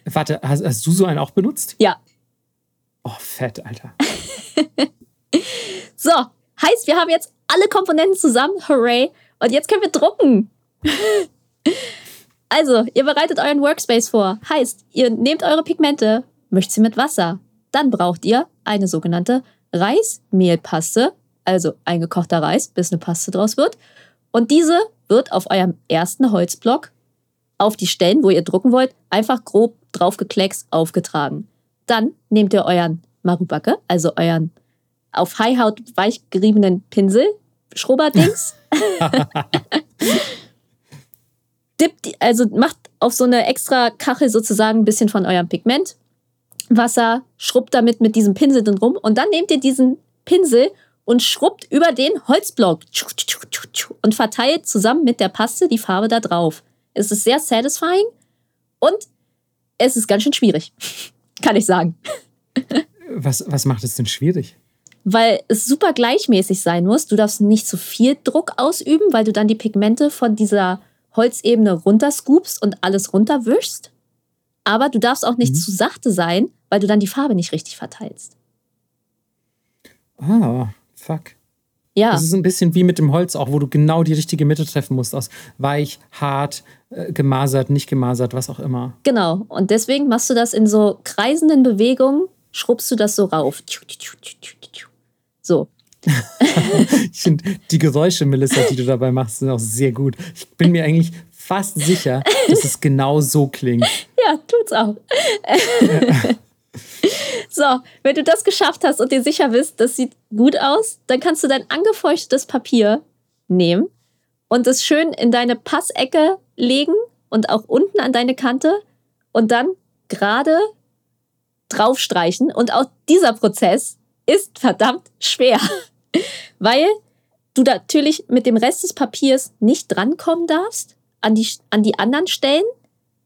Warte, hast, hast, du so einen auch benutzt? Ja. Oh, fett, Alter. so, heißt, wir haben jetzt alle Komponenten zusammen, hooray, und jetzt können wir drucken. also, ihr bereitet euren Workspace vor. Heißt, ihr nehmt eure Pigmente, mischt sie mit Wasser. Dann braucht ihr eine sogenannte Reismehlpaste, also eingekochter Reis, bis eine Paste draus wird. Und diese wird auf eurem ersten Holzblock auf die Stellen, wo ihr drucken wollt, einfach grob draufgekleckst aufgetragen. Dann nehmt ihr euren Marubake, also euren auf Highhaut weich geriebenen Pinsel, Schrubberdings. Dippt, also macht auf so eine extra Kachel sozusagen ein bisschen von eurem Pigment. Wasser, schrubbt damit mit diesem Pinsel drin rum und dann nehmt ihr diesen Pinsel und schrubbt über den Holzblock und verteilt zusammen mit der Paste die Farbe da drauf. Es ist sehr satisfying und es ist ganz schön schwierig, kann ich sagen. Was, was macht es denn schwierig? Weil es super gleichmäßig sein muss. Du darfst nicht zu viel Druck ausüben, weil du dann die Pigmente von dieser Holzebene runterscoopst und alles runterwischst. Aber du darfst auch nicht mhm. zu sachte sein, weil du dann die Farbe nicht richtig verteilst. Ah, fuck. Ja. Das ist ein bisschen wie mit dem Holz auch, wo du genau die richtige Mitte treffen musst aus weich, hart, äh, gemasert, nicht gemasert, was auch immer. Genau. Und deswegen machst du das in so kreisenden Bewegungen, schrubbst du das so rauf. So. ich finde die Geräusche, Melissa, die du dabei machst, sind auch sehr gut. Ich bin mir eigentlich fast sicher, dass es genau so klingt. Ja, tut's auch. So, wenn du das geschafft hast und dir sicher bist, das sieht gut aus, dann kannst du dein angefeuchtetes Papier nehmen und es schön in deine Passecke legen und auch unten an deine Kante und dann gerade draufstreichen. Und auch dieser Prozess ist verdammt schwer, weil du natürlich mit dem Rest des Papiers nicht drankommen darfst an die, an die anderen Stellen,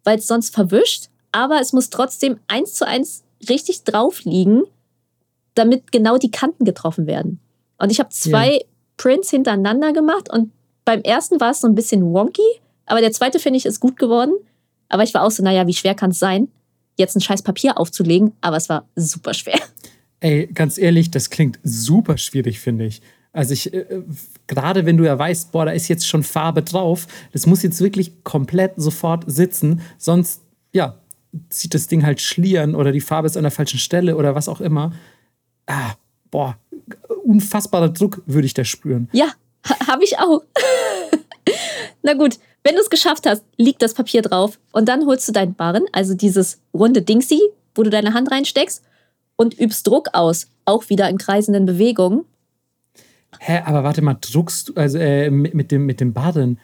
weil es sonst verwischt. Aber es muss trotzdem eins zu eins richtig drauf liegen, damit genau die Kanten getroffen werden. Und ich habe zwei ja. Prints hintereinander gemacht und beim ersten war es so ein bisschen wonky, aber der zweite finde ich ist gut geworden. Aber ich war auch so, naja, wie schwer kann es sein, jetzt ein scheiß Papier aufzulegen? Aber es war super schwer. Ey, ganz ehrlich, das klingt super schwierig, finde ich. Also ich, äh, gerade wenn du ja weißt, boah, da ist jetzt schon Farbe drauf, das muss jetzt wirklich komplett sofort sitzen, sonst, ja, zieht das Ding halt schlieren oder die Farbe ist an der falschen Stelle oder was auch immer. Ah, boah, unfassbarer Druck würde ich da spüren. Ja, ha habe ich auch. Na gut, wenn du es geschafft hast, liegt das Papier drauf und dann holst du deinen Barren, also dieses runde Dingsi, wo du deine Hand reinsteckst und übst Druck aus, auch wieder in kreisenden Bewegungen. Hä, aber warte mal, druckst du, also äh, mit, mit, dem, mit dem Barren,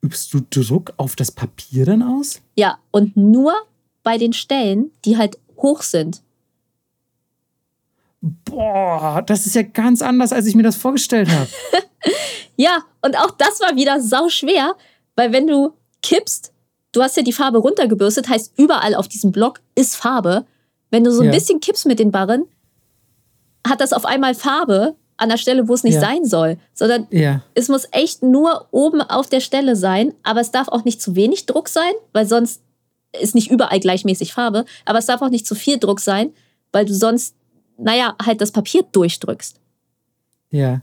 übst du Druck auf das Papier dann aus? Ja, und nur bei den Stellen, die halt hoch sind. Boah, das ist ja ganz anders, als ich mir das vorgestellt habe. ja, und auch das war wieder sau schwer, weil wenn du kippst, du hast ja die Farbe runtergebürstet, heißt überall auf diesem Block ist Farbe. Wenn du so ein ja. bisschen kippst mit den Barren, hat das auf einmal Farbe an der Stelle, wo es nicht ja. sein soll, sondern ja. es muss echt nur oben auf der Stelle sein, aber es darf auch nicht zu wenig Druck sein, weil sonst ist nicht überall gleichmäßig Farbe, aber es darf auch nicht zu viel Druck sein, weil du sonst, naja, halt das Papier durchdrückst. Ja.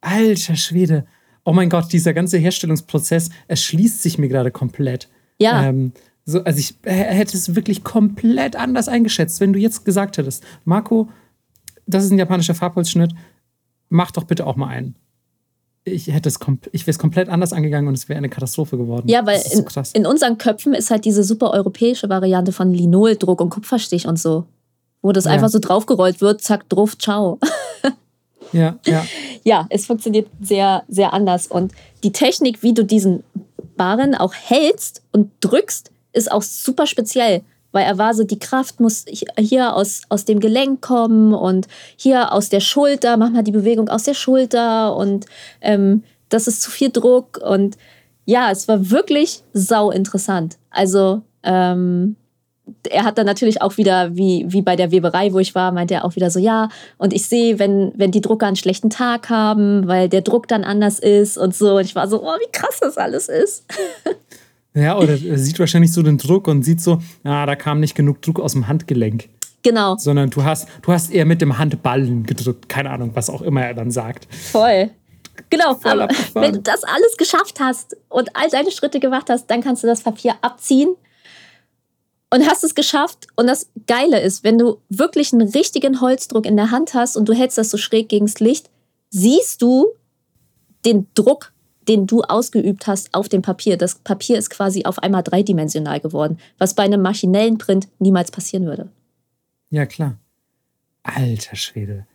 Alter Schwede. Oh mein Gott, dieser ganze Herstellungsprozess erschließt sich mir gerade komplett. Ja. Ähm, so, also ich hätte es wirklich komplett anders eingeschätzt, wenn du jetzt gesagt hättest, Marco, das ist ein japanischer Farbholzschnitt, mach doch bitte auch mal einen ich hätte es ich wäre es komplett anders angegangen und es wäre eine Katastrophe geworden. Ja, weil so in, in, unseren Köpfen ist halt diese super europäische Variante von Linoldruck und Kupferstich und so, wo das ja. einfach so draufgerollt wird, zack, drauf, ciao. ja, ja. Ja, es funktioniert sehr, sehr anders und die Technik, wie du diesen Barren auch hältst und drückst, ist auch super speziell weil er war so, die Kraft muss hier aus, aus dem Gelenk kommen und hier aus der Schulter, mach mal die Bewegung aus der Schulter und ähm, das ist zu viel Druck und ja, es war wirklich sau interessant. Also ähm, er hat dann natürlich auch wieder, wie, wie bei der Weberei, wo ich war, meinte er auch wieder so, ja, und ich sehe, wenn, wenn die Drucker einen schlechten Tag haben, weil der Druck dann anders ist und so. Und ich war so, oh, wie krass das alles ist. Ja, oder er sieht wahrscheinlich so den Druck und sieht so, ah, da kam nicht genug Druck aus dem Handgelenk. Genau. Sondern du hast, du hast eher mit dem Handballen gedrückt. Keine Ahnung, was auch immer er dann sagt. Voll. Genau, aber wenn du das alles geschafft hast und all deine Schritte gemacht hast, dann kannst du das Papier abziehen und hast es geschafft. Und das Geile ist, wenn du wirklich einen richtigen Holzdruck in der Hand hast und du hältst das so schräg gegens Licht, siehst du den Druck, den du ausgeübt hast auf dem Papier. Das Papier ist quasi auf einmal dreidimensional geworden, was bei einem maschinellen Print niemals passieren würde. Ja, klar. Alter Schwede.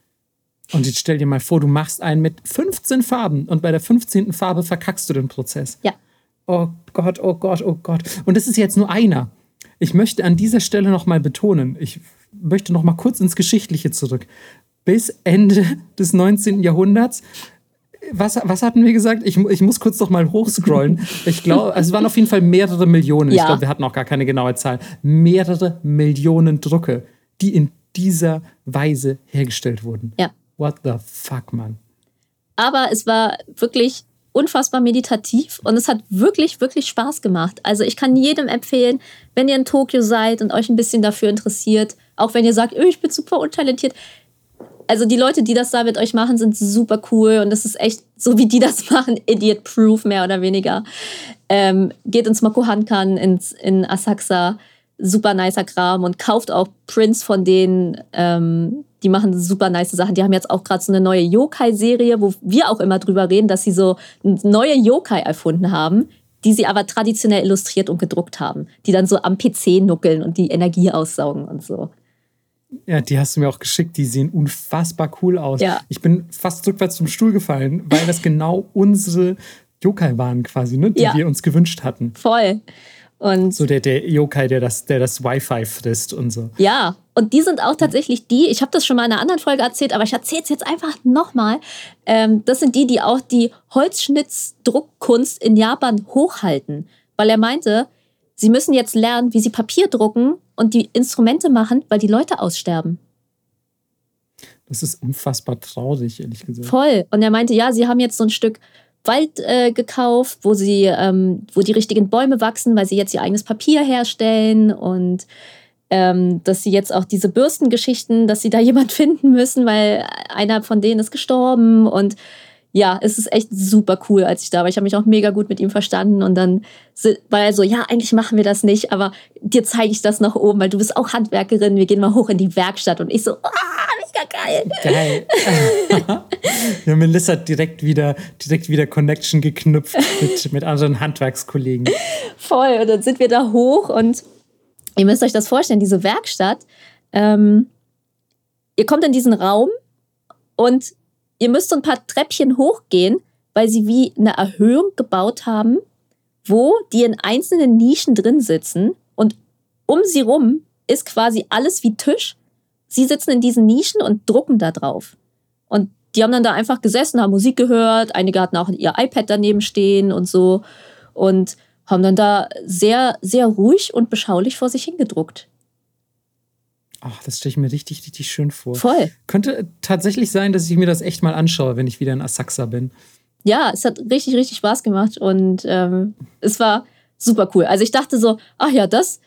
Und jetzt stell dir mal vor, du machst einen mit 15 Farben und bei der 15. Farbe verkackst du den Prozess. Ja. Oh Gott, oh Gott, oh Gott. Und das ist jetzt nur einer. Ich möchte an dieser Stelle nochmal betonen, ich möchte nochmal kurz ins Geschichtliche zurück. Bis Ende des 19. Jahrhunderts was, was hatten wir gesagt? Ich, ich muss kurz noch mal hochscrollen. Ich glaube, also es waren auf jeden Fall mehrere Millionen. Ja. Ich glaube, wir hatten auch gar keine genaue Zahl. Mehrere Millionen Drucke, die in dieser Weise hergestellt wurden. Ja. What the fuck, Mann. Aber es war wirklich unfassbar meditativ und es hat wirklich, wirklich Spaß gemacht. Also ich kann jedem empfehlen, wenn ihr in Tokio seid und euch ein bisschen dafür interessiert, auch wenn ihr sagt, oh, ich bin super untalentiert, also die Leute, die das da mit euch machen, sind super cool und das ist echt, so wie die das machen, idiot-proof mehr oder weniger. Ähm, geht ins Mokuhankan, ins, in Asakusa, super nicer Kram und kauft auch Prints von denen, ähm, die machen super nice Sachen. Die haben jetzt auch gerade so eine neue Yokai-Serie, wo wir auch immer drüber reden, dass sie so neue Yokai erfunden haben, die sie aber traditionell illustriert und gedruckt haben, die dann so am PC nuckeln und die Energie aussaugen und so. Ja, die hast du mir auch geschickt. Die sehen unfassbar cool aus. Ja. Ich bin fast rückwärts zum Stuhl gefallen, weil das genau unsere Yokai waren quasi, ne? die ja. wir uns gewünscht hatten. Voll. Und so der, der Yokai, der das, der das Wi-Fi frisst und so. Ja, und die sind auch tatsächlich die, ich habe das schon mal in einer anderen Folge erzählt, aber ich erzähle es jetzt einfach nochmal. Ähm, das sind die, die auch die Holzschnitzdruckkunst in Japan hochhalten. Weil er meinte, sie müssen jetzt lernen, wie sie Papier drucken und die Instrumente machen, weil die Leute aussterben. Das ist unfassbar traurig, ehrlich gesagt. Voll. Und er meinte, ja, sie haben jetzt so ein Stück Wald äh, gekauft, wo sie, ähm, wo die richtigen Bäume wachsen, weil sie jetzt ihr eigenes Papier herstellen und ähm, dass sie jetzt auch diese Bürstengeschichten, dass sie da jemand finden müssen, weil einer von denen ist gestorben und ja, es ist echt super cool, als ich da war. Ich habe mich auch mega gut mit ihm verstanden und dann war er so, ja, eigentlich machen wir das nicht, aber dir zeige ich das noch oben, weil du bist auch Handwerkerin. Wir gehen mal hoch in die Werkstatt und ich so, ah, mega geil. Geil. ja, Melissa hat direkt wieder, direkt wieder Connection geknüpft mit, mit anderen Handwerkskollegen. Voll. Und dann sind wir da hoch und ihr müsst euch das vorstellen, diese Werkstatt. Ähm, ihr kommt in diesen Raum und Ihr müsst so ein paar Treppchen hochgehen, weil sie wie eine Erhöhung gebaut haben, wo die in einzelnen Nischen drin sitzen und um sie rum ist quasi alles wie Tisch. Sie sitzen in diesen Nischen und drucken da drauf. Und die haben dann da einfach gesessen, haben Musik gehört, einige hatten auch ihr iPad daneben stehen und so und haben dann da sehr, sehr ruhig und beschaulich vor sich hingedruckt. Ach, das stelle ich mir richtig, richtig schön vor. Voll. Könnte tatsächlich sein, dass ich mir das echt mal anschaue, wenn ich wieder in Asakusa bin. Ja, es hat richtig, richtig Spaß gemacht und ähm, es war super cool. Also ich dachte so, ach ja, das,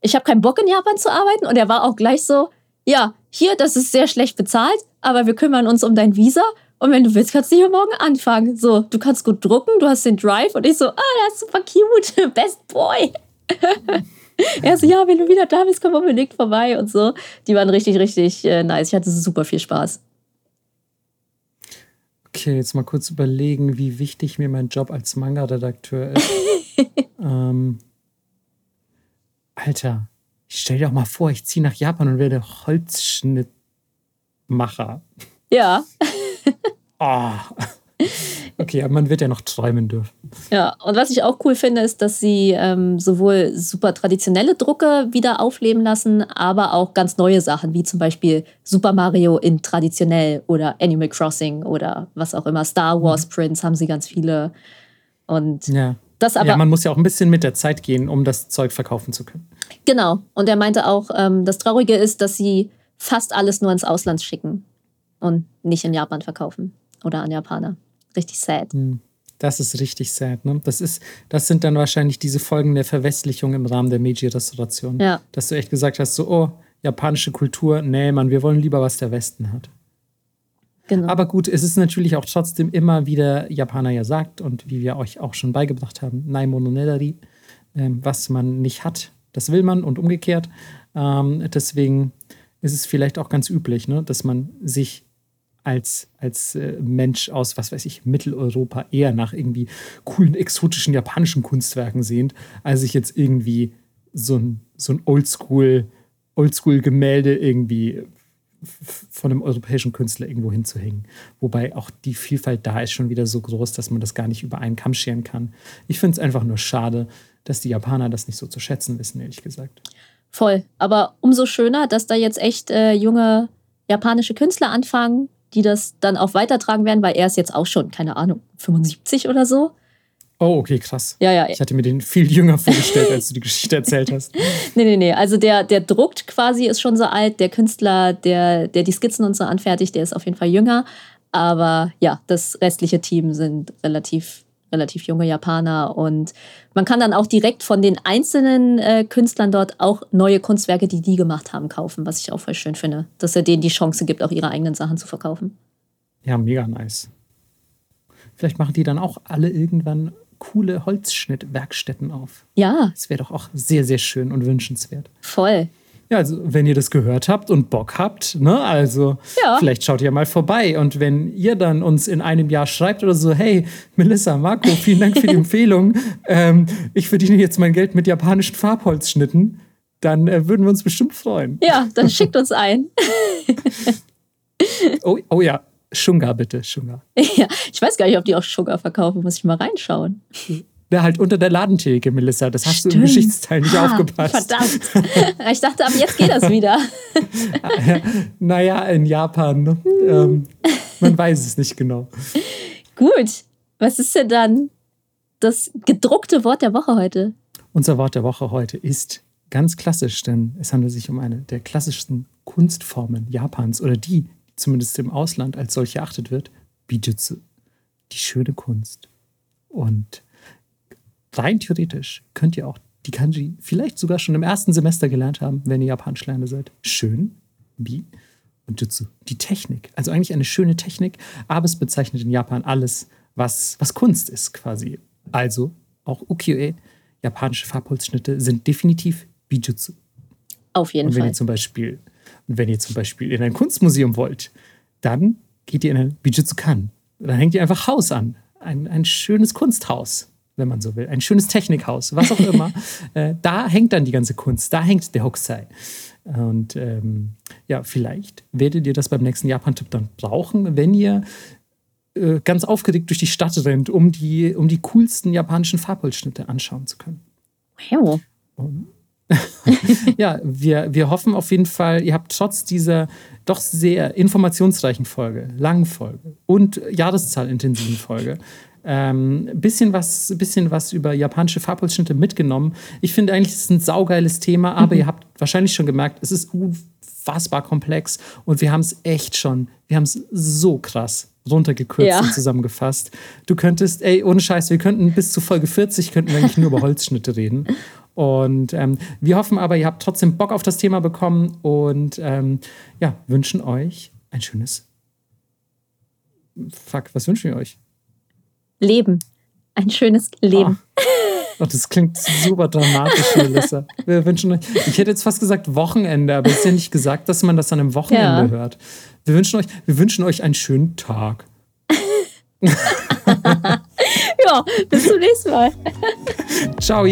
ich habe keinen Bock in Japan zu arbeiten und er war auch gleich so, ja, hier, das ist sehr schlecht bezahlt, aber wir kümmern uns um dein Visa und wenn du willst, kannst du hier morgen anfangen. So, du kannst gut drucken, du hast den Drive und ich so, ah, das ist super cute, best boy. er so, ja, wenn du wieder da bist, komm unbedingt vorbei und so. Die waren richtig, richtig äh, nice. Ich hatte super viel Spaß. Okay, jetzt mal kurz überlegen, wie wichtig mir mein Job als Manga-Redakteur ist. ähm, Alter, ich stell dir auch mal vor, ich ziehe nach Japan und werde Holzschnittmacher. Ja. oh. Okay, aber man wird ja noch träumen dürfen. Ja, und was ich auch cool finde, ist, dass sie ähm, sowohl super traditionelle Drucke wieder aufleben lassen, aber auch ganz neue Sachen, wie zum Beispiel Super Mario in traditionell oder Animal Crossing oder was auch immer. Star Wars mhm. Prints haben sie ganz viele. Und ja. Das aber, ja, man muss ja auch ein bisschen mit der Zeit gehen, um das Zeug verkaufen zu können. Genau. Und er meinte auch, ähm, das Traurige ist, dass sie fast alles nur ins Ausland schicken und nicht in Japan verkaufen oder an Japaner. Richtig sad. Hm. Das ist richtig sad. Ne? Das, ist, das sind dann wahrscheinlich diese Folgen der Verwestlichung im Rahmen der Meiji-Restauration. Ja. Dass du echt gesagt hast, so, oh, japanische Kultur, nee, Mann, wir wollen lieber, was der Westen hat. Genau. Aber gut, es ist natürlich auch trotzdem immer wieder Japaner ja sagt und wie wir euch auch schon beigebracht haben, Naimono Nedari, ähm, was man nicht hat, das will man und umgekehrt. Ähm, deswegen ist es vielleicht auch ganz üblich, ne, dass man sich als, als äh, Mensch aus, was weiß ich, Mitteleuropa eher nach irgendwie coolen, exotischen japanischen Kunstwerken sehnt, als sich jetzt irgendwie so ein, so ein Oldschool, Oldschool-Gemälde irgendwie von einem europäischen Künstler irgendwo hinzuhängen. Wobei auch die Vielfalt da ist schon wieder so groß, dass man das gar nicht über einen Kamm scheren kann. Ich finde es einfach nur schade, dass die Japaner das nicht so zu schätzen wissen, ehrlich gesagt. Voll. Aber umso schöner, dass da jetzt echt äh, junge japanische Künstler anfangen, die das dann auch weitertragen werden, weil er ist jetzt auch schon, keine Ahnung, 75 oder so. Oh, okay, krass. Ja, ja. Ich hatte mir den viel jünger vorgestellt, als du die Geschichte erzählt hast. nee, nee, nee. Also der, der druckt quasi, ist schon so alt. Der Künstler, der, der die Skizzen und so anfertigt, der ist auf jeden Fall jünger. Aber ja, das restliche Team sind relativ, relativ junge Japaner. Und man kann dann auch direkt von den einzelnen äh, Künstlern dort auch neue Kunstwerke, die die gemacht haben, kaufen, was ich auch voll schön finde. Dass er denen die Chance gibt, auch ihre eigenen Sachen zu verkaufen. Ja, mega nice. Vielleicht machen die dann auch alle irgendwann coole Holzschnittwerkstätten auf. Ja. Das wäre doch auch sehr, sehr schön und wünschenswert. Voll. Ja, also wenn ihr das gehört habt und Bock habt, ne, also Ja. vielleicht schaut ihr mal vorbei und wenn ihr dann uns in einem Jahr schreibt oder so, hey, Melissa, Marco, vielen Dank für die Empfehlung, ähm, ich verdiene jetzt mein Geld mit japanischen Farbholzschnitten, dann äh, würden wir uns bestimmt freuen. Ja, dann schickt uns ein. Oh, oh ja, Shunga bitte, Shunga. ja, ich weiß gar nicht, ob die auch Sugar verkaufen. Muss ich mal reinschauen. Ja, halt unter der Ladentheke, Melissa, das hast du im Stimmt. Geschichtsteil nicht Ah, aufgepasst. Verdammt. Ich dachte, ab jetzt geht das wieder. Naja, in Japan, ne? ähm, man weiß es nicht genau. Gut. Was ist denn dann das gedruckte Wort der Woche heute? Unser Wort der Woche heute ist ganz klassisch, denn es handelt sich um eine der klassischsten Kunstformen Japans oder die, die zumindest im Ausland als solche erachtet wird, Bijutsu, die schöne Kunst. Und rein theoretisch könnt ihr auch die Kanji vielleicht sogar schon im ersten Semester gelernt haben, wenn ihr Japanisch lernen seid. Schön, Bi und Jutsu, die Technik. Also eigentlich eine schöne Technik, aber es bezeichnet in Japan alles, was, was Kunst ist quasi. Also auch Ukiyo-e, japanische Farbholzschnitte sind definitiv Bijutsu. Auf jeden Und wenn Fall. ihr zum Beispiel, und wenn ihr zum Beispiel in ein Kunstmuseum wollt, dann geht ihr in ein Bijutsu-kan. Dann hängt ihr einfach Haus an. Ein, ein schönes Kunsthaus, wenn man so will. Ein schönes Technikhaus, was auch immer. äh, da hängt dann die ganze Kunst. Da hängt der Hokusai. Und ähm, ja, vielleicht werdet ihr das beim nächsten Japan-Tipp dann brauchen, wenn ihr äh, ganz aufgeregt durch die Stadt rennt, um die, um die coolsten japanischen Farbholzschnitte anschauen zu können. Wow. ja, wir, wir hoffen auf jeden Fall, ihr habt trotz dieser doch sehr informationsreichen Folge, langen Folge und jahreszahlintensiven Folge ähm, bisschen, was, bisschen was über japanische Farbholzschnitte mitgenommen. Ich finde eigentlich, es ist ein saugeiles Thema, aber ihr habt wahrscheinlich schon gemerkt, es ist unfassbar komplex und wir haben es echt schon, wir haben es so krass runtergekürzt Ja. und zusammengefasst. Du könntest, ey, ohne Scheiß, wir könnten bis zu Folge 40 könnten wir eigentlich nur über Holzschnitte reden. Und ähm, wir hoffen aber, ihr habt trotzdem Bock auf das Thema bekommen und ähm, ja, wünschen euch ein schönes. Fuck, was wünschen wir euch? Leben. Ein schönes Leben. Oh, das klingt super dramatisch, Melissa. Wir wünschen euch, ich hätte jetzt fast gesagt Wochenende, aber es ist ja nicht gesagt, dass man das an einem Wochenende Ja. hört. Wir wünschen, euch, wir wünschen euch einen schönen Tag. Ja, bis zum nächsten Mal. Ciao.